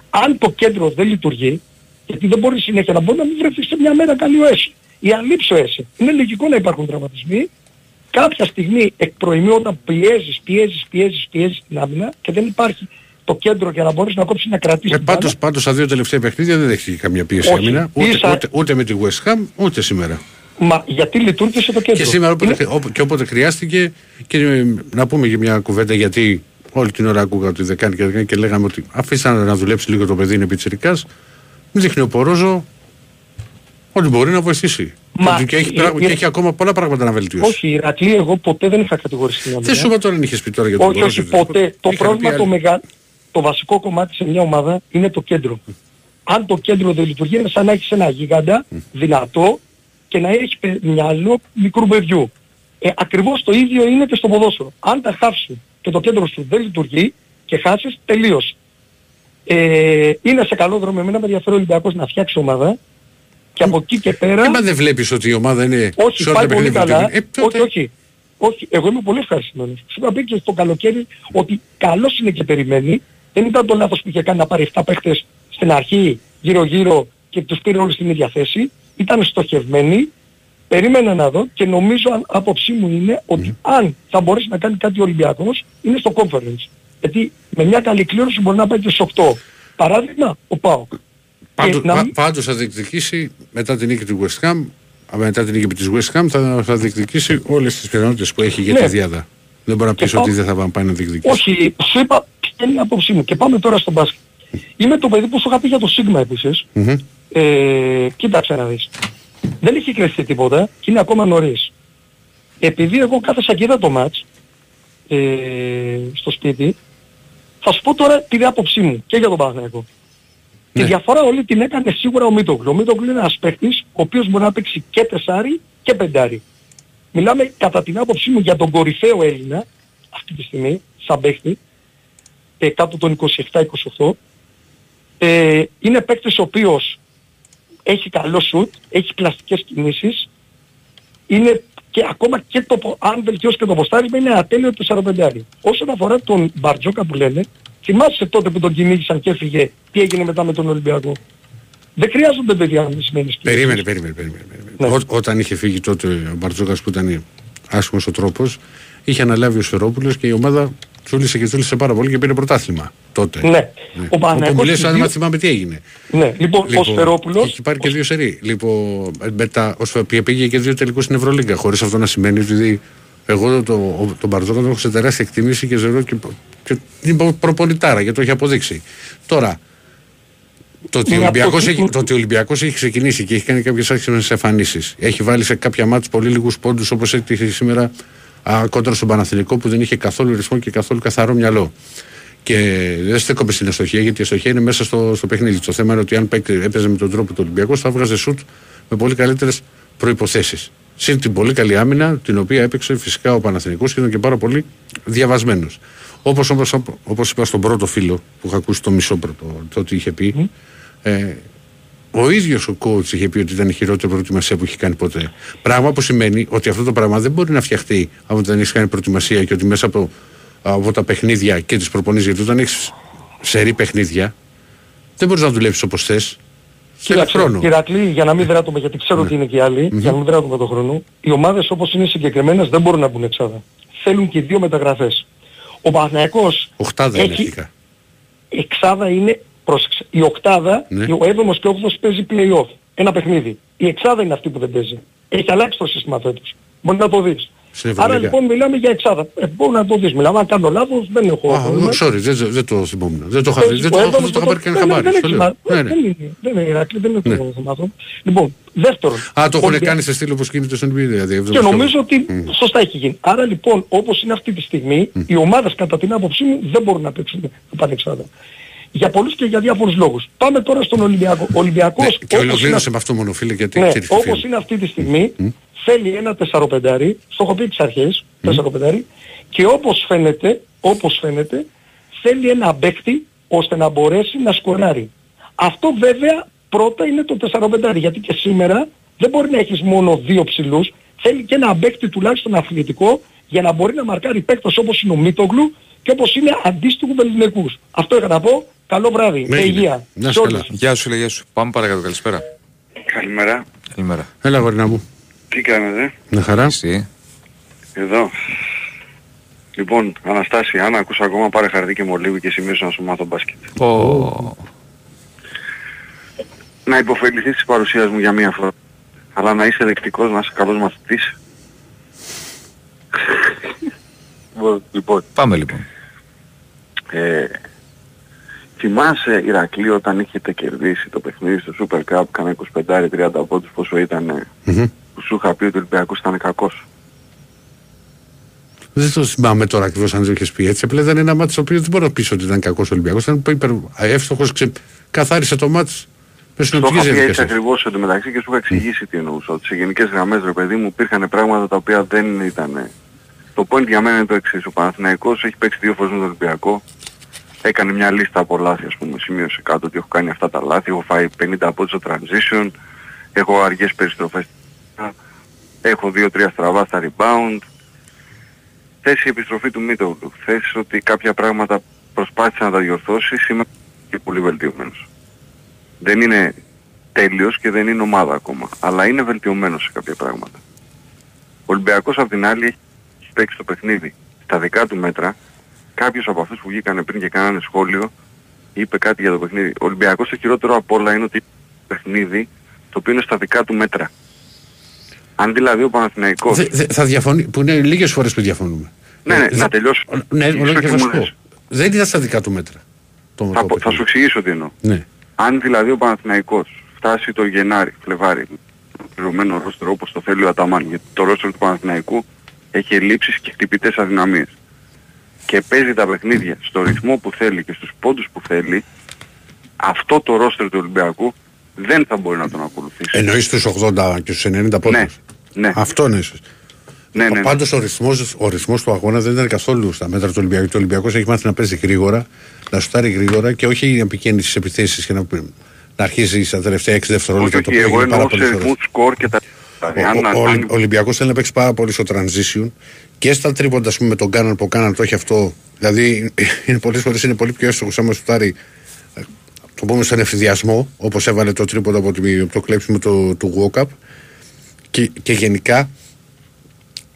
Αν το κέντρο δεν λειτουργεί, γιατί δεν μπορείς συνέχεια να μπορείς να μην βρεθείς σε μια μέρα καλή ο ΕΣΥ. Ή αν λείψει ο ΕΣΥ. Είναι λογικό να υπάρχουν τραυματισμοί. Κάποια στιγμή εκ προημίου όταν πιέζεις, πιέζεις, πιέζεις, πιέζεις την άμυνα και δεν υπάρχει το κέντρο για να μπορέσει να κόψεις να κρατήσεις. Ε, την μπάλα. πάντως, πάντως στα δύο τελευταία παιχνίδια δεν δέχτηκε καμία πίεση Όχι. άμυνα. Ούτε, Ίσα- ούτε, ούτε με τη West Ham, ούτε σήμερα. Μα γιατί λειτουργήσε το κέντρο; Και σήμερα όποτε, Είναι- όπου- και όποτε χρειάστηκε και ε, να πούμε και μια κουβέντα γιατί όλη την ώρα ακούγα ότι δεν κάνει και δεν κάνει και λέγαμε ότι αφήστε να, να δουλέψει λίγο το παιδί είναι πιτσιρικάς μην δείχνει ο Πορόζο ότι μπορεί να βοηθήσει. Μα, και, και έχει, ε, πράγμα- ε, και έχει ακόμα πολλά πράγματα να βελτιώσει. Όχι, Ηρακλή, εγώ ποτέ δεν είχα κατηγορήσει την Δεν άμυνα. σου είπα τώρα αν είχες πει τώρα για τον Όχι, όχι, Πορόζο. ποτέ. Το Είχα πρόβλημα πει το, άλλη. μεγα... το βασικό κομμάτι σε μια ομάδα είναι το κέντρο. Αν το κέντρο δεν λειτουργεί είναι σαν να έχεις ένα γίγαντα δυνατό και να έχεις πε- μυαλό μικρού παιδιού. Ε, ακριβώς το ίδιο είναι και στο ποδόσφαιρο. Αν τα χάσεις και το κέντρο σου δεν λειτουργεί και χάσεις, τελείωσε. Ε, είναι σε καλό δρόμο. Εμένα με ενδιαφέρει ο Ολυμπιακός να φτιάξει ομάδα και από εκεί και πέρα... Ε, μα δεν βλέπεις ότι η ομάδα είναι Όχι, σε όλα πάει τα πολύ παιχνίδια. καλά. Ε, τότε- όχι, όχι. Όχι, εγώ είμαι πολύ ευχαριστημένος. Σου είχα πει και στο καλοκαίρι ότι καλός είναι και περιμένει. Δεν ήταν το λάθος που είχε κάνει να πάρει 7 παίχτες στην αρχή, γύρω-γύρω και τους πήρε όλους στην ίδια θέση. Ήταν στοχευμένοι. Περίμενα να δω και νομίζω αν, άποψή μου είναι ότι αν θα μπορέσει να κάνει κάτι ο Ολυμπιακός είναι στο conference. Γιατί με μια καλή κλήρωση μπορεί να πάει και στους 8. Παράδειγμα, ο ΠΑΟΚ. Πάντως, Και να πα- μην- πάντως θα διεκδικήσει μετά την νίκη του West Ham, α, μετά την νίκη της West Ham θα, θα διεκδικήσει όλες τις πιθανότητες που έχει για Ναι. τη διάδα. Δεν μπορεί να Και πεις πάω- ότι δεν θα πάει- πάει να διεκδικήσει. Όχι, σου είπα ποια είναι η άποψή μου. Και πάμε τώρα στο μπάσκετ. Είμαι το παιδί που σου είχα πει για το Σίγμα επίσης. Μμμ. Ε, κοίταξε να δεις. Δεν έχει κρυφτεί τίποτα και είναι ακόμα νωρίς. Επειδή εγώ κάθεσα και είδα το μάτς ε, στο σπίτι, θα σου πω τώρα την άποψή μου και για τον Παναθηναϊκό. Τη διαφορά όλη την έκανε σίγουρα ο Μίτογκλου. Ο Μίτογκλου είναι ένας παίχτης ο οποίος μπορεί να παίξει και τεσάρι και πεντάρι. Μιλάμε κατά την άποψή μου για τον κορυφαίο Έλληνα αυτή τη στιγμή, σαν παίχτη, ε, κάτω των 27-28. Ε, είναι παίκτης ο οποίος έχει καλό σουτ, έχει πλαστικές κινήσεις, είναι και ακόμα και το, πο- αν βελτιώσει και το ποστάρισμα είναι ατέλειο το 45. Όσον αφορά τον Μπαρτζόκα που λένε, θυμάσαι τότε που τον κυνήγησαν και έφυγε, τι έγινε μετά με τον Ολυμπιακό; Δεν χρειάζονται παιδιά μισμένες Περίμενε, περίμενε, περίμενε. περίμενε. Ό, όταν είχε φύγει τότε ο Μπαρτζόκας που ήταν άσχημος ο τρόπος, είχε αναλάβει ο Σφερόπουλος και η ομάδα τσούλησε και τσούλησε πάρα πολύ και πήρε πρωτάθλημα τότε. Ναι. Ο Όπου Παναθηναϊκός μου λες στις αν δύο- μα θυμάμαι τι έγινε. Ναι, λοιπόν, ο Σφερόπουλος... Έχει πάρει και δύο σερί. Λοιπόν, μετά, ο Σφε- πήγε και δύο τελικούς στην Ευρωλίγκα. Χωρίς αυτό να σημαίνει ότι εγώ το, ο- τον Μπαρτζόκα τον έχω σε τεράστια εκτιμήσει και ζερό και, και είναι προπονητάρα γιατί το έχει αποδείξει. Τώρα, το ότι, ο Είναι Ολυμπιακός αυτό έχει, που- το ότι ο Ολυμπιακός έχει ξεκινήσει και έχει κάνει κάποιες άξιμες εμφανίσεις. Έχει βάλει σε κάποια μάτς πολύ λίγους πόντους όπως έτυχε σήμερα α, κόντρα στον Παναθηνικό που δεν είχε καθόλου ρυθμό και καθόλου καθαρό μυαλό. Και δεν στέκομαι στην αστοχία γιατί η αστοχία είναι μέσα στο, στο παιχνίδι. Το θέμα είναι ότι αν παίκτη έπαιζε με τον τρόπο του Ολυμπιακού θα βγάζε σουτ με πολύ καλύτερες προποθέσει. Συν την πολύ καλή άμυνα την οποία έπαιξε φυσικά ο Παναθηνικός και ήταν και πάρα πολύ διαβασμένος. Όπως όπως, όπως είπα στον πρώτο φίλο που είχα ακούσει το μισό πρώτο, το ότι είχε πει, ε, ο ίδιος ο coach είχε πει ότι ήταν η χειρότερη προετοιμασία που έχει κάνει ποτέ. Πράγμα που σημαίνει ότι αυτό το πράγμα δεν μπορεί να φτιαχτεί αν δεν έχεις κάνει προετοιμασία και ότι μέσα από, από τα παιχνίδια και τις προπονήσεις. Γιατί όταν έχεις σερή παιχνίδια, δεν μπορείς να δουλέψεις όπως θες. Θέλει Κοίταξε, χρόνο. Κυρακλή, για να μην δράτουμε, γιατί ξέρω ότι είναι και άλλοι, για να μην δράτουμε τον χρόνο, οι ομάδες όπως είναι συγκεκριμένες δεν μπορούν να μπουν εξάδα. Θέλουν και δύο μεταγραφές. Ο Παναθηναϊκός Οχτάδα είναι έχει, αρχικά. εξάδα είναι, πρόσεξε, η οκτάδα, Ναι. ο έβδομος και ο όγδοος παίζει play-off. Ένα παιχνίδι. Η εξάδα είναι αυτή που δεν παίζει. Έχει αλλάξει το σύστημα φέτος. Μπορεί να το δεις. Στην Άρα Ευρωλίγα. λοιπόν μιλάμε για εξάδα. Ε, μπορεί να το δεις. Μιλάμε, αν κάνω λάθος δεν έχω Α, πρόβλημα. sorry, δεν, δεν το θυμόμουν. Δεν το είχα δει. Παίζει Δεν ο το, έβδομος δεν το είχα και πάρει καν Ναι, χαμπάρι. δεν στο έχει λέω. σημασία. Ναι, ναι. Δεν είναι, δεν είναι Ηρακλή, δεν είναι Ναι. το θέμα αυτό. Λοιπόν, δεύτερον. Α, το έχουν Ολυμπια- κάνει σε στήλο όπως γίνεται στον NBA. Δηλαδή, Και έβδομος νομίζω ότι σωστά έχει γίνει. Άρα λοιπόν, όπως είναι αυτή τη στιγμή, οι ομάδες κατά την άποψή μου δεν μπορούν να παίξουν να πάνε εξάδα. Για πολλούς και για διάφορους λόγους. Πάμε τώρα στον Ολυμπιακό. Ο Ολυμπιακός, Ναι, και όπως είναι ολοκλήρωσε με αυτό μόνο φίλε γιατί ναι, ξέρεις τι όπως φίλε. είναι αυτή τη στιγμή, θέλει ένα τεσσαροπεντάρι, στο έχω πει εξ αρχής, τεσσαροπεντάρι, και όπως φαίνεται, όπως φαίνεται, θέλει ένα παίκτη ώστε να μπορέσει να σκοράρει. Αυτό βέβαια πρώτα είναι το τεσσαροπεντάρι, γιατί και σήμερα δεν μπορεί να έχεις μόνο δύο ψηλούς, θέλει και ένα παίκτη τουλάχιστον αθλητικό για να μπορεί να μαρκάρει παίκτος όπως είναι ο Μίτογλου και όπως είναι αντίστοιχου βεληνικούς. Αυτό είχα να πω. Καλό βράδυ. Με Έγινε. υγεία. Να Σε είσαι όλους. καλά. Γεια σου, λέει, γεια σου. Πάμε παρακάτω, καλησπέρα. Καλημέρα. Καλημέρα. Έλα γορίνα μου. Τι κάνετε, Μια χαρά. Εσύ. εδώ. Λοιπόν, Αναστάση, αν ακούς ακόμα πάρε χαρτί και μολύβι και σημείωσε να σου μάθω μπάσκετ. Να υποφεληθείς της παρουσίας μου για μία φορά. Αλλά να είσαι δεκτικός, να είσαι καλός μαθητής. λοιπόν, Πάμε λοιπόν. Ε, θυμάσαι Ηρακλή όταν είχετε κερδίσει το παιχνίδι στο Super Cup κάνα 25-30 πόντους πόσο ήταν που σου είχα πει ότι ο Ολυμπιακός ήταν κακός. Δεν το θυμάμαι τώρα ακριβώς αν το είχες πει έτσι. Απλά ήταν ένα μάτι το οποίο δεν μπορώ να πει ότι ήταν κακός Ολυμπιακός. Ήταν υπερ... εύστοχος, ξε... καθάρισε το μάτι με Το συνοπτικέ είχα πει έτσι διαδικασίε. ακριβώς εντωμεταξύ και σου είχα εξηγήσει τι εννοούσα. Ότι σε γενικές γραμμές ρε παιδί μου υπήρχαν πράγματα τα οποία δεν ήταν... Το point για μένα είναι το εξής. Ο Παναθηναϊκός έχει παίξει δύο φορές με τον Ολυμπιακό. Έκανε μια λίστα από λάθη ας πούμε. Σημείωσε κάτω ότι έχω κάνει αυτά τα λάθη. Έχω φάει 50 από στο transition. Έχω αργές περιστροφές. Έχω 2-3 στραβά στα rebound. Θες η επιστροφή του Μίτογλου. Θες ότι κάποια πράγματα προσπάθησε να τα διορθώσει. Σήμερα και πολύ βελτιωμένος. Δεν είναι τέλειος και δεν είναι ομάδα ακόμα. Αλλά είναι βελτιωμένος σε κάποια πράγματα. Ο Ολυμπιακός απ' την άλλη έχει παίξει το παιχνίδι στα δικά του μέτρα. Κάποιος από αυτούς που βγήκανε πριν και κάνανε σχόλιο είπε κάτι για το παιχνίδι. Ο Ολυμπιακός το χειρότερο απ' όλα είναι ότι το παιχνίδι το οποίο είναι στα δικά του μέτρα. Αν δηλαδή ο Παναθηναϊκός... Δε- δε- θα διαφωνεί, που είναι λίγες φορές που διαφωνούμε. Ναι, ναι, Ε, να θα- τελειώσω. Ναι, Ίσως ολόκληρο και και θα σου μου πω. λες. Δεν ήταν στα δικά του μέτρα. Το, Θα, το πω- θα σου εξηγήσω τι εννοώ. Ναι. Αν δηλαδή ο Παναθηναϊκός φτάσει το Γενάρη, Φλεβάρι, πληρωμένο ρόστερ όπως το θέλει ο Αταμάν, γιατί το ρόστερ του Παναθηναϊκού έχει ελλείψεις και χτυπητές αδυναμίες και παίζει τα παιχνίδια στο ρυθμό που θέλει και στους πόντους που θέλει, αυτό το ρόστερ του Ολυμπιακού δεν θα μπορεί να τον ακολουθήσει. Εννοείς τους 80 και στου 90 πόντους; Ναι, ναι. Αυτό είναι ίσως. Ναι, ναι, ναι. Πάντως ο ρυθμός, ο ρυθμός του αγώνα δεν ήταν καθόλου στα μέτρα του Ολυμπιακού. Ο Ολυμπιακός έχει μάθει να παίζει γρήγορα, να σουτάρει γρήγορα και όχι να πηγαίνει στις επιθέσεις και να, να αρχίζει στα τελευταία 6 δευτερόλεπτα. Όχι, το όχι, οποίο εγώ έγινε πάρα εννοώ σε πολλές φορές. ρυθμούς σκορ και τα... Δηλαδή, αν- Ο, ο, αν- ο Ολυμπιακός θέλει να παίξει πάρα πολύ στο transition και στα τρίποντα ας πούμε, με τον Κάναν που κάναν το έχει αυτό. Δηλαδή είναι πολλές φορές είναι πολύ πιο εύστοχο άμα σουτάρει ε, το πούμε στον εφηδιασμό, όπως έβαλε το τρίποντα από, τη- από το κλέψιμο του, του walk-up και, και γενικά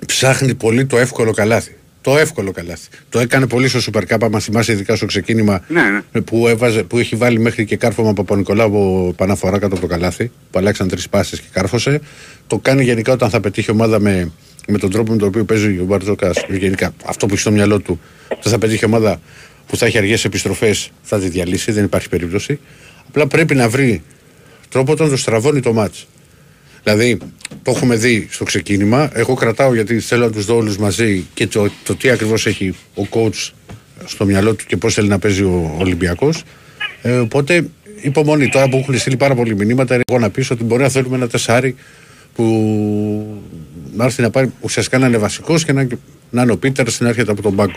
ψάχνει πολύ το εύκολο καλάθι. Το εύκολο καλάθι. Το έκανε πολύ στο Super Cup, άμα θυμάσαι ειδικά στο ξεκίνημα Ναι, ναι. που, έβαζε, που έχει βάλει μέχρι και κάρφωμα από Παπα-Νικολάου από παναφορά κάτω από το καλάθι, που αλλάξαν τρεις πάσει και κάρφωσε. Το κάνει γενικά όταν θα πετύχει ομάδα με, με τον τρόπο με τον οποίο παίζει ο Μπαρτζόκα. Γενικά αυτό που έχει στο μυαλό του, όταν θα πετύχει ομάδα που θα έχει αργές επιστροφές, θα τη διαλύσει, δεν υπάρχει περίπτωση. Απλά πρέπει να βρει τρόπο όταν το στραβώνει το μάτς. Δηλαδή, το έχουμε δει στο ξεκίνημα. Εγώ κρατάω γιατί θέλω να τους δω όλους μαζί και το, το τι ακριβώς έχει ο coach στο μυαλό του και πώς θέλει να παίζει ο Ολυμπιακός. Ε, οπότε υπομονή. Τώρα που έχουν στείλει πάρα πολλοί μηνύματα, είναι εγώ να πει ότι μπορεί να θέλουμε ένα τεσάρι που να έρθει να πάρει ουσιαστικά να είναι βασικός και να, να είναι ο Πίτερ να έρχεται από τον πάγκο.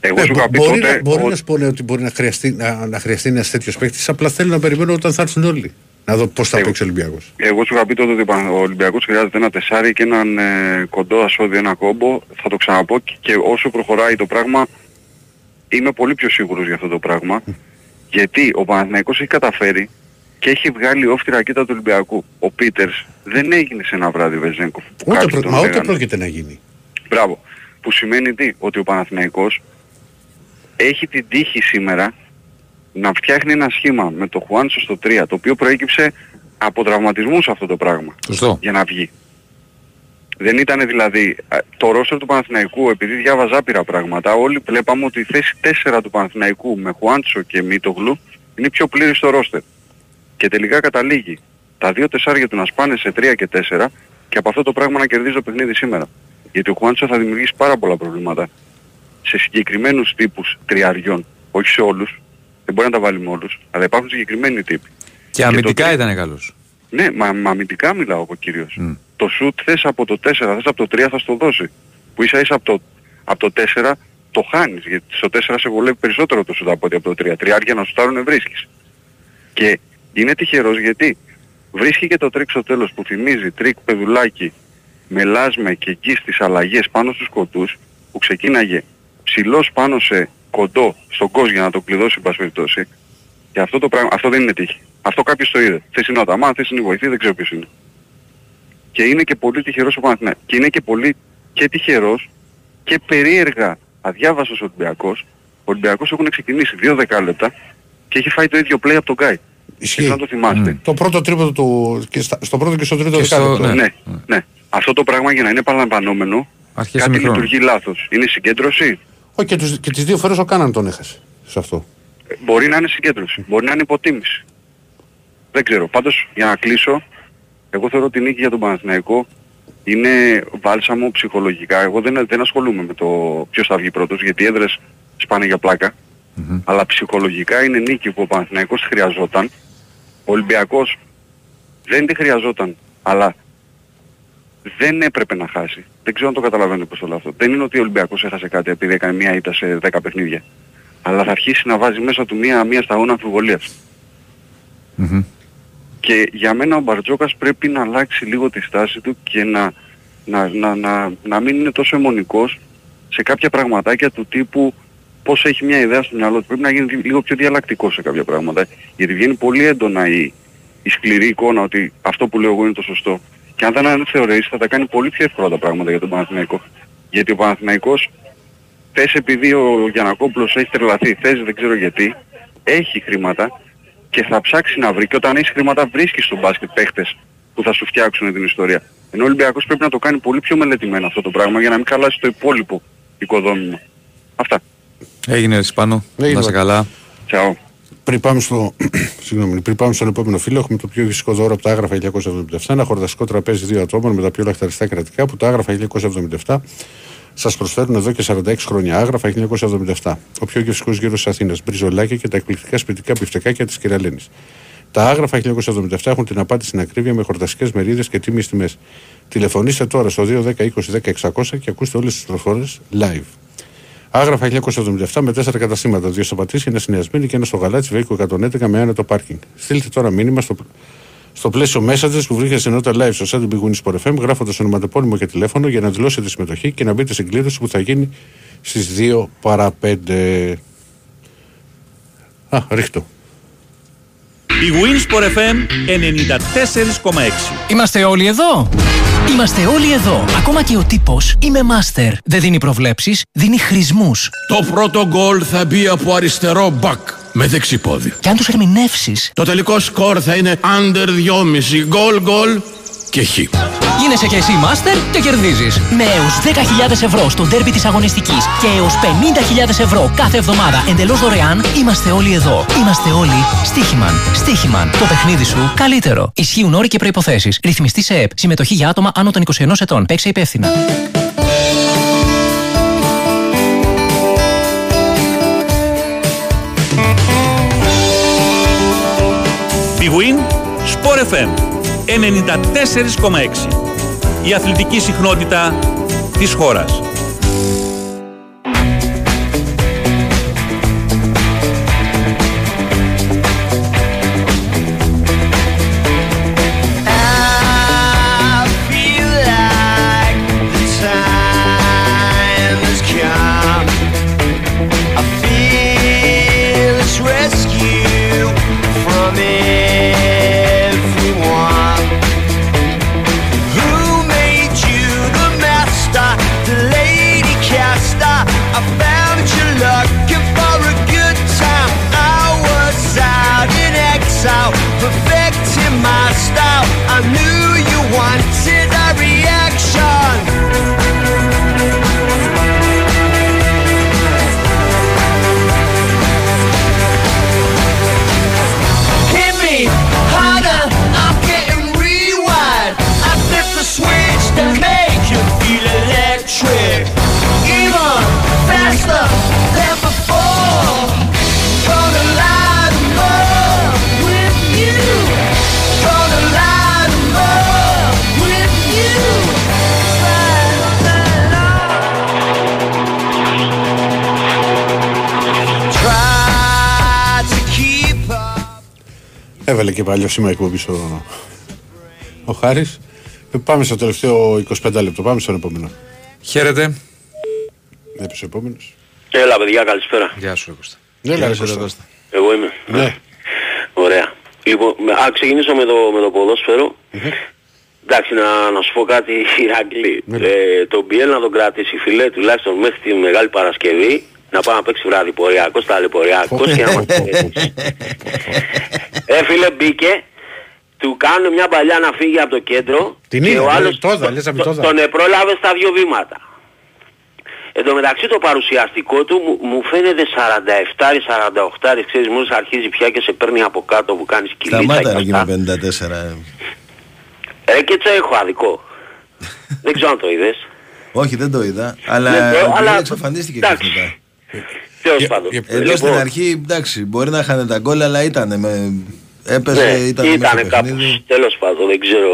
Εγώ Ε, σου μπο- είχα πει μπορεί τότε να, μπορεί ότι- να σου πω ναι, ότι μπορεί να χρειαστεί, να, να χρειαστεί ένας τέτοιος παίκτης. Απλά θέλω να περιμένω όταν θα έρθουν όλοι. Να δω πώς θα παίξει ο Ολυμπιακός. Εγώ σου είχα πει τότε ότι ο Ολυμπιακός χρειάζεται ένα τεσάρι και έναν ε, κοντό ασώδη, ένα κόμπο. Θα το ξαναπώ και, και όσο προχωράει το πράγμα είμαι πολύ πιο σίγουρος για αυτό το πράγμα. γιατί ο Παναθηναϊκός έχει καταφέρει και έχει βγάλει off τη ρακέτα του Ολυμπιακού. Ο Πίτερς δεν έγινε σε ένα βράδυ Βεζέγκοφ. που Ούτε, κάποιοι προ, τον μα ούτε λέγανε. πρόκειται να γίνει. Μπράβο. Που σημαίνει τι, ότι ο Παναθηναϊκός έχει την τύχη σήμερα να φτιάχνει ένα σχήμα με το Χουάντσο στο 3, το οποίο προέκυψε από τραυματισμούς αυτό το πράγμα. Σωστό. Για να βγει. Δεν ήταν δηλαδή α, το ρόστερ του Παναθηναϊκού, επειδή διάβαζα άπειρα πράγματα, όλοι βλέπαμε ότι η θέση 4 του Παναθηναϊκού με Χουάντσο και Μίτογλου είναι πιο πλήρη στο ρόστερ. Και τελικά καταλήγει τα δύο τεσσάρια του να σπάνε σε 3 και 4 και από αυτό το πράγμα να κερδίζει το παιχνίδι σήμερα. Γιατί ο Χουάντσο θα δημιουργήσει πάρα πολλά προβλήματα σε συγκεκριμένους τύπους τριαριών, όχι σε όλους, δεν μπορεί να τα βάλει με όλους, αλλά υπάρχουν συγκεκριμένοι τύποι. Και το αμυντικά τρί- ήταν καλός. Ναι, μα, μα αμυντικά μιλάω εγώ κυρίως. Το σουτ θες από το 4, θες από το 3 θα στο δώσει. Που ίσα ίσα από το, από το 4 το χάνεις, γιατί στο 4 σε βολεύει περισσότερο το σουτ από ότι από το 3. Τριάρια να σουτάρουν βρίσκεις. Και είναι τυχερός γιατί βρίσκει και το τρικ στο τέλος που θυμίζει τρικ Πεδουλάκη με Λάσμε και εκεί στις αλλαγές πάνω στους κοντούς που ξεκίναγε ψηλός πάνω σε κοντό στον κόσμο για να το κλειδώσει εν πάση περιπτώσει. Και αυτό, το πράγμα, αυτό δεν είναι τύχη. Αυτό κάποιος το είδε. Θες είναι ο Αταμάν, θες είναι οι βοηθοί, δεν ξέρω ποιος είναι. Και είναι και πολύ τυχερός ο Παναθηναϊκός. Και είναι και πολύ και τυχερός και περίεργα αδιάβαστος Ολυμπιακός. Ο Ολυμπιακός έχουν ξεκινήσει δύο δεκάλεπτα και έχει φάει το ίδιο play από τον Γκάι. Ισχύει. να το θυμάστε. Το πρώτο τρίποδο του. Και στα- στο πρώτο και στο τρίτο Και στο- δεκάλεπτο. Ναι, ναι. Αυτό το πράγμα για να είναι παραλαμβανόμενο Αρχίζει κάτι μικρό. λειτουργεί λάθος. Είναι συγκέντρωση; Όχι, και, τους, και τις δύο φορές ο Κάναν τον έχασε. Σε αυτό. Ε, Μπορεί να είναι συγκέντρωση. Μπορεί να είναι υποτίμηση. Δεν ξέρω. Πάντως για να κλείσω, εγώ θεωρώ ότι η νίκη για τον Παναθηναϊκό είναι βάλσαμο ψυχολογικά. Εγώ δεν, δεν ασχολούμαι με το ποιος θα βγει πρώτος, γιατί οι έδρες σπάνε για πλακα Αλλά ψυχολογικά είναι νίκη που ο Παναθηναϊκός χρειαζόταν. Ο Ολυμπιακός δεν τη χρειαζόταν, αλλά δεν έπρεπε να χάσει. Δεν ξέρω αν το καταλαβαίνετε πώς το λέω αυτό. Δεν είναι ότι ο Ολυμπιακός έχασε κάτι επειδή έκανε μία ήττα σε 10 παιχνίδια. Αλλά θα αρχίσει να βάζει μέσα του μία, μία σταγόνα αμφιβολίας. Μμμ. Και για μένα ο Μπαρτζόκας πρέπει να αλλάξει λίγο τη στάση του και να, να, να, να, να μην είναι τόσο αιμονικός σε κάποια πραγματάκια του τύπου πώς έχει μια ιδέα στο μυαλό του. Πρέπει να γίνει λίγο πιο διαλλακτικός σε κάποια πράγματα. Γιατί βγαίνει πολύ έντονα η, η σκληρή εικόνα ότι αυτό που λέω εγώ είναι το σωστό. Και αν δεν είναι θεωρείς θα τα κάνει πολύ πιο εύκολα τα πράγματα για τον Παναθηναϊκό. Γιατί ο Παναθηναϊκός θες επειδή ο Γιανακόπουλος έχει τρελαθεί, θες δεν ξέρω γιατί, έχει χρήματα και θα ψάξει να βρει και όταν έχεις χρήματα βρίσκεις στο μπάσκετ παίχτες που θα σου φτιάξουν την ιστορία. Ενώ ο Ολυμπιακός πρέπει να το κάνει πολύ πιο μελετημένο αυτό το πράγμα για να μην χαλάσει το υπόλοιπο οικοδόμημα. Αυτά. Έγινε ρε Σπάνο. Έγινε. Να σε καλά. Ciao. Πριν πάμε, στο, συγγνώμη, πριν πάμε στον επόμενο φίλο, έχουμε το πιο φυσικό δώρο από τα άγραφα 1977. Ένα χορταστικό τραπέζι δύο ατόμων με τα πιο λαχταριστά κρατικά που τα άγραφα 1977 σας προσφέρουν εδώ και 46 χρόνια. Άγραφα 1977. Ο πιο γευστικό γύρο της Αθήνας. Μπριζολάκια και τα εκπληκτικά σπιτικά πιφτεκάκια της Κυραλίνης. Τα άγραφα 1977 έχουν την απάντηση στην ακρίβεια με χορταστικέ μερίδες και τίμιες τιμές. Τηλεφωνήστε τώρα στο 210 20 10 600 και ακούστε όλες τις προφορέ live. Άγραφα 1977 με τέσσερα καταστήματα. Δύο στο Πατήσι, ένα στη Νέα Σμύρνη και ένα στο Γαλάτσι Βέικο 111 με άνετο πάρκινγκ. Στείλτε τώρα μήνυμα στο, στο πλαίσιο messages που βρίσκεται στην νότα live στο site του Big Win Sport FM γράφοντας ονοματεπώνυμο και τηλέφωνο για να δηλώσετε συμμετοχή και να μπείτε στην κλήρωση που θα γίνει στις 2 παρα 5. Α, ρίχτω. Η Winsport FM 94,6. Είμαστε όλοι εδώ; Είμαστε όλοι εδώ. Ακόμα και ο τύπος είμαι master. Δεν δίνει προβλέψεις, δίνει χρησμούς. Το πρώτο γκολ θα μπει από αριστερό μπακ με δεξιπόδι. Και αν τους ερμηνεύσεις, Το τελικό σκορ θα είναι under 2,5 γκολ γκολ και χ. Γίνεσαι και εσύ master και κερδίζεις. Με έως 10.000 ευρώ στο ντέρμπι της αγωνιστικής και έως 50.000 ευρώ κάθε εβδομάδα εντελώς δωρεάν, είμαστε όλοι εδώ. Είμαστε όλοι Στίχημαν. Στίχημαν. Το παιχνίδι σου καλύτερο. Ισχύουν όροι και προποθέσει. Ρυθμιστή σε ΕΠ. Συμμετοχή για άτομα άνω των 21 ετών. Παίξε υπεύθυνα. Big Win Sport FM 94,6. Η αθλητική συχνότητα της χώρας. Και παλιό σήμα εκπομπής ο, ο Χάρης. Πάμε στο τελευταίο 25 λεπτό. Πάμε στον επόμενο. Χαίρετε. Έπεσε ο επόμενος. Έλα παιδιά, καλησπέρα. Γεια σου, Κώστα. Ναι, ρε, Κώστα. Εγώ είμαι. Ναι. Ωραία. Λοιπόν, με- α, ξεκινήσω με το, με το ποδόσφαιρο. Εντάξει, να, να σου πω κάτι, Ηρακλή. Ε, τον Μπιέλ να τον κρατήσει φιλέ τουλάχιστον μέχρι τη Μεγάλη Παρασκευή να πάει να παίξει βράδυ πορειακός, ταλαιπωριακός και να μας βοηθήσει. Ε, φίλε, μπήκε, του κάνουν μια παλιά να φύγει από το κέντρο Την και είδα, ο λέει, άλλος τόδα, λες από το- τόδα. τον επρόλαβε στα δύο βήματα. Εν τω μεταξύ το παρουσιαστικό του μου, μου φαίνεται 47-48, ξέρεις, μόλις αρχίζει πια και σε παίρνει από κάτω που κάνεις κυλίτσα Σταμάτα και ρε εκεί αυτά. με 54. ε. Ε, και τσο έχω αδικό. Δεν ξέρω αν το είδες. Όχι, δεν το είδα. Αλλά, Δεν το- ο αλλά- Μπιέλ εξαφανίστηκε εντάξει. ξαφνικά. Τέλος πάντων. Εδώ στην Λοιπόν, αρχή, εντάξει, μπορεί να είχαν τα γκολ, αλλά ήταν με... Έπαιζε, ναι, ήταν ήτανε μέσα στο κάπως, παιχνίδι. τέλος πάντων, δεν ξέρω,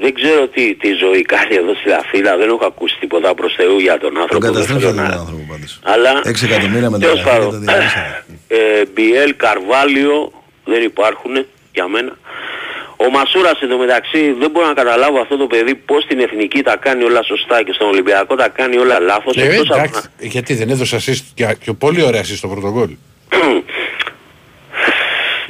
δεν ξέρω τι, τι ζωή κάνει εδώ στη Αθήνα, δεν έχω ακούσει τίποτα προς Θεού για τον Τον άνθρωπο. δεν καταστρέψατε θέλω τον να- άνθρωπο πάντως. Αλλά, 6 εκατομμύρια με τέλος τα πάντων, το διαλύσανε. ε, Μπιέλ, Καρβάλιο δεν υπάρχουν για μένα. Ο Μασούρας εντωμεταξύ δεν μπορώ να καταλάβω αυτό το παιδί πώς στην εθνική τα κάνει όλα σωστά και στον Ολυμπιακό τα κάνει όλα λάθος. Ε, εκτός από εντάξει, γιατί δεν έδωσε assist και, και πολύ ωραία assist στο πρώτο γκολ.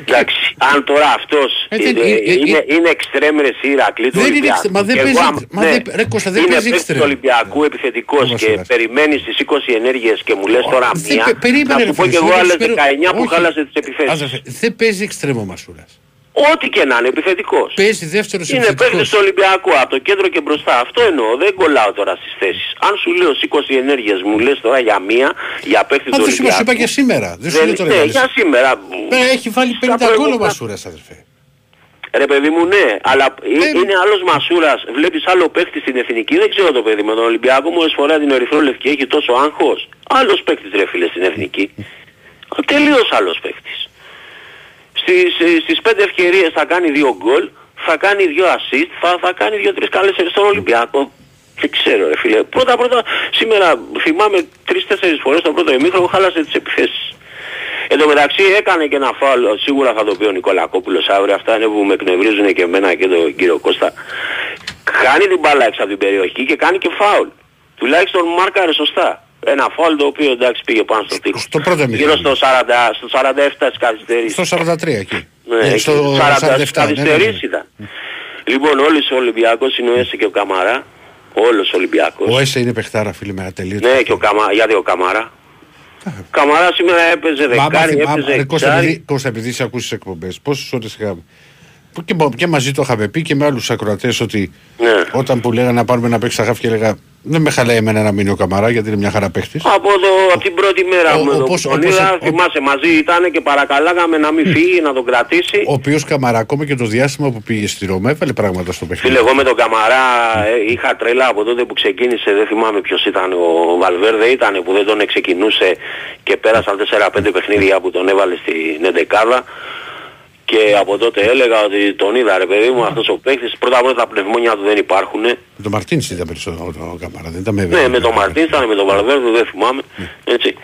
Εντάξει, αν τώρα αυτός Ε, δεν- ε, ε, ε, είναι, είναι εξτρέμ ρε εσύ Ηρακλή του Δεν είναι Ολυμπιακού. εξτρέμ, μα δεν Και παίζει εγώ, εξτρέμ. Μα ναι, δεν- ρε Κώστα, δεν είναι παίζει παίκτης εξτρέμ. του Ολυμπιακού επιθετικός Όμως, και ρε. περιμένεις τις 20 ενέργειες και μου λες τώρα Δεν μία. πε- περίμενε, να ρε σου πω φίλε, και εγώ σου άλλες λέω, 19 που όχι. χάλασε τις επιθέσεις. Άδερφε, δεν παίζει εξτρέμο ο Μασούρας. Ό,τι και να είναι επιθετικός. Παίζει δεύτερος Είναι επιθετικός. παίκτης του Ολυμπιακού από το κέντρο και μπροστά. Αυτό εννοώ. Δεν κολλάω τώρα στις θέσεις. Αν σου λέω 20 ενέργειες μου λες τώρα για μία, για παίκτη Μα του δεν σου είπα, σου Ολυμπιακού. είπα και σήμερα. Δεν σου λέω τώρα ναι, για για άλλες. σήμερα. Ε, Έχει βάλει 50 γκολ ο προηγούμενα- Μασούρας, αδερφέ. Ρε παιδί μου ναι, αλλά ε- είναι άλλος Μασούρας, βλέπεις άλλο παίκτη στην εθνική, δεν ξέρω το παιδί με τον Ολυμπιακό μόλις φορά την ερυθρό λευκή έχει τόσο άγχος. Άλλος παίκτης ρε φίλε στην εθνική. Τελείως άλλος παίκτης. Στις, ε, στις πέντε ευκαιρίες θα κάνει δύο γκολ, θα κάνει δύο assist, θα, θα κάνει δύο-τρεις καλές στον Ολυμπιακό. Δεν ξέρω ρε φίλε. Πρώτα πρώτα σήμερα θυμάμαι τρεις-τέσσερις φορές το πρώτο ημίχρονο χάλασε τις επιθέσεις. Εν τω μεταξύ έκανε και ένα φάουλ, σίγουρα θα το πει ο Νικολακόπουλος αύριο, αυτά είναι που με εκνευρίζουν και εμένα και τον κύριο Κώστα. Κάνει την μπάλα έξω από την περιοχή και κάνει και φάουλ. Τουλάχιστον μάρκαρε σωστά. Ένα φάουλ το οποίος εντάξει πήγε πάνω στο τείχο. Στο πρώτο Γύρω ημίχρονο. στο, 40, στο 47 της καθυστερής. Στο 43 εκεί. Ναι, Ε, εκεί, στο 40 47, της ναι, ναι, ναι. καθυστερής ήταν. Λοιπόν, όλος ο Ολυμπιακός είναι ο Έσε και ο Καμαρά. Όλος ο Ολυμπιακός. Ο Έσε είναι παιχτάρα, φίλε, με ατελείωτο. Ναι, και ο Καμαρά. Γιατί ο Καμαρά; Καμαρά σήμερα έπαιζε Μα άμα δεκάρι, θυμάμαι- έπαιζε ρε, Κώστα, εξάρι. επειδή, Κώστα, επειδή σε ακούσεις εκπομπές, πόσες ώρες είχαμε; Που Και, και μαζί το είχαμε πει και με άλλους ακροατές ότι Ναι. όταν που λέγανε να πάρουμε να παίξει αγάφη και έλεγα δεν με χαλάει εμένα να μείνει ο Καμαρά γιατί είναι μια χαρά παίχτης. Από, το, από την πρώτη μέρα Ο- με τον όπως- τον όπως- είδα, ο- θυμάσαι μαζί ήταν και παρακαλάγαμε να μην φύγει, να τον κρατήσει. Ο οποίος Καμαρά ακόμα και το διάστημα που πήγε στη Ρώμα έβαλε πράγματα στο παιχνίδι. Φίλε, εγώ με τον Καμαρά ε, είχα τρέλα από τότε που ξεκίνησε, δεν θυμάμαι ποιος ήταν, ο Βαλβέρδε ήταν που δεν τον ξεκινούσε και πέρασαν 4-5 παιχνίδια που τον έβαλε στην εντεκάδα και από τότε έλεγα ότι τον είδα ρε παιδί μου αυτός ο παίκτης, πρώτα απ' όλα τα πνευμόνια του δεν υπάρχουν. Με τον Μαρτίνς ήταν περισσότερο ο Καμαρά, δεν ήταν με Ναι, με τον Μαρτίνς ήταν, με τον Βαλβέρδε δεν θυμάμαι, έτσι.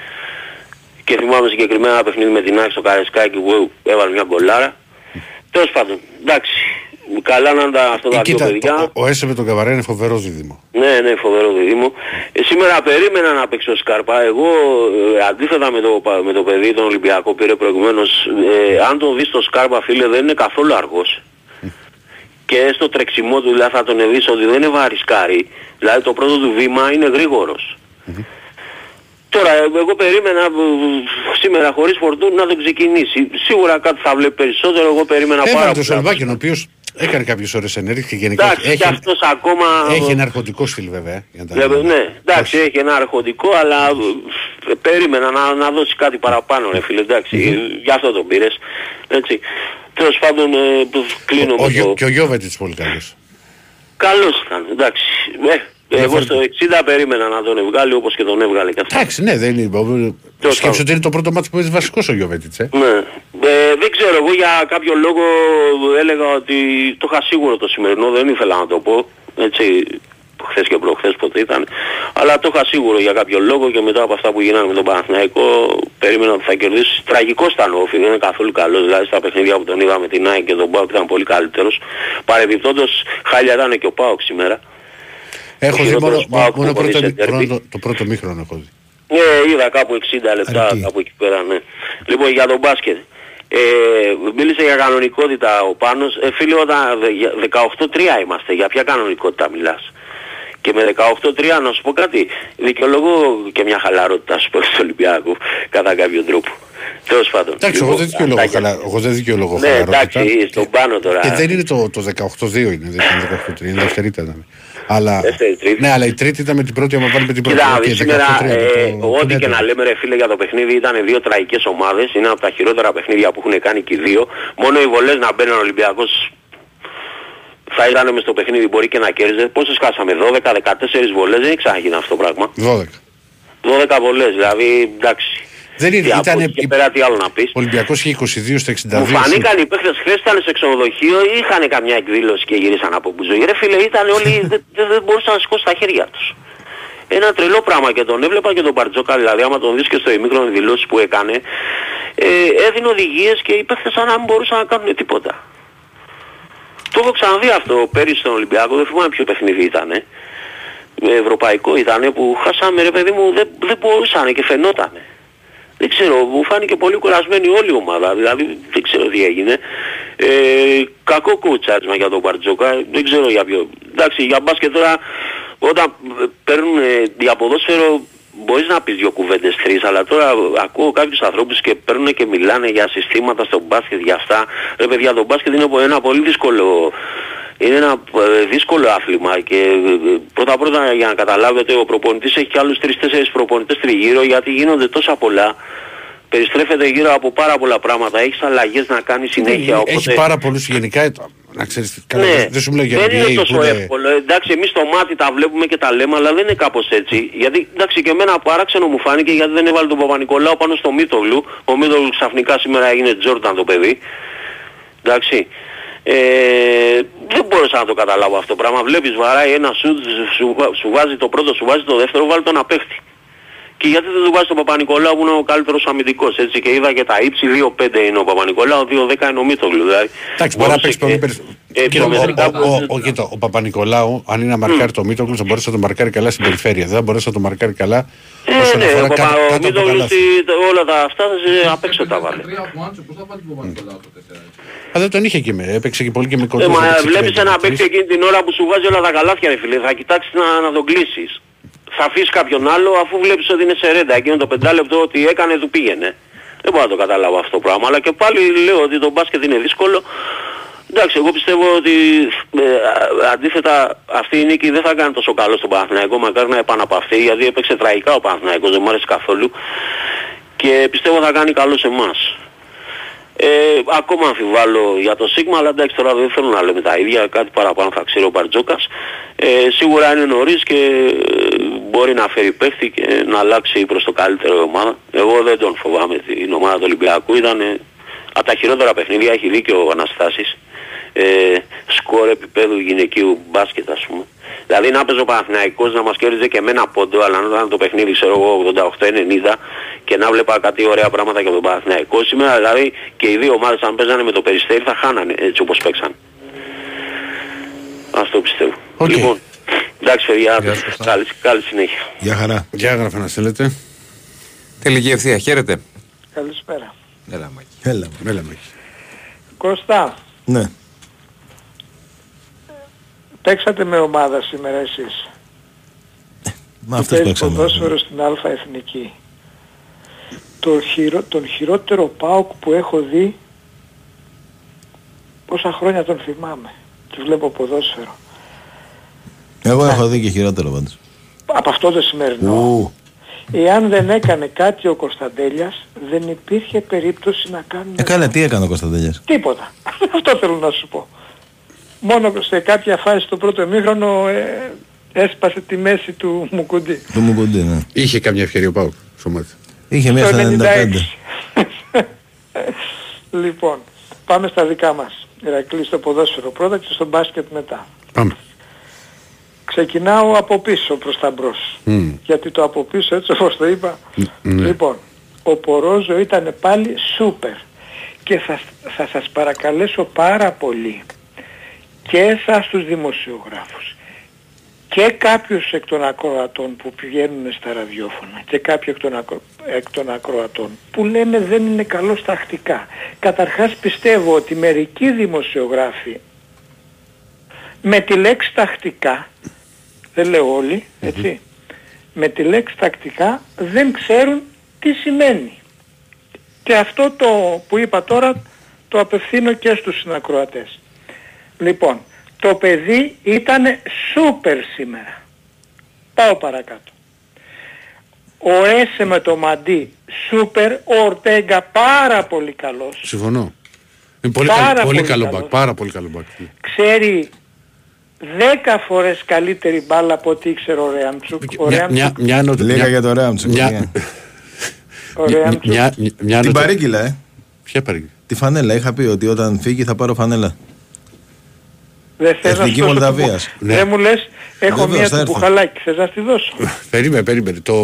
Και θυμάμαι συγκεκριμένα ένα παιχνίδι με την Άκη στο Καρεσκάκι που έβαλε μια γκολάρα. Τέλος πάντων, εντάξει, καλά να είναι τα- αυτά Ε, τα δύο Κοίτα, παιδιά. ο, ο Έσε με τον Καμαρά είναι φοβερό δίδυμο. Ναι, ναι, φοβερό δίδυμο. Ε, σήμερα περίμενα να παίξω Σκάρπα. Εγώ ε, αντίθετα με το, πα- με το παιδί τον Ολυμπιακό που πήρε προηγουμένως, ε, αν τον δεις το Σκάρπα φίλε δεν είναι καθόλου αργός. Και στο τρεξιμό του δηλαδή θα τον δεις ότι δεν είναι βαρισκάρι. Δηλαδή το πρώτο του βήμα είναι γρήγορος. Τώρα ε, εγώ περίμενα ε, σήμερα χωρίς φορτούν να τον ξεκινήσει. Σίγουρα κάτι θα βλέπει περισσότερο, εγώ περίμενα πάρα Έβαλε τον πολύ. Σολβάκιν, ο οποίος έκανε κάποιες ώρες ενέργειες και γενικά Εντάξει, έχει, και αυτός ακόμα... έχει ένα αρχοντικό στυλ βέβαια. ε, για να τα Βέβαια, λέμε. ναι, εντάξει, έχει ένα αρχοντικό, αλλά ε, περίμενα να, να δώσει κάτι παραπάνω, ρε φίλε, εντάξει, γι' αυτό τον πήρες, έτσι. Τέλος πάντων, ε, που κλείνω Ο, με Γιο- το... και ο Γιώβετιτς πολύ καλός. Καλός ήταν, εντάξει. Ε, εγώ στο 60 περίμενα να τον βγάλει όπως και τον έβγαλε και αυτό. Εντάξει, ναι, δεν είναι. Σκέψου ότι είναι το πρώτο μάτι που παίζει βασικός ο Γιώβετιτς. Ε. Ναι. Ε, δεν ξέρω, εγώ για κάποιο λόγο έλεγα ότι το είχα σίγουρο το σημερινό, δεν ήθελα να το πω, έτσι, χθες και προχθές ποτέ ήταν, αλλά το είχα σίγουρο για κάποιο λόγο και μετά από αυτά που γίνανε με τον Παναθηναϊκό περίμενα ότι θα κερδίσει. Τραγικός ήταν ο Όφη, δεν είναι καθόλου καλός, δηλαδή στα παιχνίδια που τον είδα με την ΑΕΚ και τον Πάοκ ήταν πολύ καλύτερος. Παρεμπιπτόντως χάλια ήταν και ο Πάοκ σήμερα. Έχω Ο δει μόνο, χειρότερος Πάοκ μόνο που πρώτο, πονήσε ντέρμπι. πρώτο- το πρώτο μήχρονο έχω δει. Ναι, είδα κάπου 60 λεπτά, κάπου εκεί πέρα, ναι. Λοιπόν, για τον μπάσκετ. Ε, μίλησε για κανονικότητα ο Πάνος. Ε, φίλε, όταν δε- για- 18-3 είμαστε. Για ποια κανονικότητα μιλάς; Και με 18-3 να σου πω κάτι, δικαιολογώ και μια χαλαρότητα σου πω στο Ολυμπιακό κατά κάποιο τρόπο. Τέλος πάντων. Εντάξει, εγώ Λοιπόν, δεν δικαιολογώ αυτά για- χαλα- εγώ δεν δικαιολογώ Ναι, χαλαρότητα. εντάξει, στον πάνω τώρα. Και δεν είναι το, το 18-2 είναι, δεν είναι 18-3, είναι δεύτερη ήταν. Αλλά, Δεύτερη, τρίτη. ναι, αλλά η τρίτη ήταν με την πρώτη, άμα βάλει με την πρώτη. Κοίτα, Οκ, δεις, σήμερα 18-3, ε, το- το ό,τι και έντονο. να λέμε ρε φίλε για το παιχνίδι ήταν δύο τραγικές ομάδες, είναι από τα χειρότερα παιχνίδια που έχουν κάνει και οι δύο. Μόνο οι βολές να μπαίνουν ο Ολυμπιακός θα ήταν μες στο παιχνίδι μπορεί και να κέρδιζε. Πόσες χάσαμε, 12-14 βολές, δεν έχει ξαναγίνει αυτό το πράγμα. 12. 12 βολές, δηλαδή εντάξει. Δεν είναι, Τι, από ήταν, εκεί και πέρα τι άλλο να πεις. ο Ολυμπιακός είχε 22 στο 62. Μου φανήκαν οι παίχτες χθες ήταν σε ξενοδοχείο ή είχαν καμιά εκδήλωση και γυρίσαν από μπουζοή. Ρε φίλε ήταν όλοι, δεν, δεν, δεν μπορούσαν να σηκώσουν τα χέρια τους. Ένα τρελό πράγμα και τον έβλεπα και τον Μπαρτζόκα, δηλαδή άμα τον δεις και στο ημίκρονο δηλώσεις που έκανε, ε, έδινε οδηγίες και οι παίχτες σαν να μην μπορούσαν να κάνουν τίποτα. Το έχω ξαναδεί αυτό πέρυσι στον Ολυμπιακό, δεν θυμάμαι ποιο παιχνίδι ήτανε. Ε, Ευρωπαϊκό ήτανε που χάσαμε ρε παιδί μου, δεν, δεν μπορούσαν και φαινότανε. Δεν ξέρω, μου φάνηκε πολύ κουρασμένη όλη η ομάδα, δηλαδή δεν ξέρω τι έγινε. Ε, κακό κουτσάρισμα για τον Μπαρτζόκα, δεν ξέρω για ποιο. Εντάξει, για μπάσκετ τώρα όταν ε, παίρνουν ε, για ποδόσφαιρο μπορείς να πεις δύο κουβέντες τρεις, αλλά τώρα ακούω κάποιους ανθρώπους και παίρνουν και μιλάνε για συστήματα στο μπάσκετ, για αυτά. Ρε παιδιά, το μπάσκετ είναι ένα πολύ δύσκολο είναι ένα ε, δύσκολο άθλημα και ε, πρώτα πρώτα για να καταλάβετε ο προπονητής έχει και άλλους τρεις-τέσσερις προπονητές τριγύρω γιατί γίνονται τόσα πολλά περιστρέφεται γύρω από πάρα πολλά πράγματα έχεις αλλαγές να κάνεις συνέχεια οπότε... Έχει πάρα πολλούς γενικά, ε, να ξέρεις, καλά, Ναι, δεν- δεν σου μιλάω για δεν NBA είναι τόσο που είναι- εύκολο. Εντάξει, εμείς στο μάτι τα βλέπουμε και τα λέμε, αλλά δεν είναι κάπως έτσι. Γιατί, εντάξει, και εμένα παράξενο μου φάνηκε γιατί δεν έβαλε τον Παπα-Νικολάου πάνω στο Μίτογλου. Ο Μίτογλου ξαφνικά σήμερα έγινε Τζόρνταν το παιδί. Εντάξει. Ε, δεν μπορούσα να το καταλάβω αυτό το πράγμα. Βλέπεις βαράει ένα σου, σου, σου βάζει το πρώτο, σου βάζει το δεύτερο, βάλει τον απέχτη. Και γιατί δεν του βάζει τον Παπα-Νικολάου που είναι ο καλύτερος αμυντικός, έτσι. Και είδα και τα ύψη 2-5 είναι ο Παπα-Νικολάου, 2-10 είναι ο Μίτογλου. Δηλαδή, Εντάξει, μπορεί να μπορούσε παίξει και- πολύ περισσότερο. ε, Κοίτα, ο- υπομετρικά ο- που- ο- ο- κοίτα, Ο Παπα-Νικολάου, αν είναι να μαρκάρει το Μίτογλου, θα μπορέσει να το μαρκάρει καλά στην περιφέρεια. Δεν θα μπορέσει να το μαρκάρει καλά Ε, όσον ναι, αφορά ο κάτω- Παπα- ο κάτω από το Μίτογλου καλάθι. στη- όλα τα αυτά σε απ' έξω τα βάλε. Α, δεν τον είχε και με. Έπαιξε και πολύ και με Ε, κοντούς. μα έπαιξε βλέπεις και με ένα τρεις. παίκτη εκείνη την ώρα που σου βάζει όλα τα καλάθια ρε φίλε, θα κοιτάξεις να, να τον κλείσεις. Θα αφήσεις κάποιον άλλο αφού βλέπεις ότι είναι σε ρέντα. Εκείνο το πεντάλεπτο ότι έκανε του πήγαινε. Δεν μπορώ να το καταλάβω αυτό το πράγμα. Αλλά και πάλι λέω ότι το μπάσκετ είναι δύσκολο. Εντάξει, εγώ πιστεύω ότι ε, α- αντίθετα αυτή η νίκη δεν θα κάνει τόσο καλό στον Παναθηναϊκό, μακάρι να επαναπαυθεί, γιατί έπαιξε τραγικά ο Παναθηναϊκός, δεν μου άρεσε καθόλου. Και πιστεύω θα κάνει καλό σε εμάς. Ε, ακόμα αμφιβάλλω για το Σίγμα, αλλά εντάξει τώρα δεν θέλω να λέμε τα ίδια, κάτι παραπάνω θα ξέρει ο Μπαρτζόκας. Ε, σίγουρα είναι νωρίς και ε, μπορεί να φέρει παίχτη και να αλλάξει προς το καλύτερο η ομάδα. Εγώ δεν τον φοβάμαι την ομάδα του Ολυμπιακού, ήταν ε, από τα χειρότερα παιχνίδια, έχει δίκιο ο Αναστάσης. Ε, σκορ επίπεδου γυναικείου μπάσκετ ας πούμε. Δηλαδή να παίζει ο Παναθηναϊκός να μας κέρδιζε και με ένα πόντο, αλλά να ήταν το παιχνίδι ξέρω εγώ 88-90 και να βλέπα κάτι ωραία πράγματα για τον Παναθηναϊκό. Σήμερα δηλαδή και οι δύο ομάδες αν παίζανε με το Περιστέρι θα χάνανε έτσι όπως παίξαν. Αυτό πιστεύω. Λοιπόν, εντάξει παιδιά, καλή, καλή συνέχεια. Γεια χαρά. Γεια γράφα να στέλνετε. Τελική ευθεία, χαίρετε. Καλησπέρα. Έλα, Μάκη. Έλα, έλα Μάκη. Κώστα, Ναι. παίξατε με ομάδα σήμερα εσείς; Με που αυτούς παίζεις παίξαμε. ποδόσφαιρο στην Α Εθνική. Το χειρο, τον χειρότερο ΠΑΟΚ που έχω δει πόσα χρόνια τον θυμάμαι. Τους βλέπω ποδόσφαιρο. Εγώ έχω δει και χειρότερο πάντως. Από αυτό το σημερινό. Ου. Εάν δεν έκανε κάτι ο Κωνσταντέλιας δεν υπήρχε περίπτωση να κάνουν Ε, καλά, τι έκανε ο Κωνσταντέλιας; τίποτα. αυτό θέλω να σου πω. Μόνο σε κάποια φάση το πρώτο εμίχρονο ε, έσπασε τη μέση του Μουκουντή. Το μου κοντή, ναι. Είχε καμιά ευκαιρία ο Πάουκ στο μάτι. Είχε μία Στο στα 95. 96. λοιπόν, πάμε στα δικά μας. Ηρακλή στο ποδόσφαιρο πρώτα και στο μπάσκετ μετά. Πάμε. Ξεκινάω από πίσω προς τα μπρος. Μμ. Γιατί το από πίσω έτσι όπως το είπα. ναι. Λοιπόν, ο Πορόζο ήταν πάλι σούπερ. Και θα, θα σας παρακαλέσω πάρα πολύ και εσάς τους δημοσιογράφους και κάποιους εκ των ακροατών που πηγαίνουν στα ραδιόφωνα και κάποιοι εκ των, ακρο... εκ των ακροατών που λένε δεν είναι καλός τακτικά. Καταρχάς πιστεύω ότι μερικοί δημοσιογράφοι με τη λέξη τακτικά, δεν λέω όλοι, έτσι, με τη λέξη τακτικά δεν ξέρουν τι σημαίνει. Και αυτό το που είπα τώρα το απευθύνω και στους συνακροατές. Λοιπόν, το παιδί ήταν σούπερ σήμερα. Πάω παρακάτω. Ο Έσε με το Μαντί σούπερ, ο Ορτέγκα πάρα πολύ καλός. Συμφωνώ. Είναι πολύ, Πάρα καλό, πολύ πολύ καλό καλός. μπακ. Πάρα πολύ καλό μπακ. Ξέρει 10 φορές καλύτερη μπάλα από ό,τι ήξερε ο Ρέαμτσουκ. Ο Μια, Ρέαμτσουκ μια, μια, νο- Λίγα μια- για το Ρέαμτσουκ, Μια, μια. ο μια, Ρέαμτσουκ μια, μια, μια Την νο- παρήγγειλα, ε. Ποια παρήγγειλα; Τη φανέλα. Είχα πει ότι όταν φύγει θα πάρω φανέλα. δεν θες να Εθνική σου δώσω το Μολδαβίας. που- Ναι. Δεν μου λες, έχω Βεβαίως, μία θα του έρθω. μπουχαλάκι, θες να στη δώσω; Περίμενε, περίμενε. Το...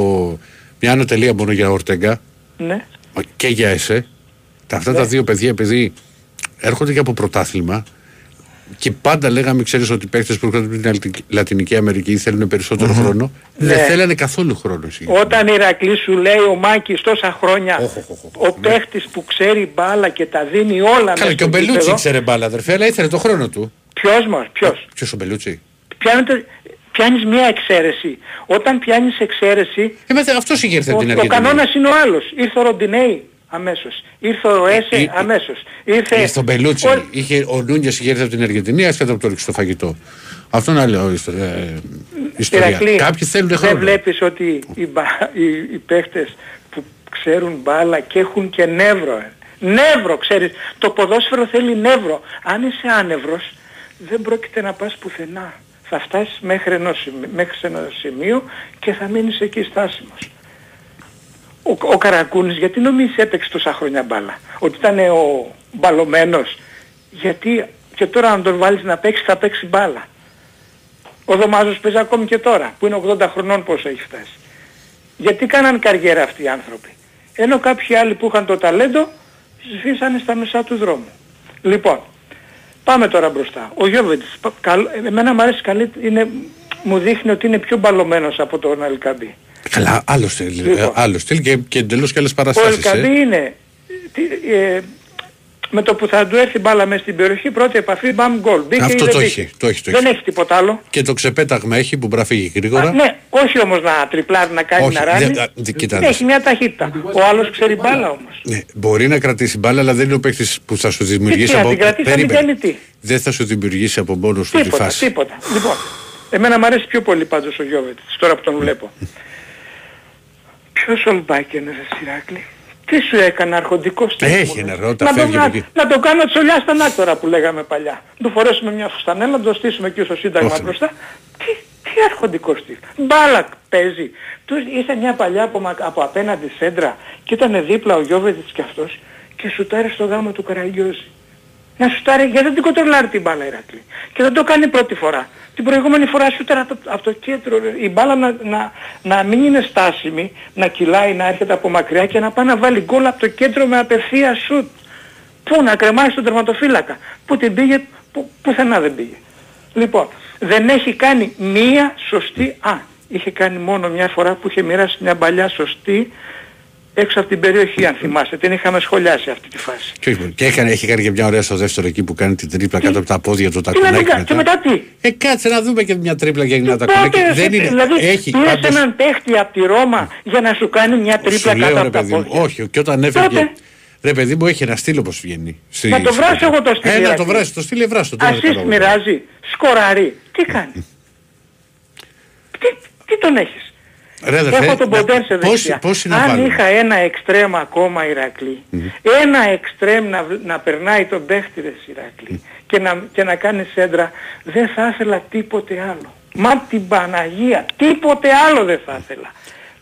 Μια άνω τελεία μόνο για Ορτέγκα ναι. και για ΕΣΕ. Τα, αυτά τα δύο παιδιά επειδή έρχονται και από πρωτάθλημα και πάντα λέγαμε, ξέρεις ότι οι παίκτες που έρχονται από την Λατι- Λατινική Αμερική θέλουν περισσότερο χρόνο. Δεν Ναι. θέλανε καθόλου χρόνο. εσύ. Όταν η Ηρακλή σου λέει ο Μάκης τόσα χρόνια, ο παίχτης που ξέρει μπάλα και τα δίνει όλα Καλά, μέσα και ο στο Μπελούτσι γήπεδο. ήξερε μπάλα, αδερφέ, αλλά ήθελε το χρόνο του. Ποιος μας, ποιος; Ποιος ο Μπελούτσι; Πιάνετε, πιάνεις μία εξαίρεση. Όταν πιάνεις εξαίρεση, Ε, μετά αυτός είχε έρθει ο, από την ο Αργεντινή. κανόνας είναι ο άλλος. Ήρθε ο Ροντινέη αμέσως. Ήρθε ο Έσε Ή- αμέσως. Ήρθε... Στον Μπελούτσι. ο- Είχε, ο Νούντιας είχε έρθει από την Αργεντινή, άσχετα από το ρίξει το φαγητό. Αυτό είναι άλλο ιστορία. ε, ιστορία. Ηρακλή, Κάποιοι θέλουν δεν χρόνο. βλέπεις ότι οι, μπα- οι, οι παίχτες που ξέρουν μπάλα και έχουν και νεύρο. ε. Νεύρο, ξέρεις. Το ποδόσφαιρο θέλει νεύρο. Αν είσαι άνευρος, δεν πρόκειται να πας πουθενά. Θα φτάσεις μέχρι, ενός σημεί- μέχρι σε ένα σημείο και θα μείνεις εκεί στάσιμος. Ο, ο Καρακούνης γιατί νομίζεις έπαιξε τόσα χρόνια μπάλα; Ότι ήταν ο μπαλωμένος; Γιατί και τώρα αν τον βάλεις να παίξει θα παίξει μπάλα. Ο Δωμάζος παίζει ακόμη και τώρα, που είναι 80 χρονών πόσο έχει φτάσει. Γιατί κάναν καριέρα αυτοί οι άνθρωποι; Ενώ κάποιοι άλλοι που είχαν το ταλέντο, σφίσανε στα μισά του δρόμου. Λοιπόν, πάμε τώρα μπροστά. Ο Γιώβετης, πα- καλ- εμένα μου αρέσει καλή, είναι, μου δείχνει ότι είναι πιο μπαλωμένος από τον Αλκαμπή. Καλά, άλλο στυλ. Λοιπόν. ε, άλλο στυλ και, και εντελώς και άλλες Ο παραστάσεις. Αλκαμπή Ε. είναι, τι, ε, με το που θα του έρθει μπάλα μέσα στην περιοχή, πρώτη επαφή, μπαμ γκολ. Μπήκε Αυτό ή δεν το μπήκε. έχει, το έχει, το Δεν έχει. έχει τίποτα άλλο. Και το ξεπέταγμα έχει που μπορεί να φύγει γρήγορα. Α, ναι, όχι όμως να τριπλάρει, να κάνει Όχι, να ράνει. δεν- α, δι- κοίτα, έχει μια ταχύτητα. Ο άλλος ξέρει μπάλα όμως. Ναι, μπορεί να κρατήσει μπάλα, αλλά δεν είναι ο παίκτης που θα σου Τι, δημιουργήσει τι, να από την κρατήσει, να την Περίμενε. κάνει τι; Δεν θα σου δημιουργήσει από μόνος σου τη Τίποτα, φάση. τίποτα. Λοιπόν, εμένα μου αρέσει πιο πολύ πάντως ο Γιώβετης, τώρα που τον βλέπω. Ποιος Ολμπάκεν είναι σε Σιράκλη; Τι σου έκανε αρχοντικό στυλ. Έχει ένα ρότα, να, το, φεύγει να, από εκεί. να το κάνω τσολιά στα άκτορα που λέγαμε παλιά. Να του φορέσουμε μια φουστανέλα, να το στήσουμε εκεί στο σύνταγμα Όχι. μπροστά. Τι, τι αρχοντικό στυλ. Μπάλα παίζει. Τους ήρθε μια παλιά από, μα- από απέναντι σέντρα και ήταν δίπλα ο Γιώβετης κι αυτός και σουτάρε στο γάμο του Καραγιώζη. Να σουτάρει γιατί δεν την κοντρολάρει την μπάλα Ηρακλή. Και δεν το κάνει πρώτη φορά. Την προηγούμενη φορά σουτάρει από, το- από το κέντρο. ρε. Η μπάλα να, να, να μην είναι στάσιμη, να κυλάει, να έρχεται από μακριά και να πάει να βάλει γκολ από το κέντρο με απευθεία σουτ. Πού να κρεμάσει τον τερματοφύλακα. Πού την πήγε, που, πουθενά δεν πήγε. Λοιπόν, δεν έχει κάνει μία σωστή... Α, είχε κάνει μόνο μια φορά που είχε μοιράσει μια παλιά σωστή έξω από την περιοχή αν θυμάστε. Την είχαμε σχολιάσει αυτή τη φάση. Και, όχι μόνο. και έκανε, έχει κάνει και μια ωραία στο δεύτερο εκεί που κάνει την τρίπλα κάτω από τα πόδια του Τι να μην τακουνάκι κάνει, και μετά τι; Ε, κάτσε να δούμε και μια τρίπλα για ένα τακουνάκι. Πότε, Δεν είναι. δηλαδή, έχει πήρες πάντως- έναν παίχτη από τη Ρώμα για να σου κάνει μια τρίπλα Σου κάτω λέω ρε από τα παιδί μου, πόδια. όχι, και όταν έφευγε. Τότε. Ρε παιδί μου, έχει ένα στήλο πως βγαίνει. Στη- Να το στη- βράσω εγώ το στυλ, Ε, να το Ηρακλή. βράσει, το στείλε βράσω. τώρα δεν Ασίστ καταλαβαίνω. μοιράζει, σκοραρεί. Τι κάνει; τι, τι τον έχεις; Ρε, αδερφέ, Έχω τον να- Ποντέρ σε πόσοι- δεξιά. πόσοι να Αν βάλουμε; είχα ένα εξτρέμ ακόμα Ηρακλή, ένα εξτρέμ να, βλ- να περνάει τον παίχτη ρε Ηρακλή και, να, και να κάνει σέντρα, δεν θα ήθελα τίποτε άλλο. Μα την Παναγία, τίποτε άλλο δεν θα ήθελα.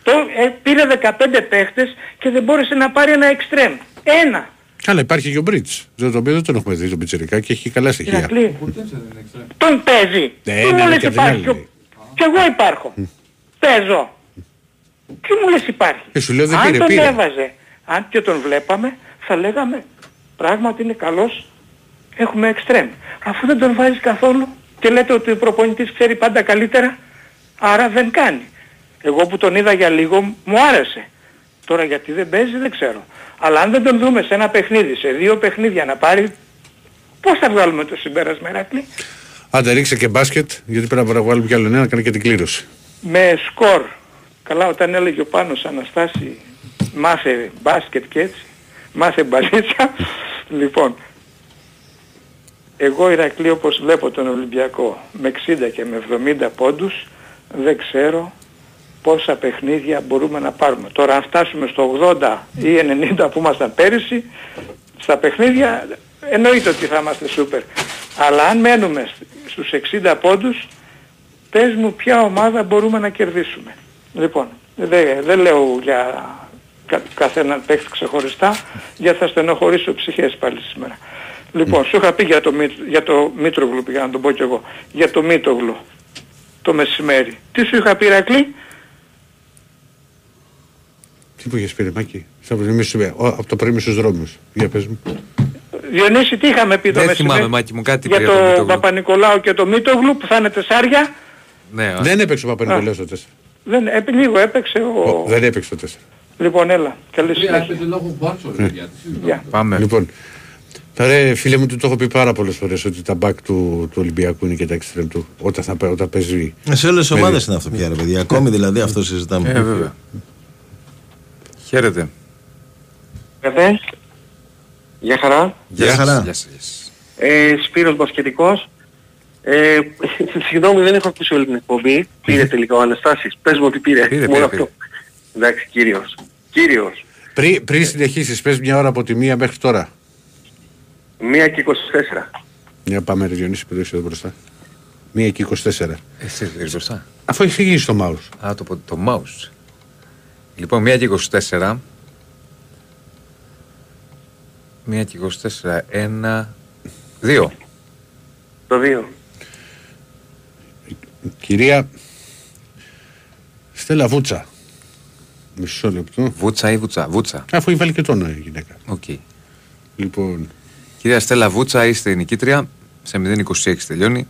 Το, ε, πήρε 15 παίχτες και δεν μπόρεσε να πάρει ένα εξτρέμ. Ένα. Καλά, υπάρχει και ο Μπρίτς. Δεν τον οποίο δεν τον έχουμε δει τον Πιτσερικά και έχει καλά στοιχεία. Ηρακλή. Τον παίζει. Ναι, Τι ναι, μου ναι, λες και δεν υπάρχει. άλλη. Κι ο- Κι εγώ υπάρχω. Παίζω. Τι μου λες υπάρχει; Ε, σου λέω δεν αν πήρε, τον πήρε. έβαζε, αν και τον βλέπαμε, θα λέγαμε πράγματι είναι καλός, έχουμε εξτρέμ. Αφού δεν τον βάζεις καθόλου και λέτε ότι ο προπονητής ξέρει πάντα καλύτερα, Άρα δεν κάνει. Εγώ που τον είδα για λίγο μου άρεσε. Τώρα γιατί δεν παίζει δεν ξέρω. Αλλά αν δεν τον δούμε σε ένα παιχνίδι, σε δύο παιχνίδια να πάρει, πώς θα βγάλουμε το συμπέρασμα Ερακλή; Άντε ρίξε και μπάσκετ, γιατί πρέπει να βγάλουμε κι άλλο ένα να κάνει και την κλήρωση. Με σκορ. Καλά όταν έλεγε ο Πάνος Αναστάση μάθε μπάσκετ και έτσι, μάθε μπαλίτσα. λοιπόν, εγώ Ηρακλή όπως βλέπω τον Ολυμπιακό με 60 και με 70 πόντους δεν ξέρω πόσα παιχνίδια μπορούμε να πάρουμε. Τώρα αν φτάσουμε στο 80 ή 90 που ήμασταν πέρυσι, στα παιχνίδια εννοείται ότι θα είμαστε σούπερ. Αλλά αν μένουμε στους 60 πόντους, πες μου ποια ομάδα μπορούμε να κερδίσουμε. Λοιπόν, δεν, δεν λέω για κα, καθέναν παίχτη ξεχωριστά, γιατί θα στενοχωρήσω ψυχές πάλι σήμερα. Λοιπόν, σου είχα πει για το, Μη- για το Μήτρογλου, πήγα να το πω κι εγώ, για το Μήτρογλου το μεσημέρι. Τι σου είχα πει Ρακλή, Τι που είχες πει ρε Μάκη, στα πρωί σου είπε, «Ω, από το πρωί στους δρόμους. Για πες μου. Διονύση τι είχαμε πει το Δεν μεσημέρι; θυμάμαι Μάκη μου κάτι για πριν από το Μητρογλου. Παπα-Νικολάου και το Μήτρογλου που θα είναι τεσσάρια. Ναι, α. Δεν έπαιξε ο Παπα-Νικολάου στο 4. Δεν, επί λίγο έπαιξε ο... Δεν έπαιξε το 4. Λοιπόν, έλα. Καλή συνέχεια. Γεια. Πάμε. Λοιπόν, τώρα φίλε μου του το έχω πει πάρα πολλές φορές ότι τα back του, του Ολυμπιακού είναι και τα extreme του όταν, θα, πα- όταν παίζει. Σε όλες τις με- ομάδες είναι αυτό πια, ρε παιδιά. Ακόμη δηλαδή αυτό συζητάμε. Ε, βέβαια. Χαίρετε. Βέβαια. Γεια χαρά. Γεια χαρά. Γεια σας, γεια σας. Ε, Σπύρος Μπασκετικός. Ε, συγγνώμη δεν έχω ακούσει όλη την εκπομπή. Πήρε τελικά ο Αναστάσης. Πες μου ότι πήρε. Πήρε, Μόνο πήρε, αυτό. Εντάξει κύριος. Κύριος. Πριν, πριν συνεχίσεις, πες μια ώρα από τη μία μέχρι τώρα. Μία και 24. Για πάμε ρε Διονύση που το έχεις εδώ μπροστά. Μία και 24. Εσύ δεν μπροστά. Αφού έχεις φύγει στο mouse. Α, το, το mouse. Λοιπόν, 1 και 24. 1 και 24. 1. 2. Το 2. Κυρία Στέλλα Βούτσα. Μισό λεπτό. Βούτσα ή Βουτσά. Βούτσα. Αφού έχει βάλει και τόνο η γυναίκα. Οκ. Λοιπόν, Κυρία Στέλλα Βούτσα, είστε η νικήτρια. Σε 0-26 τελειώνει.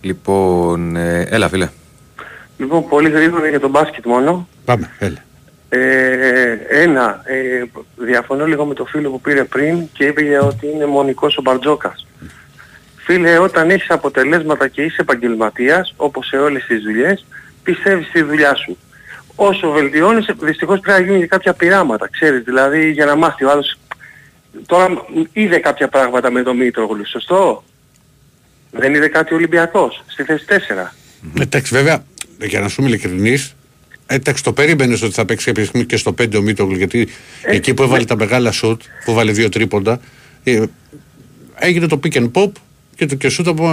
Λοιπόν, ε, έλα φίλε. Λοιπόν, πολύ γρήγορα για τον μπάσκετ μόνο. πάμε, έλα. Ε, ένα, ε, διαφωνώ λίγο με το φίλο που πήρε πριν και είπε για ότι είναι μονικός ο Μπαρτζόκας. Φίλε, όταν έχεις αποτελέσματα και είσαι επαγγελματίας, όπως σε όλες τις δουλειές, πιστεύεις στη δουλειά σου. Όσο βελτιώνεις, δυστυχώς πρέπει να γίνουν και κάποια πειράματα, ξέρεις, δηλαδή για να μάθει ο άλλος. Τώρα είδε κάποια πράγματα με το Μήτρογλου, σωστό; Δεν είδε κάτι ο Ολυμπιακός, στη θέση 4. Εντάξει, βέβαια, για να σου είμαι ειλικρινής, εντάξει, το περίμενες ότι θα παίξει κάποια στιγμή και στο 5 ο Μίτογλου, γιατί Ε, εκεί που έβαλε ναι. τα μεγάλα σουτ, που βάλε δύο τρίποντα, ε, έγινε το pick and pop και το και σουτ από,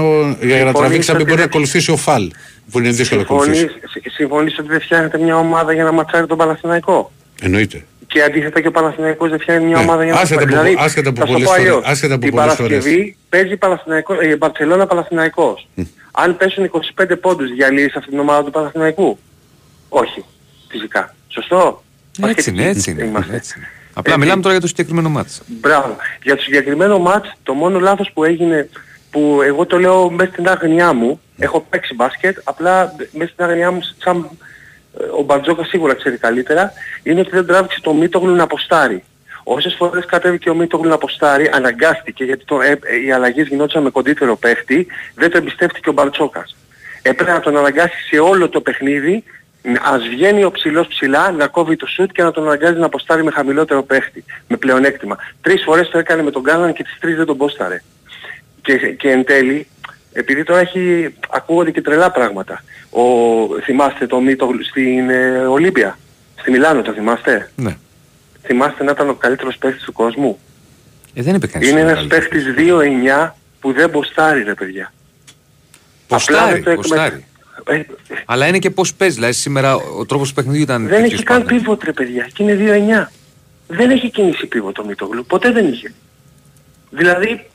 για να τραβήξει να μην ότι μπορεί να δεν- ακολουθήσει ο Φαλ, που είναι δύσκολο να ακολουθήσει. Συμφωνείς, συ- συμφωνείς ότι δεν φτιάχνετε μια ομάδα για να ματσάρει τον Παναθηναϊκό; Εννοείται. Και αντίθετα και ο Παναθηναϊκός δεν φτιάχνει μια Ναι, ομάδα για να άσχετα ματσάρει. που- Δηλαδή, άσχετα που θα σου πολλές πω φορές- αλλιώς. άσχετα που Την πολλές Παρασκευή παίζει Παναθηναϊκό, ε, Μπαρτσελώνα Παναθηναϊκός. Αν πέσουν 25 πόντους διαλύεις αυτή την ομάδα του Παναθηναϊκού; Όχι. Φυσικά. Σωστό; Έτσι είναι, έτσι είναι. Είμαστε. Έτσι είναι. Απλά μιλάμε τώρα για το συγκεκριμένο μάτς. Μπράβο. Για το συγκεκριμένο μάτς, το μόνο λάθος που έγινε, που εγώ το λέω μέσα στην άγνοιά μου, έχω παίξει μπάσκετ, απλά μέσα στην άγνοιά μου, σαν ε, ο Μπαρτζόκα σίγουρα ξέρει καλύτερα, είναι ότι δεν τράβηξε το Μίτογλου να αποστάρει. Όσες φορές κατέβηκε ο Μίτογλου να αποστάρει, αναγκάστηκε, γιατί το, ε, ε, οι αλλαγές γινόντουσαν με κοντύτερο παίχτη, δεν το εμπιστεύτηκε ο Μπαρτσόκας. Έπρεπε να τον αναγκάσει σε όλο το παιχνίδι, ας βγαίνει ο ψηλός ψηλά, να κόβει το σουτ και να τον αναγκάζει να αποστάρει με χαμηλότερο παίχτη, με πλεονέκτημα. Τρεις φορές το έκανε με τον Γκάναν και τις τρεις δεν τον πόσταρε. Και, και εν τέλει, επειδή τώρα έχει, ακούγονται και τρελά πράγματα. Ο, θυμάστε το μύτο στην ε, Ολύμπια, στη Μιλάνο το θυμάστε; Ναι. Θυμάστε να ήταν ο καλύτερος παίχτης του κόσμου; Ε, δεν είπε κανείς. Είναι ότι ένας είναι παίχτης 2-9 που δεν μποστάρει ρε παιδιά. Ποστάρει, δεν το εκμε- ποστάρει. Ε, Αλλά είναι και πώς παίζεις. Δηλαδή σήμερα ο τρόπος του παιχνιδιού ήταν δεν τέτοιος έχει καν πάντα. πίβοτ ρε παιδιά και είναι 2-9. Δεν έχει κινήσει πίβοτ το Μητόγλου. Ποτέ δεν είχε. Δηλαδή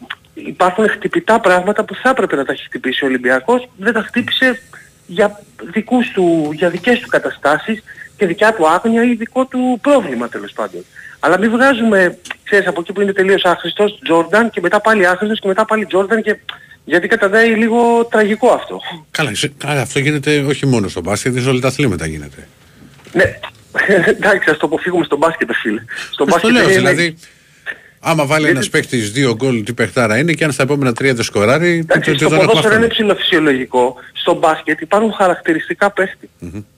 υπάρχουν χτυπητά πράγματα που θα έπρεπε να τα έχει χτυπήσει ο Ολυμπιακός. Δεν τα χτύπησε για, δικούς του, για δικές του καταστάσεις και δικιά του άγνοια ή δικό του πρόβλημα τέλος πάντων. Αλλά μην βγάζουμε, ξέρεις, από εκεί που είναι τελείως άχρηστος, Τζόρνταν και μετά πάλι άχρηστος και μετά πάλι Τζόρνταν και Γιατί καταδάει λίγο τραγικό αυτό. Καλά, σε- καλά, αυτό γίνεται όχι μόνο στο μπάσκετ, σε όλα τα αθλήματα γίνεται. Ναι, εντάξει, ας το αποφύγουμε στο μπάσκετ, φίλε. Στο Ας το μπάσκετ λέω, είναι- δηλαδή, άμα βάλει ένας παίκτης δύο γκολ, τι παιχτάρα είναι και αν στα επόμενα τρία δεν σκοράρει, το- Εντάξει, το- στο δεν έχουμε ποδόσφαιρο αυτό. είναι ψηλοφυσιολογικό. Στο μπάσκετ υπάρχουν χαρακτηριστικά παίχτη.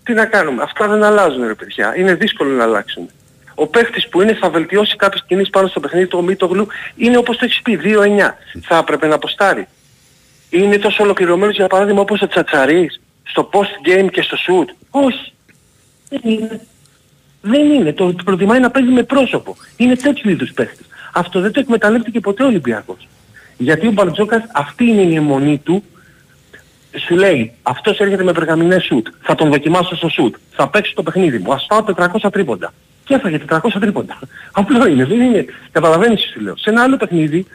Τι να κάνουμε. Αυτά δεν αλλάζουν ρε παιδιά. Είναι δύσκολο να αλλάξουν. Ο παίχτης που είναι θα βελτιώσει κάποιες κινήσεις πάνω στο παιχνίδι του Μίτογλου είναι όπως το έχεις πει 2-9. Θα έπρεπε να αποστάρει. Είναι τόσο ολοκληρωμένος για παράδειγμα όπως ο Τσατσαρής στο post-game και στο shoot. Όχι. Δεν είναι. Δεν είναι. Το προτιμάει να παίζει με πρόσωπο. Είναι τέτοιου είδους παίχτης. Αυτό δεν το εκμεταλλεύτηκε ποτέ ο Ολυμπιακός. Γιατί ο Μπαρτζόκας αυτή είναι η αιμονή του. Σου λέει, αυτός έρχεται με περγαμηνές σουτ. Θα τον δοκιμάσω στο σουτ. Θα παίξω το παιχνίδι μου. Ας φάω 400 τρίποντα. Και έφαγε 400 τρίποντα. Απλό είναι. Δεν είναι. Καταλαβαίνεις τι σου λέω. Σε ένα άλλο παιχνίδι,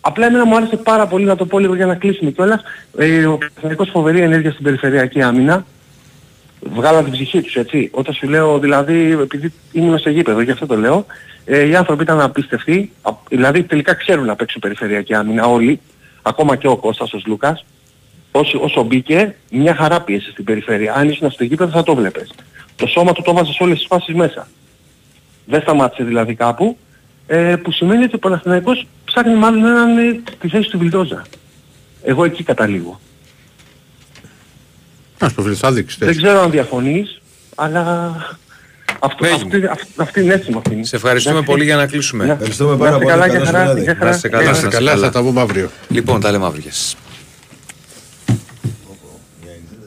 απλά εμένα μου άρεσε πάρα πολύ να το πω λίγο για να κλείσουμε κιόλας. Ε, ο Παναθηναϊκός φοβερή ενέργεια στην περιφερειακή άμυνα. Βγάλα την ψυχή τους, έτσι. Όταν σου λέω, δηλαδή, επειδή ήμουν στο γήπεδο, γι' αυτό το λέω, ε, οι άνθρωποι ήταν απίστευτοι, Α- δηλαδή τελικά ξέρουν να παίξουν περιφερειακή άμυνα όλοι, ακόμα και ο Κώστας ο Λούκας, όσο, όσο μπήκε, μια χαρά πίεσε στην περιφέρεια. Αν ήσουν στο γήπεδο θα το βλέπεις. Το σώμα του το βάζει σε όλες τις φάσεις μέσα. Δεν σταμάτησε δηλαδή κάπου, ε, που σημαίνει ότι ο Παναθηναϊκός ψάχνει μάλλον έναν ε, τη θέση του Βιλντόζα. Εγώ εκεί καταλήγω. Ας το βρεις, θα δείξει. Δεν ξέρω αν διαφωνείς, αλλά αυτό, αυτή, αυτή, αυτή είναι έτσι μου αυτή. Σε ευχαριστούμε πολύ για να κλείσουμε. Ευχαριστούμε πάρα πολύ. Καλά, για χαρά. Για χαρά. Να είστε καλά, Να είστε να είστε καλά, θα τα πούμε αύριο. Λοιπόν, τα λέμε αύριο. Γεια σας.